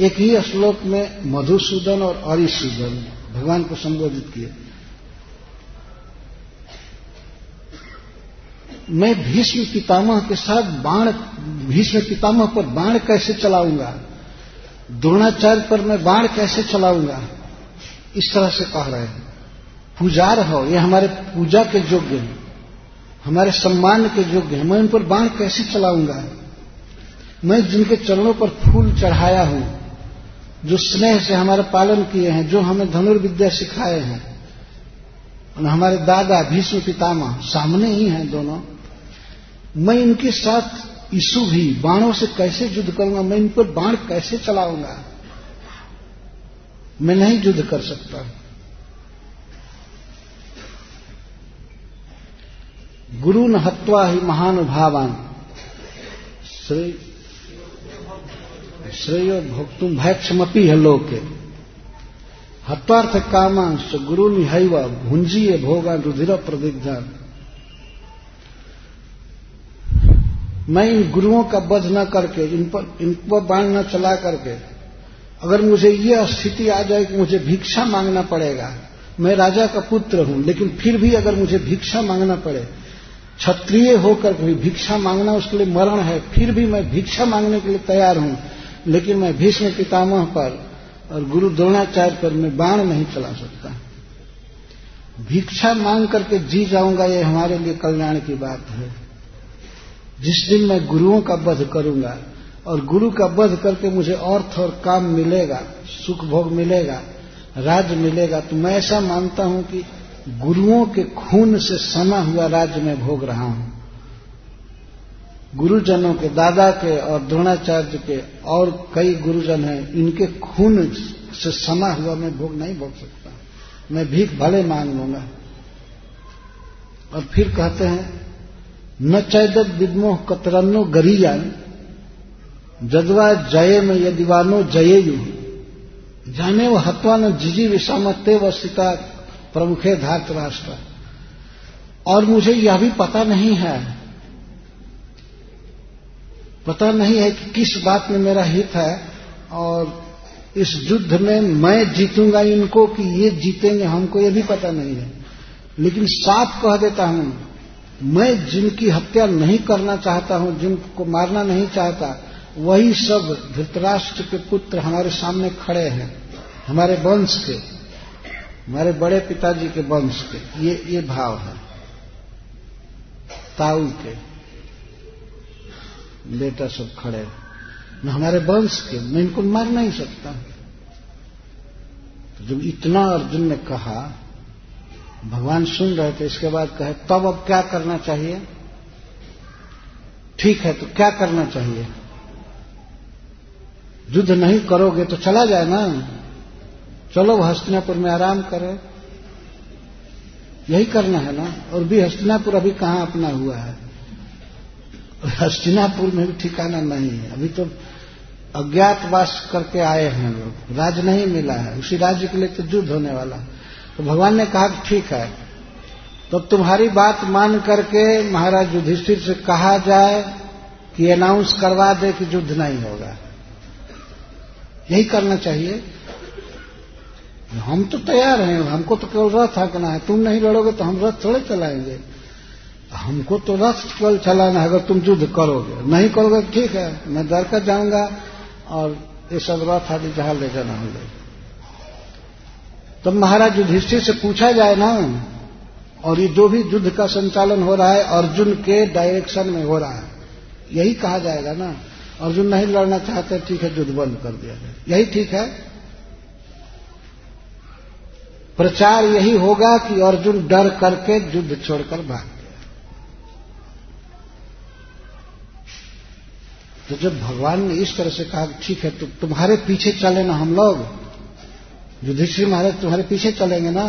S1: एक ही श्लोक में मधुसूदन और अरिसूदन भगवान को संबोधित किए। मैं भीष्म पितामह के साथ बाण, भीष्म पितामह पर बाण कैसे चलाऊँगा? द्रोणाचार्य पर मैं बाण कैसे चलाऊँगा? इस तरह से कह रहे हैं। पुजार हो, ये हमारे पूजा के योग्य हैं। हमारे सम्मान के योग्य हैं। मैं उन पर बाण कैसे चलाऊँगा? मैं जिनके चरणों पर फूल चढ़ाया हूँ, जो स्नेह से हमारा पालन किए हैं, जो हमें धनुर्विद्या सिखाए हैं, और हमारे दादा भीष्म पितामह सामने ही हैं दोनों, मैं इनके साथ यीशु भी बाणों से कैसे युद्ध करूँगा? मैं इन पर बाण कैसे चलाऊँगा? मैं नहीं युद्ध कर सकता। गुरु न हत्वा ही महानुभावान। श्री श्रेय भोक्तुम भैक्षमपी है लोके। हत्वार्थ कामांश गुरु निहैव भुंजीय भोगा रुधिर प्रदिग्धा मैं इन गुरुओं का वध न करके इन पर बाण न चला करके अगर मुझे यह स्थिति आ जाए कि मुझे भिक्षा मांगना पड़ेगा, मैं राजा का पुत्र हूँ, लेकिन फिर भी अगर मुझे भिक्षा मांगना पड़े, क्षत्रिय होकर भी भिक्षा मांगना उसके लिए मरण है, फिर भी मैं भिक्षा मांगने के लिए तैयार हूँ, लेकिन मैं भीष्म पितामह पर और गुरु द्रोणाचार्य पर मैं बाण नहीं चला सकता। भिक्षा मांग करके जी जाऊँगा, ये हमारे लिए कल्याण की बात है। जिस दिन मैं गुरुओं का वध करूँगा और गुरु का वध करके मुझे अर्थ और काम मिलेगा, सुख भोग मिलेगा, राज मिलेगा तो मैं ऐसा मानता हूँ कि गुरुओं के खून से सना हुआ राज्य में भोग रहा हूँ। गुरुजनों के, दादा के और द्रोणाचार्य के और कई गुरुजन हैं, इनके खून से सना हुआ मैं भोग नहीं भोग सकता। मैं भीख भले मांग लूँगा। और फिर कहते हैं, न चैदत विद्मोह कतरन्नो गरिया जदवा जये में यदिवानो जयेयु जाने वो हत्वा न जिजी विषामते व सीता प्रमुखे धात राष्ट्र। और मुझे यह भी पता नहीं है, पता नहीं है कि किस बात में मेरा हित है और इस युद्ध में मैं जीतूँगा इनको कि ये जीतेंगे, हमको ये भी पता नहीं है। लेकिन साफ़ कह देता हूँ, मैं जिनकी हत्या नहीं करना चाहता हूँ, जिनको मारना नहीं चाहता वही सब धृतराष्ट्र के पुत्र हमारे सामने खड़े हैं, हमारे वंश के, हमारे बड़े पिताजी के वंश के, ये ये भाव है। ताऊ के बेटा सब खड़े न हमारे वंश के, मैं इनको मार नहीं सकता। तो जब इतना अर्जुन ने कहा, भगवान सुन रहे थे, इसके बाद कहे, तब अब क्या करना चाहिए? ठीक है तो क्या करना चाहिए? युद्ध नहीं करोगे तो चला जाए ना। चलो हस्तिनापुर में आराम करें। यही करना है ना। और भी हस्तिनापुर अभी कहाँ अपना हुआ है? हस्तिनापुर में भी ठिकाना नहीं है। अभी तो अज्ञातवास करके आए हैं लोग। राज्य नहीं मिला है। उसी राज्य के लिए तो युद्ध होने वाला। तो भगवान ने कहा कि ठीक है। तो तुम्हारी बात मान करके महाराज युधिष्ठिर से कहा जाए कि अनाउंस करवा दे कि युद्ध नहीं होगा। यही करना चाहिए। हम तो तैयार हैं, हमको तो केवल रथ हाँकना है। तुम नहीं लड़ोगे तो हम रथ थोड़े चलाएँगे। हमको तो रथ केवल चलाना है, अगर तुम युद्ध करोगे। नहीं करोगे ठीक है, मैं दरकर जाऊँगा और ये सब रथ आदि जहाँ ले जाना हो जाए तब तो महाराज युधिष्ठिर से पूछा जाए ना, और ये जो भी युद्ध का संचालन हो रहा है, अर्जुन के डायरेक्शन में हो रहा है। यही कहा जाएगा ना। अर्जुन नहीं लड़ना चाहते, ठीक है, युद्ध बंद कर दिया जाए। यही ठीक है। प्रचार यही होगा कि अर्जुन डर करके युद्ध छोड़कर भाग गया। तो जब भगवान ने इस तरह से कहा ठीक है तो तुम्हारे पीछे चले ना हम लोग। युधिष्ठिर महाराज तुम्हारे पीछे चलेंगे ना।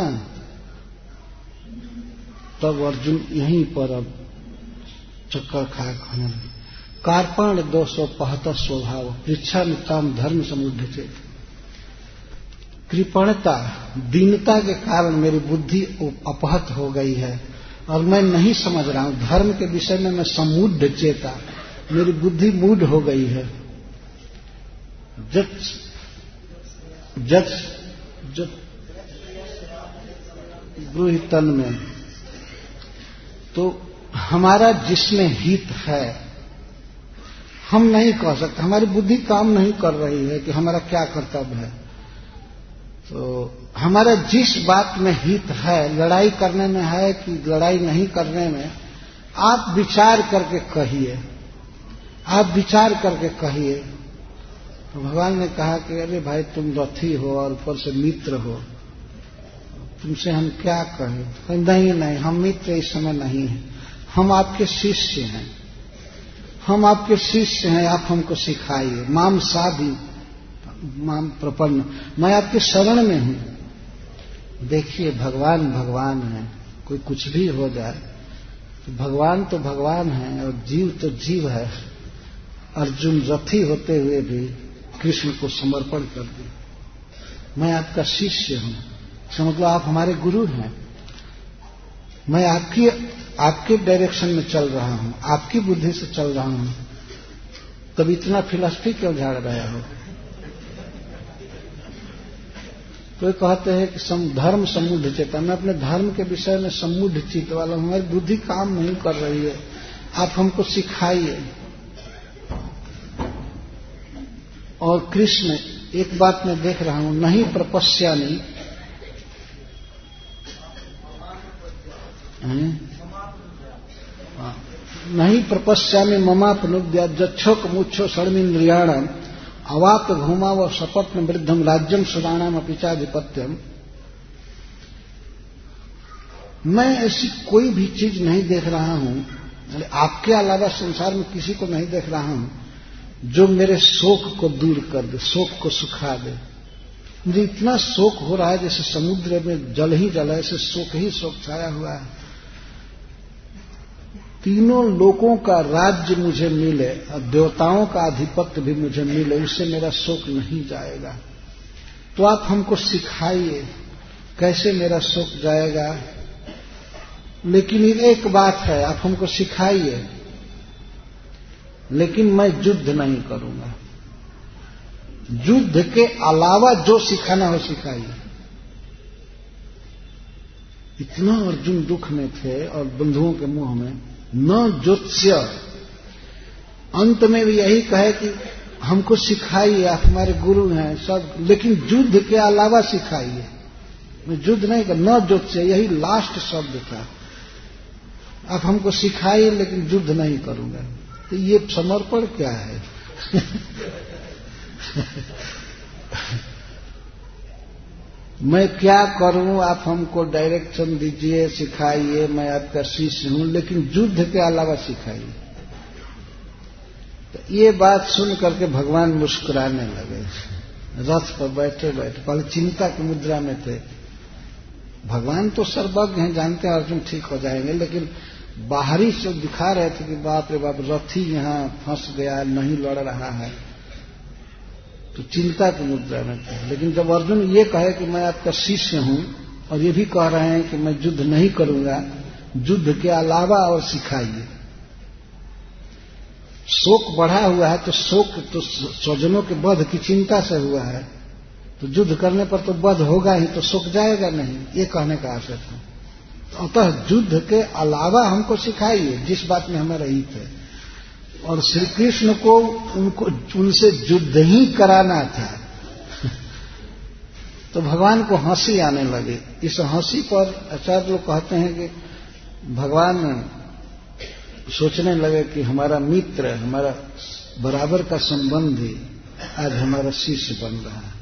S1: तब अर्जुन यहीं पर अब चक्कर खाने लगे। कार्पण सौ पहत्तर स्वभाव पृच्छा काम धर्म समुद्ध थे। कृपणता, दीनता के कारण मेरी बुद्धि अपहत हो गई है और मैं नहीं समझ रहा हूँ। धर्म के विषय में मैं समुद्ध चेता, मेरी बुद्धि मूड हो गई है। जब तन में तो हमारा जिसमें हित है हम नहीं कह सकते। हमारी बुद्धि काम नहीं कर रही है कि हमारा क्या कर्तव्य है। तो हमारा जिस बात में हित है, लड़ाई करने में है कि लड़ाई नहीं करने में, आप विचार करके कहिए। आप विचार करके कहिए। तो भगवान ने कहा कि अरे भाई, तुम रथी हो और ऊपर से मित्र हो। तुमसे हम क्या कहें? नहीं नहीं, हम मित्र इस समय नहीं हैं। हम आपके शिष्य हैं। हम आपके शिष्य हैं, आप हमको सिखाइए। माम साधी, माम प्रपन्न। मैं आपके शरण में हूँ। देखिए, भगवान भगवान है। कोई कुछ भी हो जाए तो भगवान तो भगवान है और जीव तो जीव है। अर्जुन रथी होते हुए भी कृष्ण को समर्पण कर दी मैं आपका शिष्य हूँ। समझ लो, आप हमारे गुरु हैं। मैं आपकी आपके डायरेक्शन में चल रहा हूँ आपकी बुद्धि से चल रहा हूँ। तब इतना फिलॉसफी क्यों झाड़ रहा हो? तो कहते हैं कि सम, धर्म समुद्ध चेता। मैं अपने धर्म के विषय में समुद्ध चित्त वाला हूँ हमारी बुद्धि काम नहीं कर रही है। आप हमको सिखाइए। और कृष्ण एक बात मैं देख रहा हूँ नहीं प्रपस्या नहीं हाँ। नहीं प्रपस्या में ममापनुद्या जच्छोक मुच्छो सर्मिन्द्रियाणम अवाप घूमा व सपत्न वृद्धम राज्यम सुदानाम अपिचाधिपत्यम मैं ऐसी कोई भी चीज़ नहीं देख रहा हूँ आपके अलावा संसार में किसी को नहीं देख रहा हूँ, जो मेरे शोक को दूर कर दे, शोक को सुखा दे। मुझे इतना शोक हो रहा है जैसे समुद्र में जल ही जल ऐसे शोक ही शोक छाया हुआ है। तीनों लोगों का राज्य मुझे मिले और देवताओं का आधिपत्य भी मुझे मिले, उससे मेरा शोक नहीं जाएगा। तो आप हमको सिखाइए कैसे मेरा शोक जाएगा। लेकिन एक बात है, आप हमको सिखाइए। लेकिन मैं युद्ध नहीं करूँगा। युद्ध के अलावा जो सिखाना हो सिखाइए। इतना अर्जुन दुख में थे और बंधुओं के मुँह में न ज्योत्स्य अंत में भी यही कहे कि हमको सिखाइए, आप हमारे गुरु हैं, सब, लेकिन युद्ध के अलावा सिखाइए। मैं युद्ध नहीं कर न ज्योत्स्य यही लास्ट शब्द था। आप हमको सिखाइए, लेकिन युद्ध नहीं करूँगा। तो ये समर्पण क्या है? मैं क्या करूँ? आप हमको डायरेक्शन दीजिए, सिखाइए, मैं आपका शिष्य हूँ, लेकिन युद्ध के अलावा सिखाइए। तो ये बात सुन करके भगवान मुस्कुराने लगे। रथ पर बैठे बैठे, पहले चिंता की मुद्रा में थे। भगवान तो सर्वज्ञ हैं, जानते हैं अर्जुन ठीक हो जाएँगे, लेकिन बाहरी से दिखा रहे थे कि बाप रे बाप, रथ यहाँ फंस गया, नहीं लड़ रहा है। तो चिंता की मुद्रा में थे लेकिन जब अर्जुन ये कहे कि मैं आपका शिष्य हूँ और ये भी कह रहे हैं कि मैं युद्ध नहीं करूँगा, युद्ध के अलावा और सिखाइए। शोक बढ़ा हुआ है तो शोक तो स्वजनों के बध की चिंता से हुआ है। तो युद्ध करने पर तो वध होगा ही तो शोक जाएगा नहीं, ये कहने का आशय था। तो अतः युद्ध के अलावा हमको सिखाइए, जिस बात में हमें रही थे और श्री कृष्ण को उनको, उनसे युद्ध ही कराना था। तो भगवान को हँसी आने लगी। इस हँसी पर आचार्य लोग कहते हैं कि भगवान सोचने लगे कि हमारा मित्र, हमारा बराबर का संबंधी आज हमारा शिष्य बन रहा है।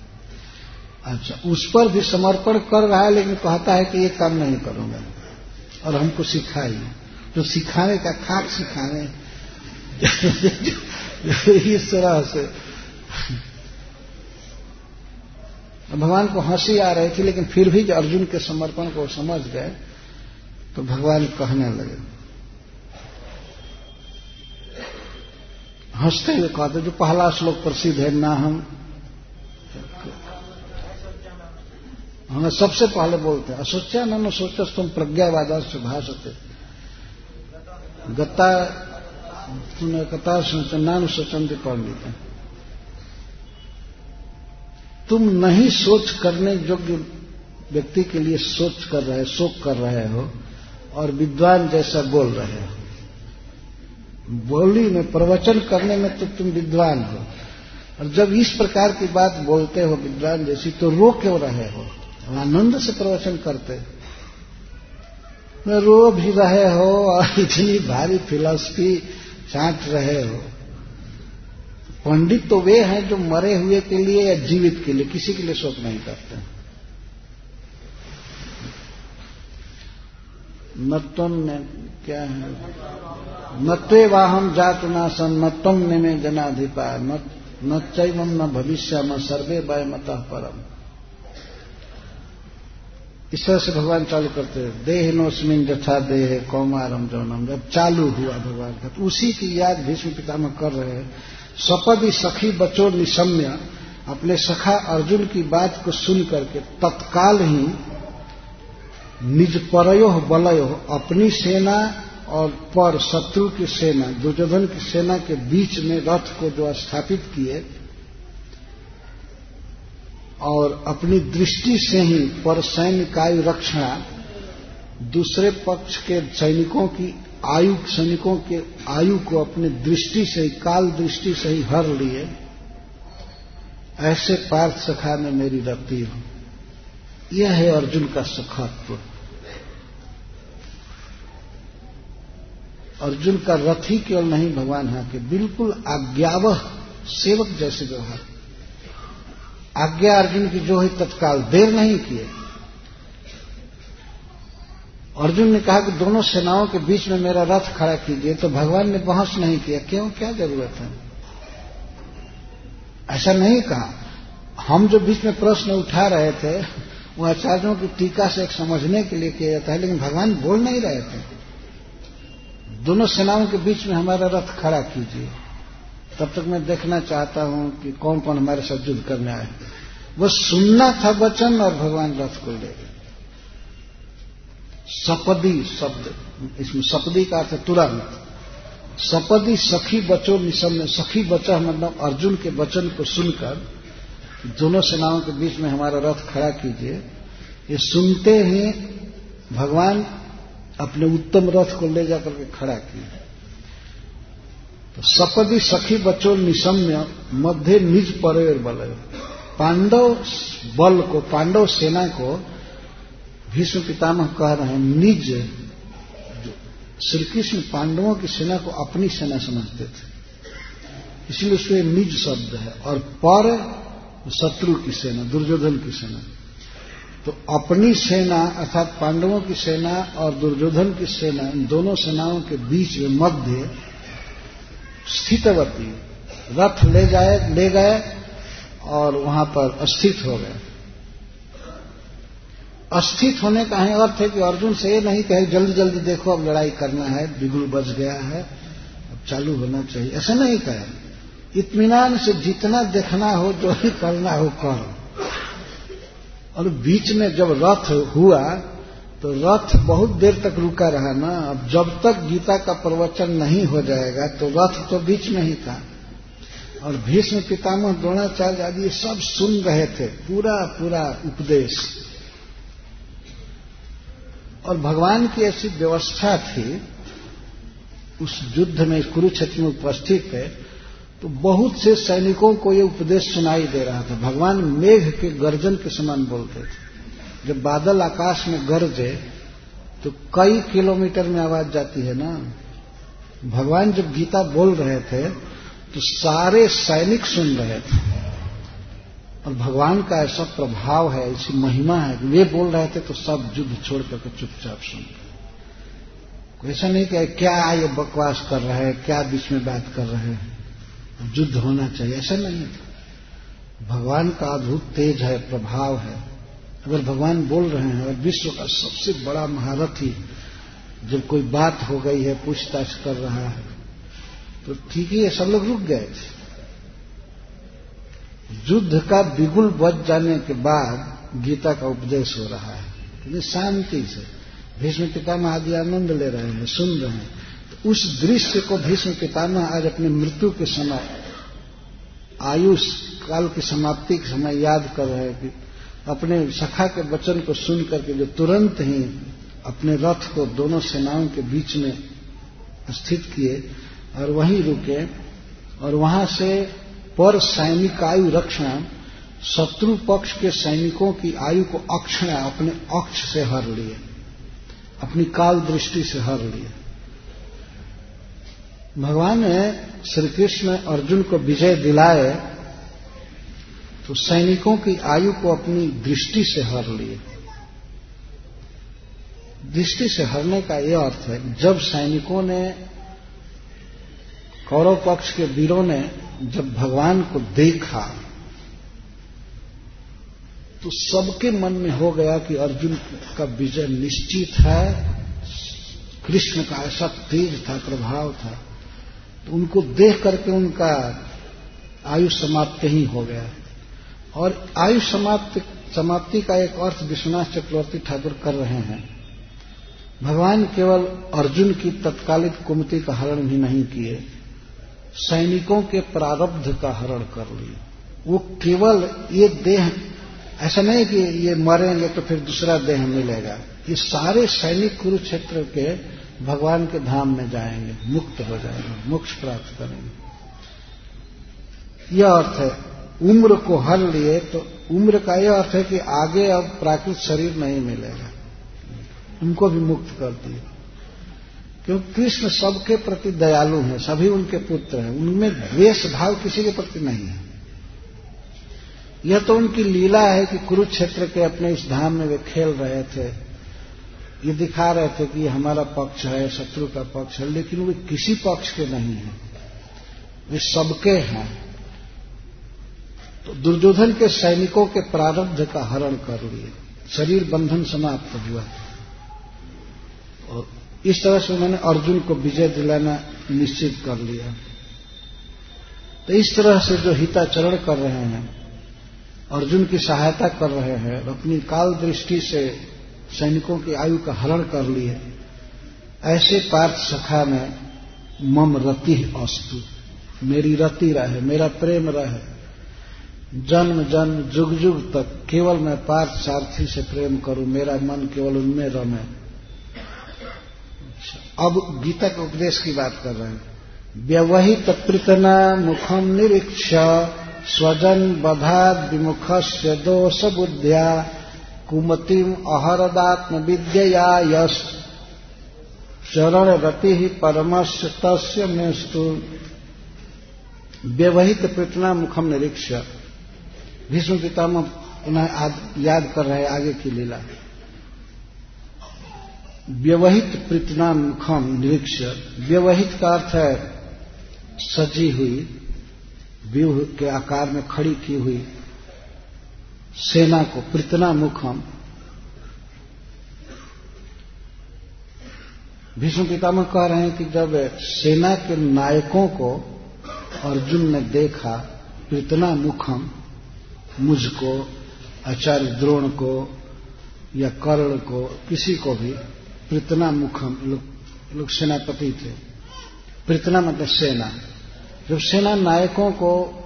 S1: अच्छा उस पर भी समर्पण कर रहा है, लेकिन कहता है कि ये काम नहीं करूँगा। और हमको सिखाइए। तो सिखाने का खाक सिखाने इस तरह से। भगवान को हँसी आ रही थी, लेकिन फिर भी अर्जुन के समर्पण को समझ गए तो भगवान कहने लगे, हँसते हुए कहते, जो पहला श्लोक प्रसिद्ध है, ना हम हमें सबसे पहले बोलते हैं, असोच्या न सोचा तुम प्रज्ञावादा से भाषते गत्ता कथा नानु स्वचंद पंडित तुम नहीं सोच करने योग्य व्यक्ति के लिए सोच कर रहे, शोक कर रहे हो और विद्वान जैसा बोल रहे हो। बोली में प्रवचन करने में तो तुम विद्वान हो। और जब इस प्रकार की बात बोलते हो विद्वान जैसी तो रो क्यों रहे हो। आनंद से प्रवचन करते। रो भी रहे हो, और इतनी भारी फिलॉसफी चाट रहे हो, पंडित तो वे हैं जो मरे हुए के लिए या जीवित के लिए, किसी के लिए शोक नहीं करते। नत्वम ने क्या है? नत्वे वाहम जात नासन नत्वम ने में जनाधिपा न चैवम न भविष्य न सर्वे वय मत परम। इस तरह से भगवान चालू करते हैं। देह नोस्मिन जथा देह कौमारम जौनम। जब चालू हुआ भगवान का। तो उसी की याद भीष्म पितामह कर रहे हैं। सपदी सखी बचो निशम्य। अपने सखा अर्जुन की बात को सुन करके तत्काल ही निज परयो बलयो अपनी सेना और पर शत्रु की सेना, दुर्योधन की सेना के बीच में रथ को जो स्थापित किए और अपनी दृष्टि से ही पर सैन्य कायु रक्षणा दूसरे पक्ष के सैनिकों की आयु, सैनिकों के आयु को अपनी दृष्टि से ही, काल दृष्टि से ही हर लिए, ऐसे पार्थ सखा में मेरी रति हो। यह है अर्जुन का सखात्व। अर्जुन का रथ ही केवल नहीं, भगवान है कि बिल्कुल आज्ञावह सेवक जैसे व्यवहार आज्ञा अर्जुन की जो है तत्काल देर नहीं किए अर्जुन ने कहा कि दोनों सेनाओं के बीच में मेरा रथ खड़ा कीजिए तो भगवान ने बहस नहीं किया। क्यों? क्या ज़रूरत है? ऐसा नहीं कहा। हम जो बीच में प्रश्न उठा रहे थे, वो आचार्यों की टीका से एक समझने के लिए किया जाता है, लेकिन भगवान बोल नहीं रहे थे। दोनों सेनाओं के बीच में हमारा रथ खड़ा कीजिए। तब तक मैं देखना चाहता हूँ कि कौन कौन हमारे साथ युद्ध करने आए वो सुनना था वचन और भगवान रथ को ले गए सपदी शब्द, इसमें सपदी का अर्थ तुरंत। सपदी सखी बचो निशम में सखी बचा मतलब अर्जुन के वचन को सुनकर, दोनों सेनाओं के बीच में हमारा रथ खड़ा कीजिए। ये सुनते ही भगवान अपने उत्तम रथ को ले जाकर के खड़ा किए सपदी सखी बचो निशम्य, मध्य निज परेर बल पांडव बल को, पांडव सेना को भीष्म पितामह कह रहे हैं, निज श्री कृष्ण पांडवों की सेना को अपनी सेना समझते थे। इसलिए उसमें निज शब्द है, और पर शत्रु की सेना, दुर्योधन की सेना। तो अपनी सेना अर्थात पांडवों की सेना और दुर्योधन की सेना, इन दोनों सेनाओं के बीच में मध्य स्थितवती रथ ले जाए, ले गए और वहाँ पर स्थित हो गए। अस्थित होने का है अर्थ है कि अर्जुन से ये नहीं कहे, जल्दी जल्दी देखो, अब लड़ाई करना है, बिगुल बच गया है, अब चालू होना चाहिए। ऐसा नहीं कहे। इतमान से जितना देखना हो, जो ही करना हो, करो। और बीच में जब रथ हुआ तो रथ बहुत देर तक रुका रहा ना। अब जब तक गीता का प्रवचन नहीं हो जाएगा तो रथ तो बीच में ही था। और भीष्म पितामह, द्रोणाचार्य आदि सब सुन रहे थे। पूरा पूरा उपदेश। और भगवान की ऐसी व्यवस्था थी, उस युद्ध में कुरुक्षेत्र में उपस्थित है तो बहुत से सैनिकों को ये उपदेश सुनाई दे रहा था। भगवान मेघ के गर्जन के समान बोलते थे। जब बादल आकाश में गरजे तो कई किलोमीटर में आवाज़ जाती है ना। भगवान जब गीता बोल रहे थे तो सारे सैनिक सुन रहे थे। और भगवान का ऐसा प्रभाव है, ऐसी महिमा है वे बोल रहे थे तो सब युद्ध छोड़ करके चुपचाप सुन रहे। ऐसा नहीं कि क्या ये बकवास कर रहे हैं, क्या बीच में बात कर रहे हैं। युद्ध होना चाहिए, ऐसा नहीं भगवान का अद्भुत तेज है, प्रभाव है। अगर भगवान बोल रहे हैं और विश्व का सबसे बड़ा महारथी जब कोई बात हो गई है, पूछताछ कर रहा है तो ठीक ही है, सब लोग रुक गए थे। युद्ध का बिगुल बच जाने के बाद गीता का उपदेश हो रहा है। शांति से भीष्म पितामह आदि आनंद ले रहे हैं, सुन रहे हैं। तो उस दृश्य को भीष्म पितामह आज अपनी मृत्यु के समय, आयुष काल की समाप्ति के समय याद कर रहे हैं कि अपने सखा के वचन को सुन करके जो तुरंत ही अपने रथ को दोनों सेनाओं के बीच में स्थित किए और वहीं रुके और वहाँ से पर सैनिक आयु रक्षण, शत्रु पक्ष के सैनिकों की आयु को अक्षण अपने अक्ष से हर लिए, अपनी काल दृष्टि से हर लिए। भगवान ने श्री कृष्ण अर्जुन को विजय दिलाए तो सैनिकों की आयु को अपनी दृष्टि से हर लिए। दृष्टि से हरने का यह अर्थ है, जब सैनिकों ने, कौरव पक्ष के वीरों ने जब भगवान को देखा तो सबके मन में हो गया कि अर्जुन का विजय निश्चित है, कृष्ण का ऐसा तेज था, प्रभाव था तो उनको देख करके उनका आयु समाप्त ही हो गया। और आयु समाप्त, समाप्ति का एक अर्थ विश्वनाथ चक्रवर्ती ठाकुर कर रहे हैं। भगवान केवल अर्जुन की तत्कालिक कुमति का हरण भी नहीं किए, सैनिकों के प्रारब्ध का हरण कर लिए। वो केवल ये देह, ऐसा नहीं कि ये मरेंगे तो फिर दूसरा देह मिलेगा। ये सारे सैनिक कुरुक्षेत्र के भगवान के धाम में जाएँगे, मुक्त हो जाएँगे, मोक्ष प्राप्त करेंगे। यह अर्थ है। उम्र को हर लिए तो उम्र का यह अर्थ है कि आगे अब प्राकृत शरीर नहीं मिलेगा। उनको भी मुक्त कर दिए क्योंकि कृष्ण सबके प्रति दयालु हैं, सभी उनके पुत्र हैं। उनमें द्वेष भाव किसी के प्रति नहीं है। यह तो उनकी लीला है कि कुरुक्षेत्र के अपने इस धाम में वे खेल रहे थे। ये दिखा रहे थे कि हमारा पक्ष है, शत्रु का पक्ष है, लेकिन वे किसी पक्ष के नहीं है। वे सबके हैं। तो दुर्योधन के सैनिकों के प्रारब्ध का हरण कर लिए। शरीर बंधन समाप्त हुआ। और इस तरह से उन्होंने अर्जुन को विजय दिलाना निश्चित कर लिया। तो इस तरह से जो हिताचरण कर रहे हैं, अर्जुन की सहायता कर रहे हैं, और अपनी काल दृष्टि से सैनिकों की आयु का हरण कर लिए, ऐसे पार्थ सखा में मम रति अस्तु। मेरी रति रहे, मेरा प्रेम रहे। जन्म जन्म, जुग जुग तक केवल मैं पार्थ सारथी से प्रेम करूँ, मेरा मन केवल उनमें रमे। अब गीता के उपदेश की बात कर रहे हैं। व्यवहित प्रीतना मुखम निरीक्ष, स्वजन बधा विमुख से दोष बुद्धिया कुमतिम अहरदात्म विद्या यश चरण रति ही परमश तस्य व्यवहित प्रतना मुखम निरीक्ष। भीष्म पितामह उन्हें याद कर रहे आगे की लीला। व्यवहित प्रीतना मुखम निरीक्ष। व्यवहित का अर्थ है, सजी हुई, व्यूह के आकार में खड़ी की हुई। सेना को प्रीतना मुखम। भीष्म पितामह कह रहे हैं कि जब सेना के नायकों को अर्जुन ने देखा, प्रीतना मुखम मुझको आचार्य द्रोण को, या कर्ण को, किसी को भी प्रीतना मुखम लोग लोग सेनापति थे। प्रीतना मतलब सेना। जब सेना नायकों को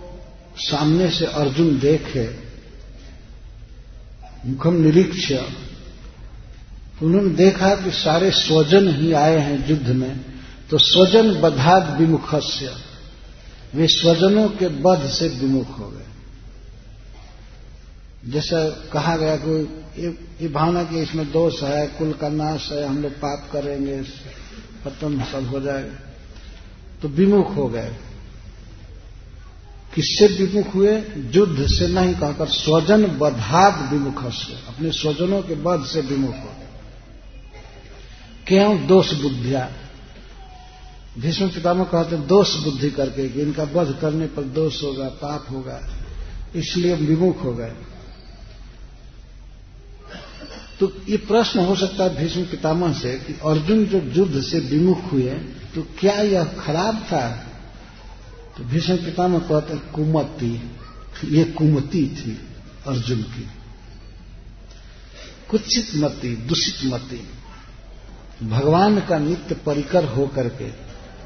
S1: सामने से अर्जुन देखे, मुखम निरीक्ष उन्होंने देखा कि सारे स्वजन ही आए हैं युद्ध में। तो स्वजन बधाद विमुख वे स्वजनों के बध से विमुख हो गए। जैसा कहा गया कि ये, भावना कि इसमें दोष है कुल का नाश है हम लोग पाप करेंगे पतन सब हो जाएगा तो विमुख हो गए। किससे विमुख हुए? युद्ध से नहीं कहकर स्वजन बधाद विमुख से अपने स्वजनों के बध से विमुख हो क्यों? दोष बुद्धिया। भीष्म पितामह कहते दोष बुद्धि करके कि इनका वध करने पर दोष होगा पाप होगा इसलिए विमुख हो गए। तो ये प्रश्न हो सकता है भीष्म पितामह से कि अर्जुन जो युद्ध से विमुख हुए तो क्या यह खराब था? तो भीष्म पितामह कहते कुमति। ये कुमति थी अर्जुन की। कुचित मति, दूषित मति। भगवान का नित्य परिकर होकर के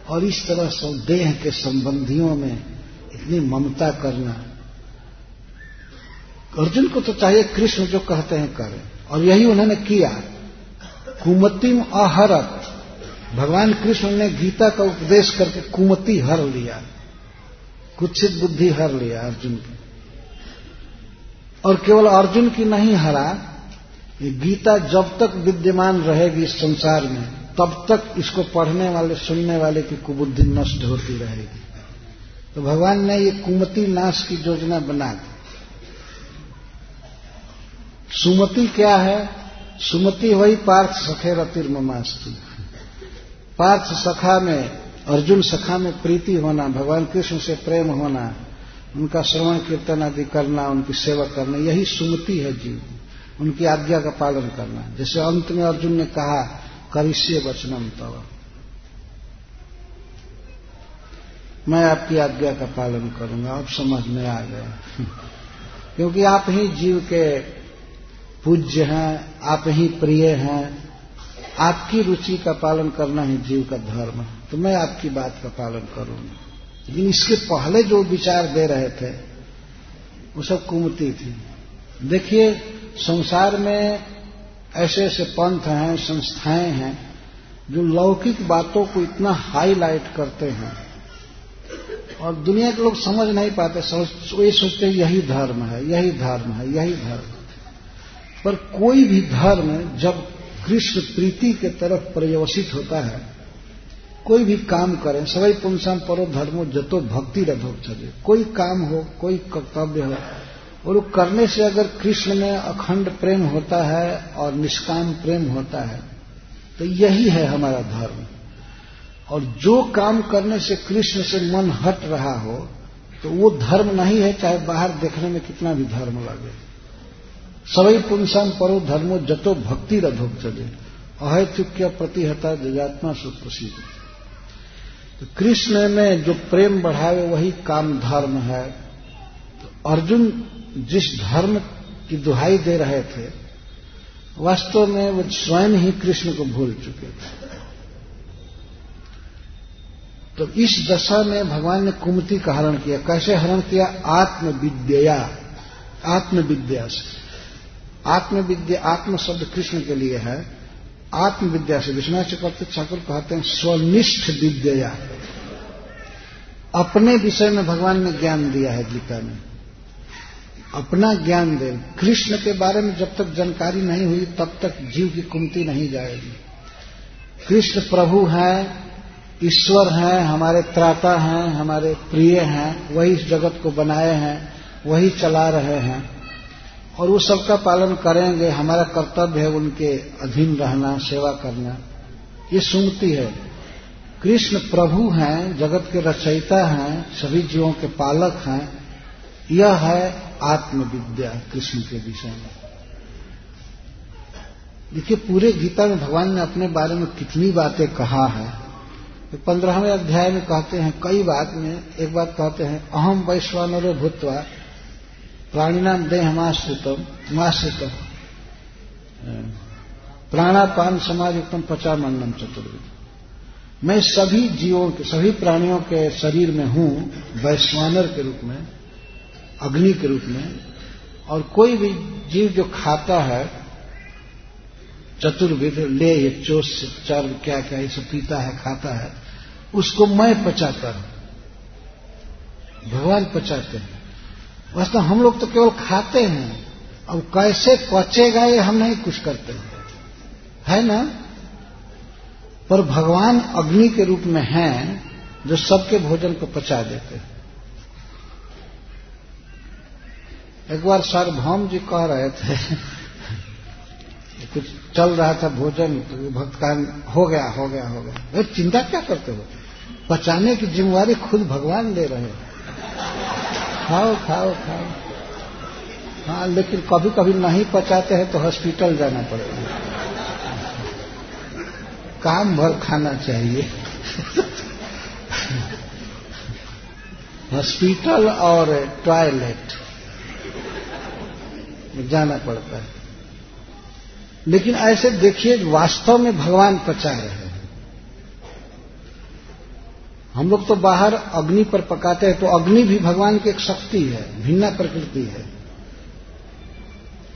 S1: और इस तरह देह के संबंधियों में इतनी ममता करना। अर्जुन को तो चाहिए कृष्ण जो कहते हैं करें। और यही उन्होंने किया। कुमतिम अहरत भगवान कृष्ण ने गीता का उपदेश करके कुमति हर लिया। कुत्सित बुद्धि हर लिया अर्जुन की। और केवल अर्जुन की नहीं हरा, ये गीता जब तक विद्यमान रहेगी इस संसार में, तब तक इसको पढ़ने वाले, सुनने वाले की कुबुद्धि नष्ट होती रहेगी। तो भगवान ने ये कुमति नाश की योजना बना दी। सुमति क्या है? सुमति वही पार्थ सखे रतिर ममास्तु। पार्थ सखा में, अर्जुन सखा में प्रीति होना, भगवान कृष्ण से प्रेम होना, उनका श्रवण कीर्तन आदि करना, उनकी सेवा करना, यही सुमति है जीव। उनकी आज्ञा का पालन करना। जैसे अंत में अर्जुन ने कहा, करिष्य वचनम तव। मैं आपकी आज्ञा का पालन करूँगा। अब समझ में आ गया क्योंकि आप ही जीव के पूज्य हैं, आप ही प्रिय हैं। आपकी रुचि का पालन करना ही जीव का धर्म। तो मैं आपकी बात का पालन करूँगा। लेकिन इसके पहले जो विचार दे रहे थे, वो सब कुमती थी। देखिए, संसार में ऐसे ऐसे पंथ हैं, संस्थाएँ हैं, जो लौकिक बातों को इतना हाईलाइट करते हैं। और दुनिया के लोग समझ नहीं पाते ये सोचते यही धर्म है, यही धर्म है, यही धर्म। पर कोई भी धर्म जब कृष्ण प्रीति के तरफ़ पर्यवसित होता है, कोई भी काम करें सभी पुंसम परो धर्मो जतो भक्ति रधो चले। कोई काम हो, कोई कर्तव्य हो, और वो करने से अगर कृष्ण में अखंड प्रेम होता है और निष्काम प्रेम होता है तो यही है हमारा धर्म। और जो काम करने से कृष्ण से मन हट रहा हो तो वो धर्म नहीं है, चाहे बाहर देखने में कितना भी धर्म लगे। परो धर्मो जतो भक्ति रधोक चले। अहैतुक्य प्रतिहता जजात्मा सुप्रसिद्ध तो कृष्ण में जो प्रेम बढ़ावे, वही काम धर्म है। तो अर्जुन जिस धर्म की दुहाई दे रहे थे, वास्तव में वो स्वयं ही कृष्ण को भूल चुके थे। तो इस दशा में भगवान ने कुमति का हरण किया। कैसे हरण किया? आत्मविद्या आत्मविद्या से। आत्मविद्या आत्म शब्द कृष्ण के लिए है। आत्मविद्या से विश्वनाथ चक्रवर्ती ठाकुर कहते हैं, स्वनिष्ठ विद्या। अपने विषय में भगवान ने ज्ञान दिया है गीता में। अपना ज्ञान दे। कृष्ण के बारे में जब तक जानकारी नहीं हुई, तब तक जीव की कुमति नहीं जाएगी। कृष्ण प्रभु है, ईश्वर हैं, हमारे त्राता हैं, हमारे प्रिय हैं, वही इस जगत को बनाए हैं, वही चला रहे हैं। और वो सबका पालन करेंगे, हमारा कर्तव्य है उनके अधीन रहना, सेवा करना। ये सुनती है, कृष्ण प्रभु हैं, जगत के रचयिता हैं, सभी जीवों के पालक हैं। यह है आत्मविद्या कृष्ण के विषय में। देखिए, पूरे गीता में भगवान ने अपने बारे में कितनी बातें कहा है। तो पंद्रहवें अध्याय में कहते हैं, कई बात में एक बात कहते हैं अहम वैश्वानरो भूतवा प्राणिनाम देहमाश्रितम माश्रितम प्राणापान समाज उत्तम पचा पचामंडम चतुर्विद मैं सभी जीवों के, सभी प्राणियों के शरीर में हूँ, वैश्वानर के रूप में, अग्नि के रूप में, और कोई भी जीव जो खाता है, चतुर्विध, ले, ये चोस, चर, क्या क्या, ये सब पीता है, खाता है, उसको मैं पचाता हूँ। भगवान पचाते हैं। वास्तव हम लोग तो केवल खाते हैं। अब कैसे पचेगा ये हम नहीं कुछ करते हैं। है ना? पर भगवान अग्नि के रूप में हैं जो सबके भोजन को पचा देते हैं। एक बार सार्वभौम जी कह रहे थे, कुछ चल रहा था भोजन तो भक्त का हो गया हो गया हो गया। भाई चिंता क्या करते हो? पचाने की जिम्मेवारी खुद भगवान ले रहे खाओ खाओ खाओ। हाँ लेकिन कभी कभी नहीं पचाते हैं तो हॉस्पिटल जाना पड़ेगा। काम भर खाना चाहिए। हॉस्पिटल और टॉयलेट जाना पड़ता है। लेकिन ऐसे देखिए, वास्तव में भगवान पचा रहे हैं। हम लोग तो बाहर अग्नि पर पकाते हैं तो अग्नि भी भगवान की एक शक्ति है, भिन्ना प्रकृति है।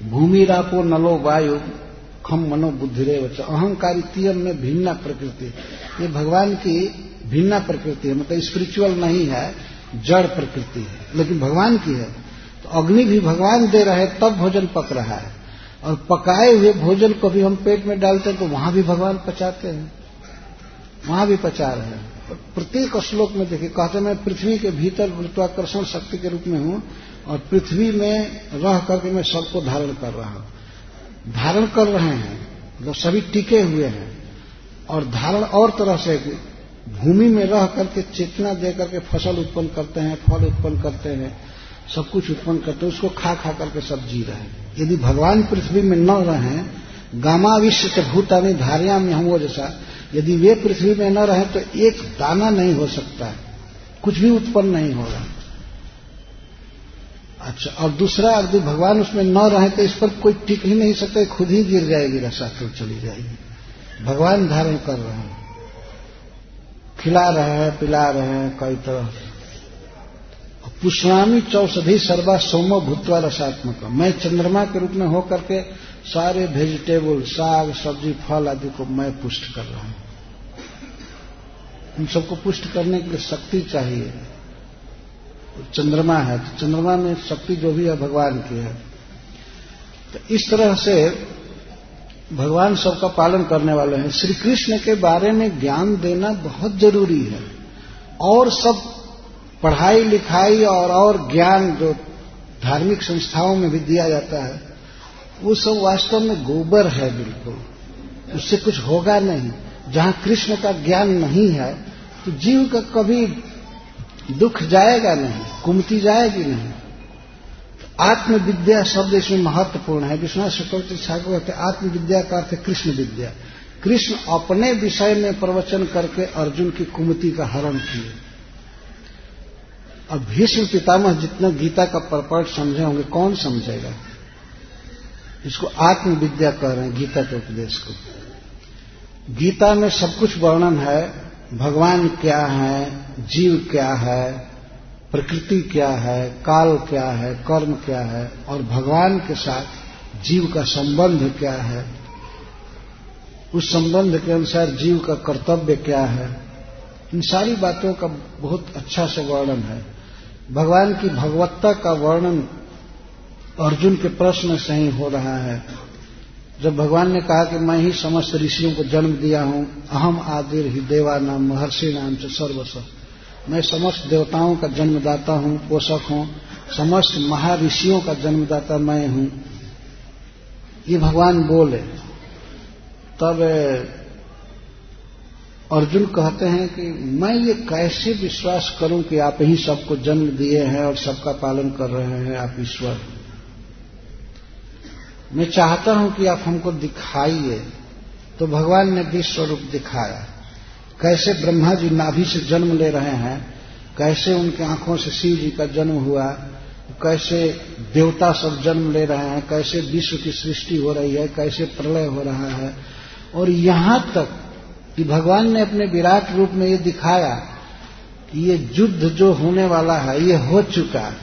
S1: भूमि रापो नलो वायु, खम मनो बुद्धिरे वच अहंकारी तीयम में भिन्ना प्रकृति। ये भगवान की भिन्ना प्रकृति है मतलब स्पिरिचुअल नहीं है, जड़ प्रकृति है, लेकिन भगवान की है। तो अग्नि भी भगवान दे रहे तब भोजन पक रहा है। और पकाए हुए भोजन को भी हम पेट में डालते हैं तो वहाँ भी भगवान पचाते हैं। वहाँ भी पचा रहे हैं। प्रत्येक श्लोक में देखिए, कहते मैं पृथ्वी के भीतर गुरुत्वाकर्षण शक्ति के रूप में हूँ और पृथ्वी में रह करके मैं सबको धारण कर रहा हूँ। धारण कर रहे हैं मतलब सभी टिके हुए हैं और धारण और तरह से भूमि में रह करके चेतना दे करके फ़सल उत्पन्न करते हैं, फल उत्पन्न करते हैं, सब कुछ उत्पन्न करते हैं, उसको खा खा करके सब जी रहे हैं। यदि भगवान पृथ्वी में न रहे, गामा विश्व के भूतानी धारिया में हम वो जैसा यदि वे पृथ्वी में न रहे तो एक दाना नहीं हो सकता है। कुछ भी उत्पन्न नहीं होगा अच्छा और दूसरा यदि भगवान उसमें न रहे तो इस पर कोई टिक ही नहीं सकता, खुद ही गिर जाएगी रसातुर चली जाएगी। भगवान धारण कर रहे हैं। खिला रहे हैं, पिला रहे हैं, कई तरह। पुष्णामी चौषधि सर्वा सोमो भूतवा रसात्मक मैं चंद्रमा के रूप में होकर के सारे वेजिटेबल साग, सब्ज़ी, फल आदि को मैं पुष्ट कर रहा हूँ। उन सबको पुष्ट करने के लिए शक्ति चाहिए। चंद्रमा है तो चंद्रमा में शक्ति जो भी है, भगवान की है। तो इस तरह से भगवान सबका पालन करने वाले हैं। श्री कृष्ण के बारे में ज्ञान देना बहुत ज़रूरी है। और सब पढ़ाई, लिखाई और और ज्ञान जो धार्मिक संस्थाओं में भी दिया जाता है वो सब वास्तव में गोबर है बिल्कुल। उससे कुछ होगा नहीं। जहाँ कृष्ण का ज्ञान नहीं है तो जीव का कभी दुख जाएगा नहीं, कुमती जाएगी नहीं। आत्मविद्या शब्द इसमें महत्वपूर्ण है। विश्वनाथ चक्रवर्ती ठाकुर कहते आत्मविद्या का अर्थ कृष्ण विद्या। कृष्ण अपने विषय में प्रवचन करके अर्जुन की कुमति का हरण किए। अब भीष्म पितामह जितना गीता का परपट समझे होंगे, कौन समझेगा? इसको आत्मविद्या कह रहे हैं गीता के उपदेश को। गीता में सब कुछ वर्णन है, भगवान क्या है, जीव क्या है, प्रकृति क्या है, काल क्या है, कर्म क्या है, और भगवान के साथ जीव का संबंध क्या है। उस संबंध के अनुसार जीव का कर्तव्य क्या है। इन सारी बातों का बहुत अच्छा से वर्णन है। भगवान की भगवत्ता का वर्णन अर्जुन के प्रश्न से ही हो रहा है। जब भगवान ने कहा कि मैं ही समस्त ऋषियों को जन्म दिया हूँ, अहम आदिर ही देवा नाम, महर्षि नाम से सर्वस्व। मैं समस्त देवताओं का जन्मदाता हूँ, पोषक हूँ, समस्त महर्षियों का जन्मदाता मैं हूँ। ये भगवान बोले। तब अर्जुन कहते हैं कि मैं ये कैसे विश्वास करूँ कि आप ही सबको जन्म दिए हैं और सबका पालन कर रहे हैं, आप ईश्वर। मैं चाहता हूँ कि आप हमको दिखाइए। तो भगवान ने विश्व रूप दिखाया। कैसे ब्रह्मा जी नाभि से जन्म ले रहे हैं, कैसे उनके आँखों से शिव जी का जन्म हुआ, कैसे देवता सब जन्म ले रहे हैं, कैसे विश्व की सृष्टि हो रही है, कैसे प्रलय हो रहा है। और यहाँ तक कि भगवान ने अपने विराट रूप में ये दिखाया कि ये युद्ध जो होने वाला है, ये हो चुका।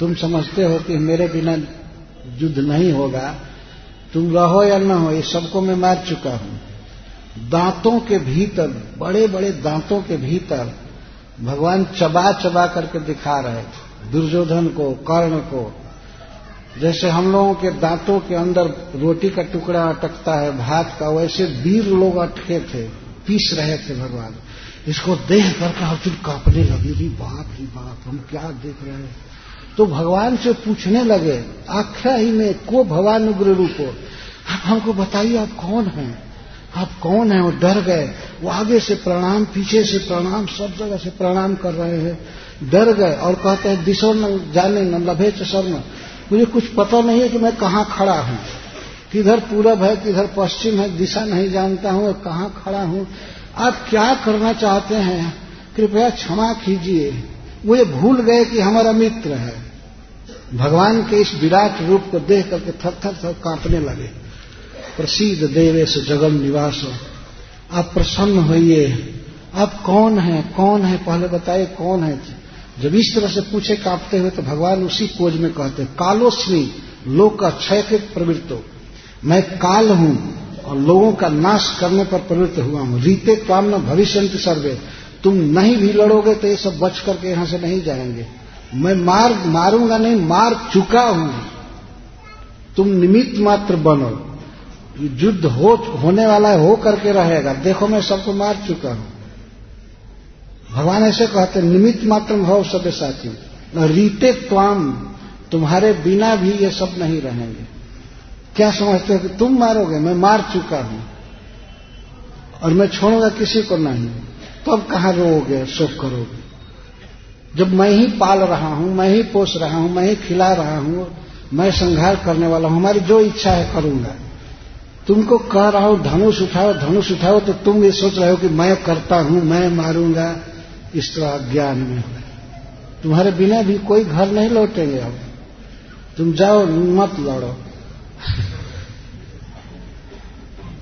S1: तुम समझते हो कि मेरे बिना युद्ध नहीं होगा। तुम रहो या न हो, ये सबको मैं मार चुका हूँ। दांतों के भीतर बड़े बड़े दांतों के भीतर भगवान चबा चबा करके दिखा रहे थे दुर्योधन को, कर्ण को। जैसे हम लोगों के दांतों के अंदर रोटी का टुकड़ा अटकता है, भात का, वैसे वीर लोग अटके थे, पीस रहे थे भगवान। इसको देख करके अर्जुन कांपने लगी बाप री बाप, हम क्या देख रहे हैं? तो भगवान से पूछने लगे, आख्या ही में, को भगवान उग्र रूप? हो हमको बताइए, आप कौन हैं? आप कौन हैं? वो डर गए। वो आगे से प्रणाम, पीछे से प्रणाम, सब जगह से प्रणाम कर रहे हैं। डर गए और कहते हैं, दिशो न जाने न लभे शर्म। मुझे कुछ पता नहीं है कि मैं कहाँ खड़ा हूँ। किधर पूरब है, किधर पश्चिम है, दिशा नहीं जानता हूँ, कहाँ खड़ा हूँ। आप क्या करना चाहते हैं? कृपया क्षमा कीजिए। वो ये भूल गए कि हमारा मित्र है। भगवान के इस विराट रूप को देख करके थर थर थर कांपने लगे। प्रसिद्ध देवेश जगम निवास। आप प्रसन्न होइए। आप कौन है? कौन है? पहले बताइए कौन है? जब इस तरह से पूछे कांपते हुए तो भगवान उसी कोज में कहते, कालोश्री, लोक का क्षय के प्रवृत्त हो। मैं काल हूँ और लोगों का नाश करने पर प्रवृत्त हुआ हूँ। रीते काम न भविष्य सर्वे। तुम नहीं भी लड़ोगे तो ये सब बच करके यहाँ से नहीं जाएँगे। मैं मार, मारूँगा नहीं, मार चुका हूँ। तुम निमित्त मात्र बनो। युद्ध हो, होने वाला है, हो करके रहेगा। देखो मैं सबको मार चुका हूँ। भगवान ऐसे कहते निमित्त मात्र भव सब साथी। रीते त्वाम, तुम्हारे बिना भी ये सब नहीं रहेंगे। क्या समझते हो कि तुम मारोगे? मैं मार चुका हूँ। और मैं छोड़ूँगा किसी को नहीं। तब कहाँ रोओगे शोक करोगे? जब मैं ही पाल रहा हूँ, मैं ही पोस रहा हूँ, मैं ही खिला रहा हूँ, मैं संहार करने वाला हूँ, हमारी जो इच्छा है करूँगा। तुमको कह रहा हूँ, धनुष उठाओ धनुष उठाओ तो तुम ये सोच रहे हो कि मैं करता हूँ, मैं मारूँगा। इस तरह ज्ञान में तुम्हारे बिना भी कोई घर नहीं लौटेंगे अब। तुम जाओ, मत लड़ो।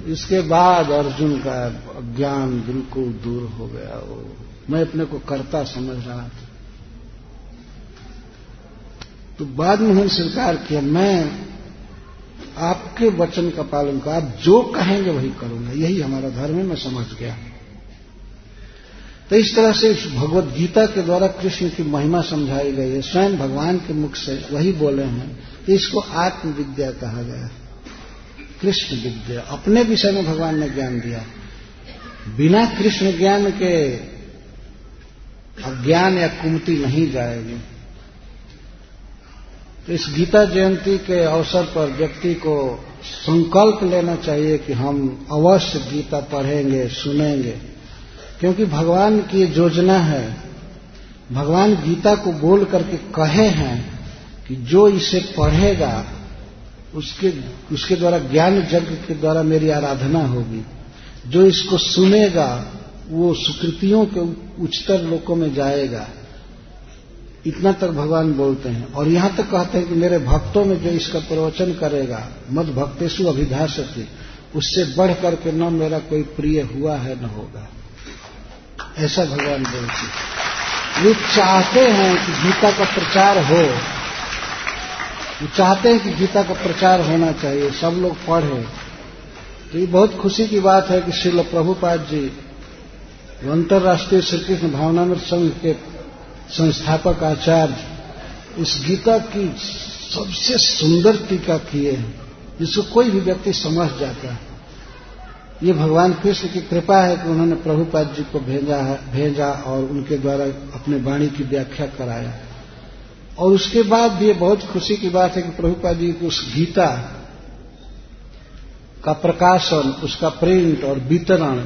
S1: इसके बाद अर्जुन का ज्ञान बिल्कुल दूर हो गया। वो मैं अपने को करता समझ रहा था। तो बाद में उन्होंने स्वीकार किया, मैं आपके वचन का पालन कर, आप जो कहेंगे वही करूँगा। यही हमारा धर्म है, मैं समझ गया। तो इस तरह से भगवत गीता के द्वारा कृष्ण की महिमा समझाई गई है। स्वयं भगवान के मुख से वही बोले हैं कि इसको आत्मविद्या कहा गया कृष्ण विद्या। अपने विषय में भगवान ने ज्ञान दिया। बिना कृष्ण ज्ञान के अज्ञान या कुमति नहीं जाएगी। तो इस गीता जयंती के अवसर पर व्यक्ति को संकल्प लेना चाहिए कि हम अवश्य गीता पढ़ेंगे, सुनेंगे। क्योंकि भगवान की योजना है, भगवान गीता को बोल करके कहे हैं कि जो इसे पढ़ेगा उसके उसके द्वारा, ज्ञान यज्ञ के द्वारा मेरी आराधना होगी। जो इसको सुनेगा, वो सुकृतियों के उच्चतर लोकों में जाएगा। इतना तक भगवान बोलते हैं। और यहाँ तक कहते हैं कि मेरे भक्तों में जो इसका प्रवचन करेगा, मद भक्तेशु अभिधाषति उससे बढ़ करके न मेरा कोई प्रिय हुआ है, न होगा। ऐसा भगवान बोलते वे चाहते हैं कि गीता का प्रचार हो वो चाहते हैं कि गीता का प्रचार होना चाहिए, सब लोग पढ़े। तो ये बहुत खुशी की बात है कि श्रील प्रभुपाद जी अंतर्राष्ट्रीय श्रीकृष्ण भावनामृत संघ के संस्थापक आचार्य इस गीता की सबसे सुंदर टीका किए हैं, जिसको कोई भी व्यक्ति समझ जाता है। ये भगवान कृष्ण की कृपा है कि उन्होंने प्रभुपाद जी को भेजा है, भेजा और उनके द्वारा अपने वाणी की व्याख्या कराया। और उसके बाद ये बहुत खुशी की बात है कि प्रभुपा जी की उस गीता का प्रकाशन, उसका प्रिंट और वितरण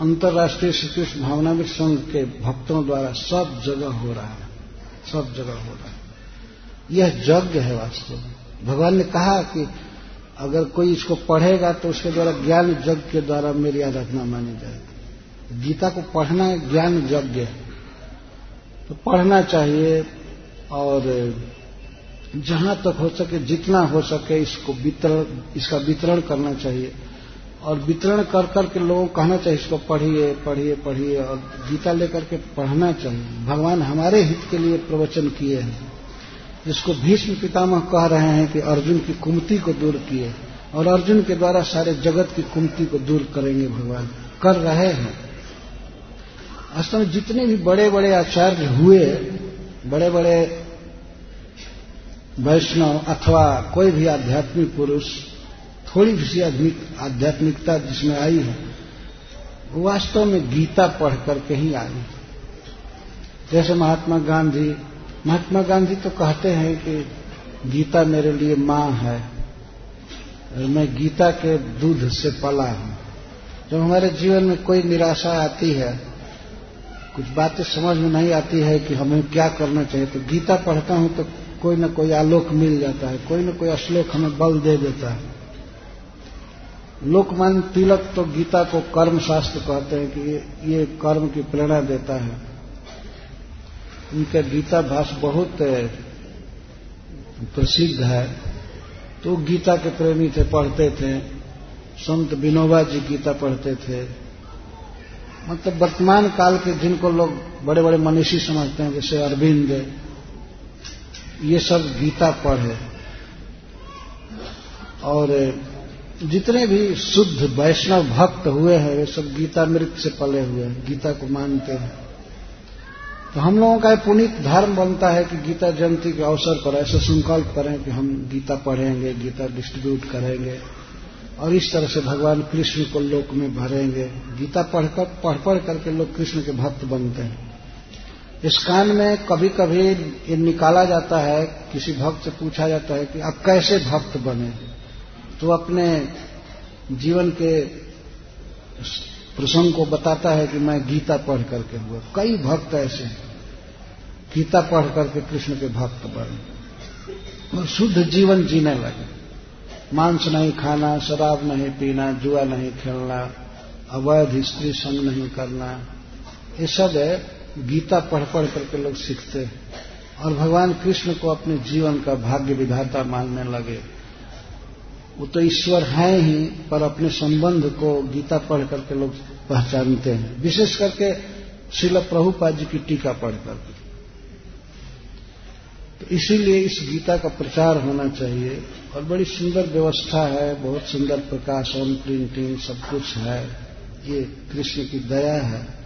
S1: अंतर्राष्ट्रीय श्री कृष्ण भावनामिक संघ के भक्तों द्वारा सब जगह हो रहा है। सब जगह हो रहा है। यह यज्ञ है वास्तव में। भगवान ने कहा कि अगर कोई इसको पढ़ेगा तो उसके द्वारा ज्ञान यज्ञ के द्वारा मेरी आराधना मानी जाएगी। गीता को पढ़ना ज्ञान यज्ञ है। तो पढ़ना चाहिए और जहाँ तक हो सके, जितना हो सके इसको वितरण, इसका वितरण करना चाहिए। और वितरण कर करके लोगों को कहना चाहिए, इसको पढ़िए पढ़िए पढ़िए, और गीता लेकर के पढ़ना चाहिए। भगवान हमारे हित के लिए प्रवचन किए हैं। जिसको भीष्म पितामह कह रहे हैं कि अर्जुन की कुमति को दूर किए। और अर्जुन के द्वारा सारे जगत की कुमति को दूर करेंगे भगवान। कर रहे हैं। वास्तव में जितने भी बड़े बड़े आचार्य हुए बड़े बड़े वैष्णव अथवा कोई भी आध्यात्मिक पुरुष, थोड़ी सी आध्यात्मिकता जिसमें आई है वास्तव में गीता पढ़ करके ही आई। जैसे महात्मा गांधी महात्मा गांधी तो कहते हैं कि गीता मेरे लिए माँ है, मैं गीता के दूध से पला हूँ। जब हमारे जीवन में कोई निराशा आती है, कुछ बातें समझ में नहीं आती है कि हमें क्या करना चाहिए तो गीता पढ़ता हूँ तो कोई न कोई आलोक मिल जाता है कोई न कोई श्लोक हमें बल दे देता है। लोकमान तिलक तो गीता को कर्म शास्त्र कहते हैं कि ये, ये कर्म की प्रेरणा देता है। उनका गीता भाष बहुत प्रसिद्ध है। तो गीता के प्रेमी थे पढ़ते थे। संत विनोबा जी गीता पढ़ते थे। मतलब वर्तमान काल के जिनको लोग बड़े बड़े मनीषी समझते हैं जैसे अरविंद ये सब गीता पढ़े और जितने भी शुद्ध वैष्णव भक्त हुए हैं वे सब गीता मृत से पले हुए हैं, गीता को मानते हैं। तो हम लोगों का पुनीत धर्म बनता है कि गीता जयंती के अवसर पर ऐसा संकल्प करें कि हम गीता पढ़ेंगे, गीता डिस्ट्रीब्यूट करेंगे, और इस तरह से भगवान कृष्ण को लोक में भरेंगे। गीता पढ़कर पढ़ पढ़ करके लोग कृष्ण के भक्त बनते हैं। इस कान में कभी कभी ये निकाला जाता है, किसी भक्त से पूछा जाता है कि आप कैसे भक्त बने? तो अपने जीवन के प्रसंग को बताता है कि मैं गीता पढ़ करके हुआ। कई भक्त ऐसे हैं। गीता पढ़ करके कृष्ण के भक्त बने। और शुद्ध जीवन जीने लगे। मांस नहीं खाना, शराब नहीं पीना, जुआ नहीं खेलना, अवैध स्त्री संग नहीं करना, ये सब है। गीता पढ़ पढ़ करके लोग सीखते हैं। और भगवान कृष्ण को अपने जीवन का भाग्य विधाता मानने लगे। वो तो ईश्वर हैं ही, पर अपने संबंध को गीता पढ़ करके लोग पहचानते हैं। विशेष करके शिल प्रभुपाद जी की टीका पढ़ करके। तो इसीलिए इस गीता का प्रचार होना चाहिए। और बड़ी सुंदर व्यवस्था है, बहुत सुंदर प्रकाशन प्रिंटिंग सब कुछ है। ये कृष्ण की दया है।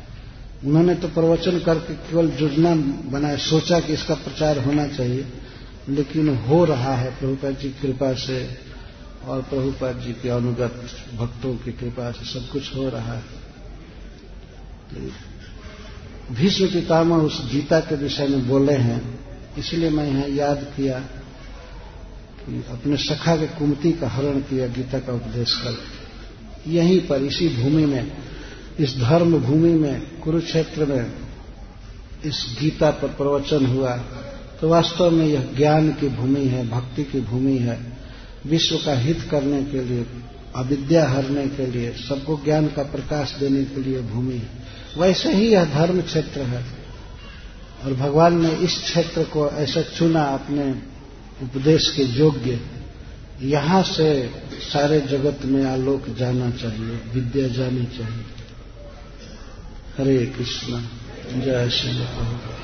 S1: उन्होंने तो प्रवचन करके केवल योजना बनाया, सोचा कि इसका प्रचार होना चाहिए, लेकिन हो रहा है। प्रभुपाद जी की कृपा से और प्रभुपाद जी के अनुगत भक्तों की कृपा से सब कुछ हो रहा है। तो भीष्म पितामह उस गीता के विषय में बोले हैं, इसलिए मैं यहाँ याद किया कि अपने सखा के कुमति का हरण किया गीता का उपदेश कर। यहीं पर, इसी भूमि में इस धर्म भूमि में, कुरुक्षेत्र में इस गीता पर प्रवचन हुआ तो वास्तव में यह ज्ञान की भूमि है, भक्ति की भूमि है। विश्व का हित करने के लिए, अविद्या हरने के लिए, सबको ज्ञान का प्रकाश देने के लिए भूमि है। वैसे ही यह धर्म क्षेत्र है। और भगवान ने इस क्षेत्र को ऐसा चुना अपने उपदेश के योग्य। यहाँ से सारे जगत में आलोक जाना चाहिए, विद्या जानी चाहिए। हरे कृष्ण जय श्री प्रभु